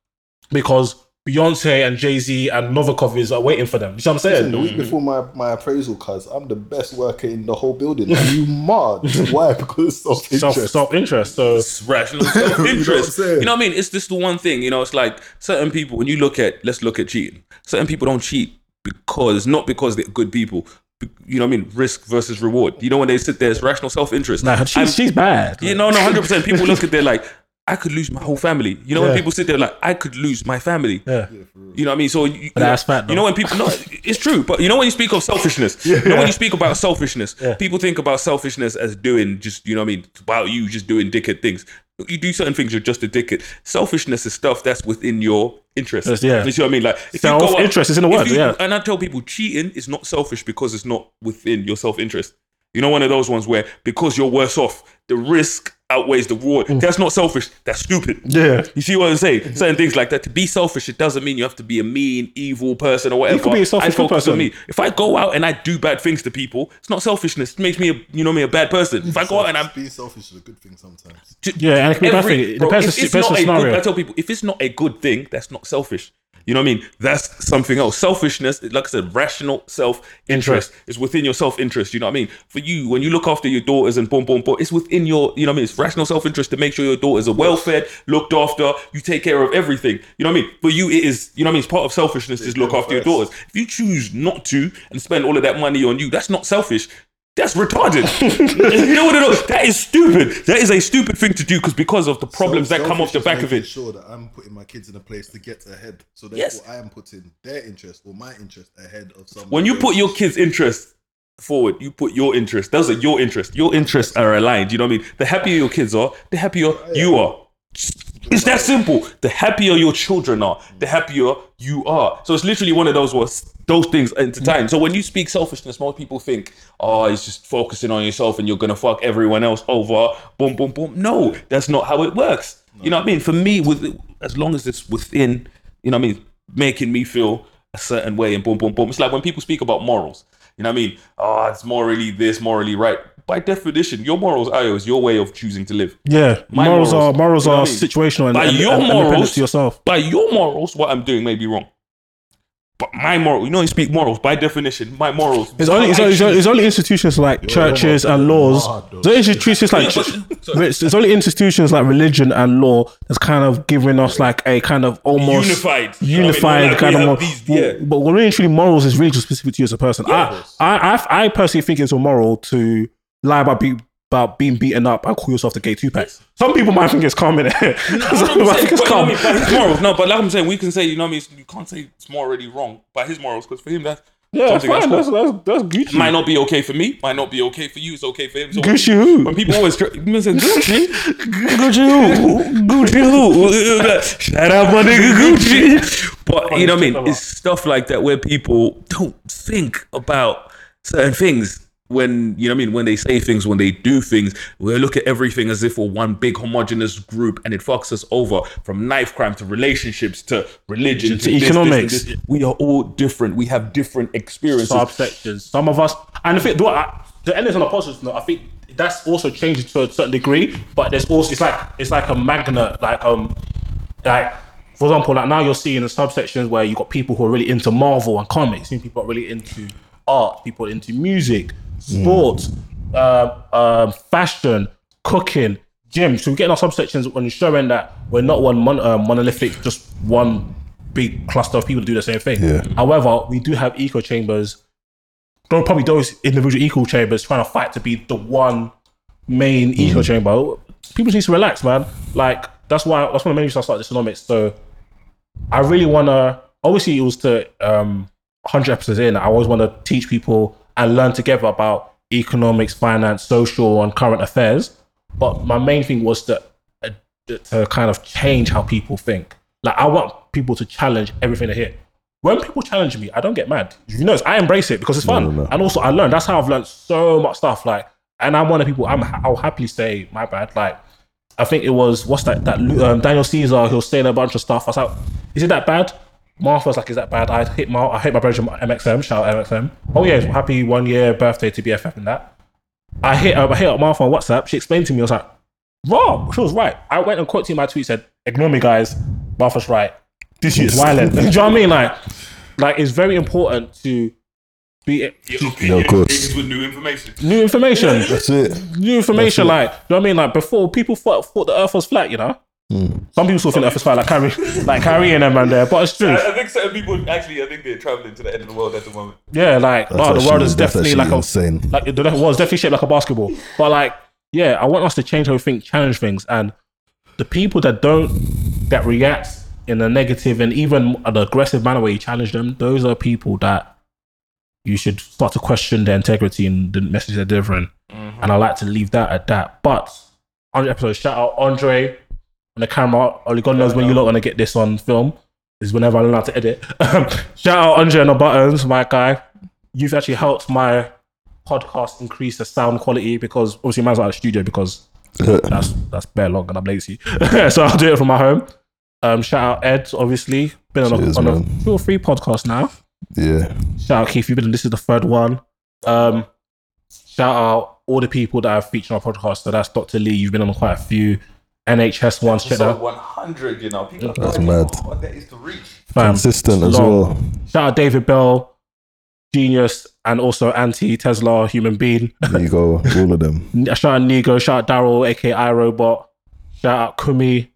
because Beyonce and Jay Z and Novikov is are waiting for them. You see what I'm saying?
Listen, the week before my, my appraisal, cuz I'm the best worker in the whole building. And you mad? Why? Because self
Self
interest.
self interest. So
It's rational self interest.
you, know
you know what I mean? It's just the one thing. You know, it's like certain people. When you look at, let's look at cheating. Certain people don't cheat because not because they're good people. You know what I mean? Risk versus reward. You know when they sit there, it's rational self interest.
nah, she's, she's bad.
You know, no, hundred percent. People look at there like I could lose my whole family. You know when people sit there like I could lose my family.
Yeah.
You know what I mean? So you,
But that's fat,
You know when people no, it's true. But you know when you speak of selfishness, you know when you speak about selfishness,
Yeah.
people think about selfishness as doing just you know what I mean about you just doing dickhead things. You do certain things, you're just a dickhead. Selfishness is stuff that's within your interest.
Yes, yeah.
You see what I mean? Like if you go
Self-interest is in the
if
word,
you-
yeah.
And I tell people cheating is not selfish because it's not within your self interest. You know, one of those ones where because you're worse off, the risk outweighs the reward. That's not selfish. That's stupid.
Mm. Yeah.
You see what I'm saying? Certain things like that. To be selfish, it doesn't mean you have to be a mean, evil person or whatever.
You could be a selfish
I focus
person.
on me. If I go out and I do bad things to people, it's not selfishness. It makes me, a, you know, me a bad person. If I go out and I'm
being selfish is a good thing sometimes.
Yeah, and it can be a bad
every-
thing. It
bro,
depends
if it's
depends on
not a good,
scenario.
I tell people if it's not a good thing, that's not selfish. You know what I mean? That's something else. Selfishness, like I said, rational self interest is within your self interest. You know what I mean? For you, when you look after your daughters and boom, boom, boom, it's within your, you know what I mean? It's rational self interest to make sure your daughters are well fed, looked after, you take care of everything. You know what I mean? For you, it is, you know what I mean? It's part of selfishness is look after your daughters. If you choose not to and spend all of that money on you, that's not selfish. That's retarded. you know what it is? That is stupid. That is a stupid thing to do because because of the problems that come off the back of it.
Sure that I'm putting my kids in a place to get ahead. So
Yes.
therefore, I am putting their interest or my interest ahead of someone.
When you put your kids' interest forward, you put your interest. Those are your interests. Your interests are aligned. You know what I mean? The happier your kids are, the happier you are. It's that simple. The happier your children are, the happier you are. So it's literally one of those was those things intertwined. So when you speak selfishness, most people think, oh, it's just focusing on yourself and you're gonna fuck everyone else over. Boom, boom, boom. No, that's not how it works. You know what I mean? For me, with as long as it's within, you know what I mean, making me feel a certain way and boom, boom, boom. It's like when people speak about morals. You know what I mean? Oh, it's morally this, morally right. By definition, your morals are is your way of choosing to live.
yeah,
My
morals, are
morals,
morals
you know
are
I mean?
situational and,
By
and,
your
and
morals-
to yourself.
By your morals, what I'm doing may be wrong. But my moral, you know, you speak morals. By definition, my morals.
It's only, it's, only, it's, only, it's only institutions like churches and laws.
mad.
It's only institutions like
Sorry.
it's, it's only institutions like religion and law that's kind of giving us like a kind of almost
Unified. You know what I mean?
unified
Like,
kind of.
have
More,
these- yeah.
But what really truly morals is really just specific to you as a person. I. I, I, I personally think it's immoral to lie about being about being beaten up and call yourself the gay Tupac. Some people might think it's calm in it. Some
No,
people
no,
might think it's
but, you know I mean? His morals, no, but like I'm saying, we can say, you know what I mean? You can't say it's morally wrong by his morals because for him, that's
Yeah,
something
fine.
that's
That's, that's, that's Gucci.
might not be okay for me, might not be okay for you. It's okay for him. So
Gucci
when,
who?
When people always try, you say Gucci,
Gucci who?
Gucci who? Shout out my nigga Gucci. But you know what I mean? It's stuff like that where people don't think about certain things. When you know what I mean when they say things, when they do things, we look at everything as if we're one big homogenous group, and it fucks us over from knife crime to relationships to religion to,
To
this,
economics.
this, this. We are all different. We have different experiences.
subsections. Some of us, and I think the, I- the end is on a positive note. I think that's also changing to a certain degree, but there's also it's like it's like a magnet, like um, like for example, like now you're seeing the subsections where you got people who are really into Marvel and comics, and people are really into art, people are into music, sports, uh, um, fashion, cooking, gym. So we're getting our subsections when showing that we're not one mon- uh, monolithic, just one big cluster of people to do the same thing.
Yeah.
However, we do have echo chambers though probably those individual echo chambers trying to fight to be the one main echo chamber. People just need to relax, man. Like that's why that's one of the main reasons I started Dysonomics. So I really wanna obviously it was to um hundred episodes in, I always wanna teach people and learn together about economics, finance, social and current affairs. But my main thing was to uh, to kind of change how people think. Like I want people to challenge everything they hear. When people challenge me, I don't get mad. You know, I embrace it because it's fun,
no, no.
and also I learn. That's how I've learned so much stuff. Like, and I'm one of the people. I'm. I'll happily say my bad. Like, I think it was what's that? That um, Daniel Caesar. He'll saying a bunch of stuff. I was like, is it that bad? Martha's like, is that bad? I hit my. I hit my brother MXM. Shout out MXM. Oh yeah, happy one year birthday to BFF and that. I hit. Uh, I hit up Martha on WhatsApp. She explained to me. I was like, Rob, she was right. I went and quoted my tweet. Said, ignore me, guys. Martha's right. This shit is violent. Do you know what I mean? Like, like it's very important to be
Yeah, of course.
It's with new information.
new information.
That's it.
new information.
That's
Like, you know what I mean? Like before, people thought, thought the Earth was flat. You know, Hmm. some people still think the Earth is like Kyrie, like Kyrie and them man there. But it's true.
I think certain people actually, I think they're traveling to the end of the world at the moment.
Yeah, like
That's
oh, the world is definitely like
actually
a
insane.
like the world is definitely shaped like a basketball. But like, yeah, I want us to change how we think, challenge things, and the people that don't that react in a negative and even an aggressive manner where you challenge them, those are people that you should start to question their integrity and the message they're delivering. Mm-hmm. And I like to leave that at that. But 100 episodes, shout out Andre on the camera. Only God knows when you lot gonna get this on film. Is whenever I learn how to edit. shout out Andre and the buttons, my guy. You've actually helped my podcast increase the sound quality because obviously mine's out of the studio because that's that's bare long and I'm lazy. so I'll do it from my home. Um, shout out Ed, obviously. Been on, a, on a two or three podcasts now.
Yeah.
Shout out Keith, you've been this is the third one. Um, shout out all the people that I've featured on podcast. So that's Dr. Lee, you've been on quite a few NHS ones. Check that
So
out.
100, you know, people
That's
have
mad.
how hard that is to reach.
Fam.
Consistent as
long.
well.
Shout out David Bell, genius and also anti Tesla human being.
There you go. All of them.
Shout out Nigo, shout out Daryl, aka iRobot. Shout out Kumi.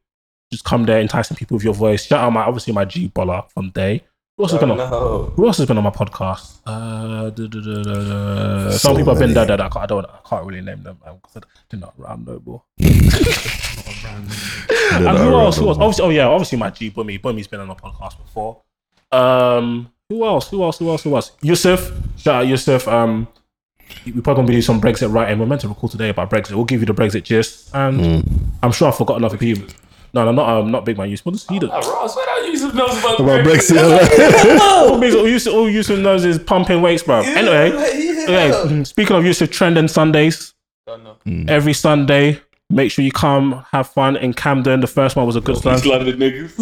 Just come there, enticing people with your voice. Shout out my obviously my G baller from Day. Who else has been on?
No.
Who else has been on my podcast? Uh, duh, duh, duh, duh, duh.
So
Some people have been
many.
there that I can't, I don't, I can't really name them because they're not round noble.
They're
And
not
who else? Who
no
else? Obviously, oh yeah, obviously my G Bummy. Bummy's been on the podcast before. Um, who else? Who else? Who else? Who else? Yusuf. Shout out Yusuf. Um, we're probably gonna be doing some Brexit writing. We're meant to record today about Brexit. We'll give you the Brexit gist, and I'm sure I forgot enough of people. No, no, not um, not Big Man Yusuf. What does he do?
Ah, Ross, what are you Yusuf knows about,
About
Brexit?
Brexit.
all, Yusuf, all, Yusuf, all Yusuf knows is pumping weights, bro. Anyway, okay, speaking of Yusuf, trending Sundays.
Don't know.
Every Sunday, make sure you come have fun in Camden. The first one was a good one.
East London niggas.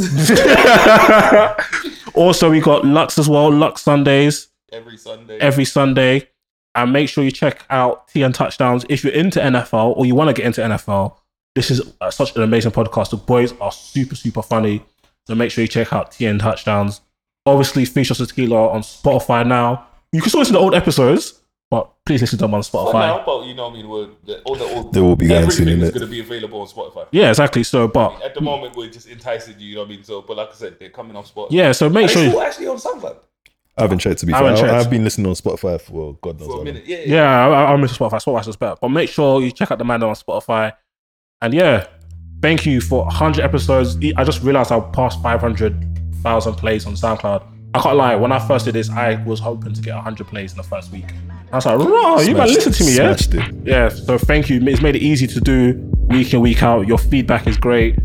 Also, we got Lux as well. Lux Sundays
Every Sunday.
every Sunday. And make sure you check out Tea and Touchdowns. If you're into NFL or you want to get into NFL, this is uh, such an amazing podcast. The boys are super, super funny. So make sure you check out Tea and Touchdowns. Obviously, Fish Shots of Tequila on Spotify now. You can still listen to old episodes, but please listen to them on
For
Spotify.
now, but you know what I mean? We're, the, all the, all,
They will be going
everything
soon,
is
innit?
going to be available on Spotify.
Yeah, exactly. So, but
At the moment, we're just enticing you, you know what I mean? So, but like I said, they're coming off Spotify.
yeah, so make
And
sure.
it's
You,
all actually on SoundCloud
I haven't checked to be
I
fair. I,
checked.
I've been listening on Spotify for God knows
for
how
a
long.
minute. Yeah, yeah.
yeah, I, I miss Spotify. Spotify's just better. But make sure you check out the man on Spotify. And yeah, thank you for 100 episodes. I just realized I passed 500,000 plays on SoundCloud. I can't lie. When I first did this, I was hoping to get 100 plays in the first week. I was like, "Raw, you
Smashed
listen to me, yeah?"
It.
Yeah. So thank you. It's made it easy to do week in week out. Your feedback is great.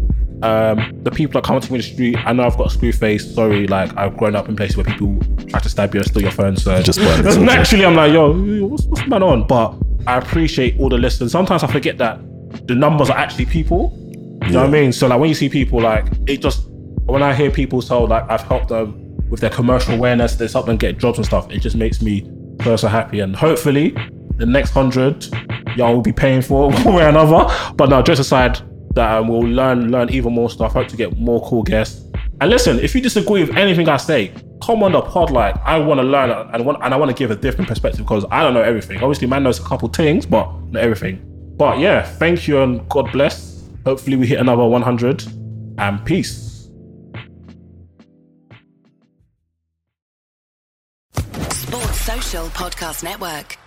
Um, the people that come to me in the street, I know I've got a screw face. Sorry, like I've grown up in places where people try to stab you and steal your phone. So
Just burn it, it's okay.
naturally, I'm like, yo, what's, what's going on? But I appreciate all the listens. Sometimes I forget that the numbers are actually people. You know what I mean? So like when you see people, like it just when I hear people tell like I've helped them with their commercial awareness, there's helped them get jobs and stuff. It just makes me so happy. And hopefully, the next hundred, y'all will be paying for one way or another. But now just aside that um, we'll learn learn even more stuff. Hope to get more cool guests. And listen, if you disagree with anything I say, come on the pod. Like I want to learn and want and I want to give a different perspective because I don't know everything. Obviously, man knows a couple things, but not everything. But yeah, thank you and God bless. Hopefully, we hit another 100 and peace.
Sports Social Podcast Network.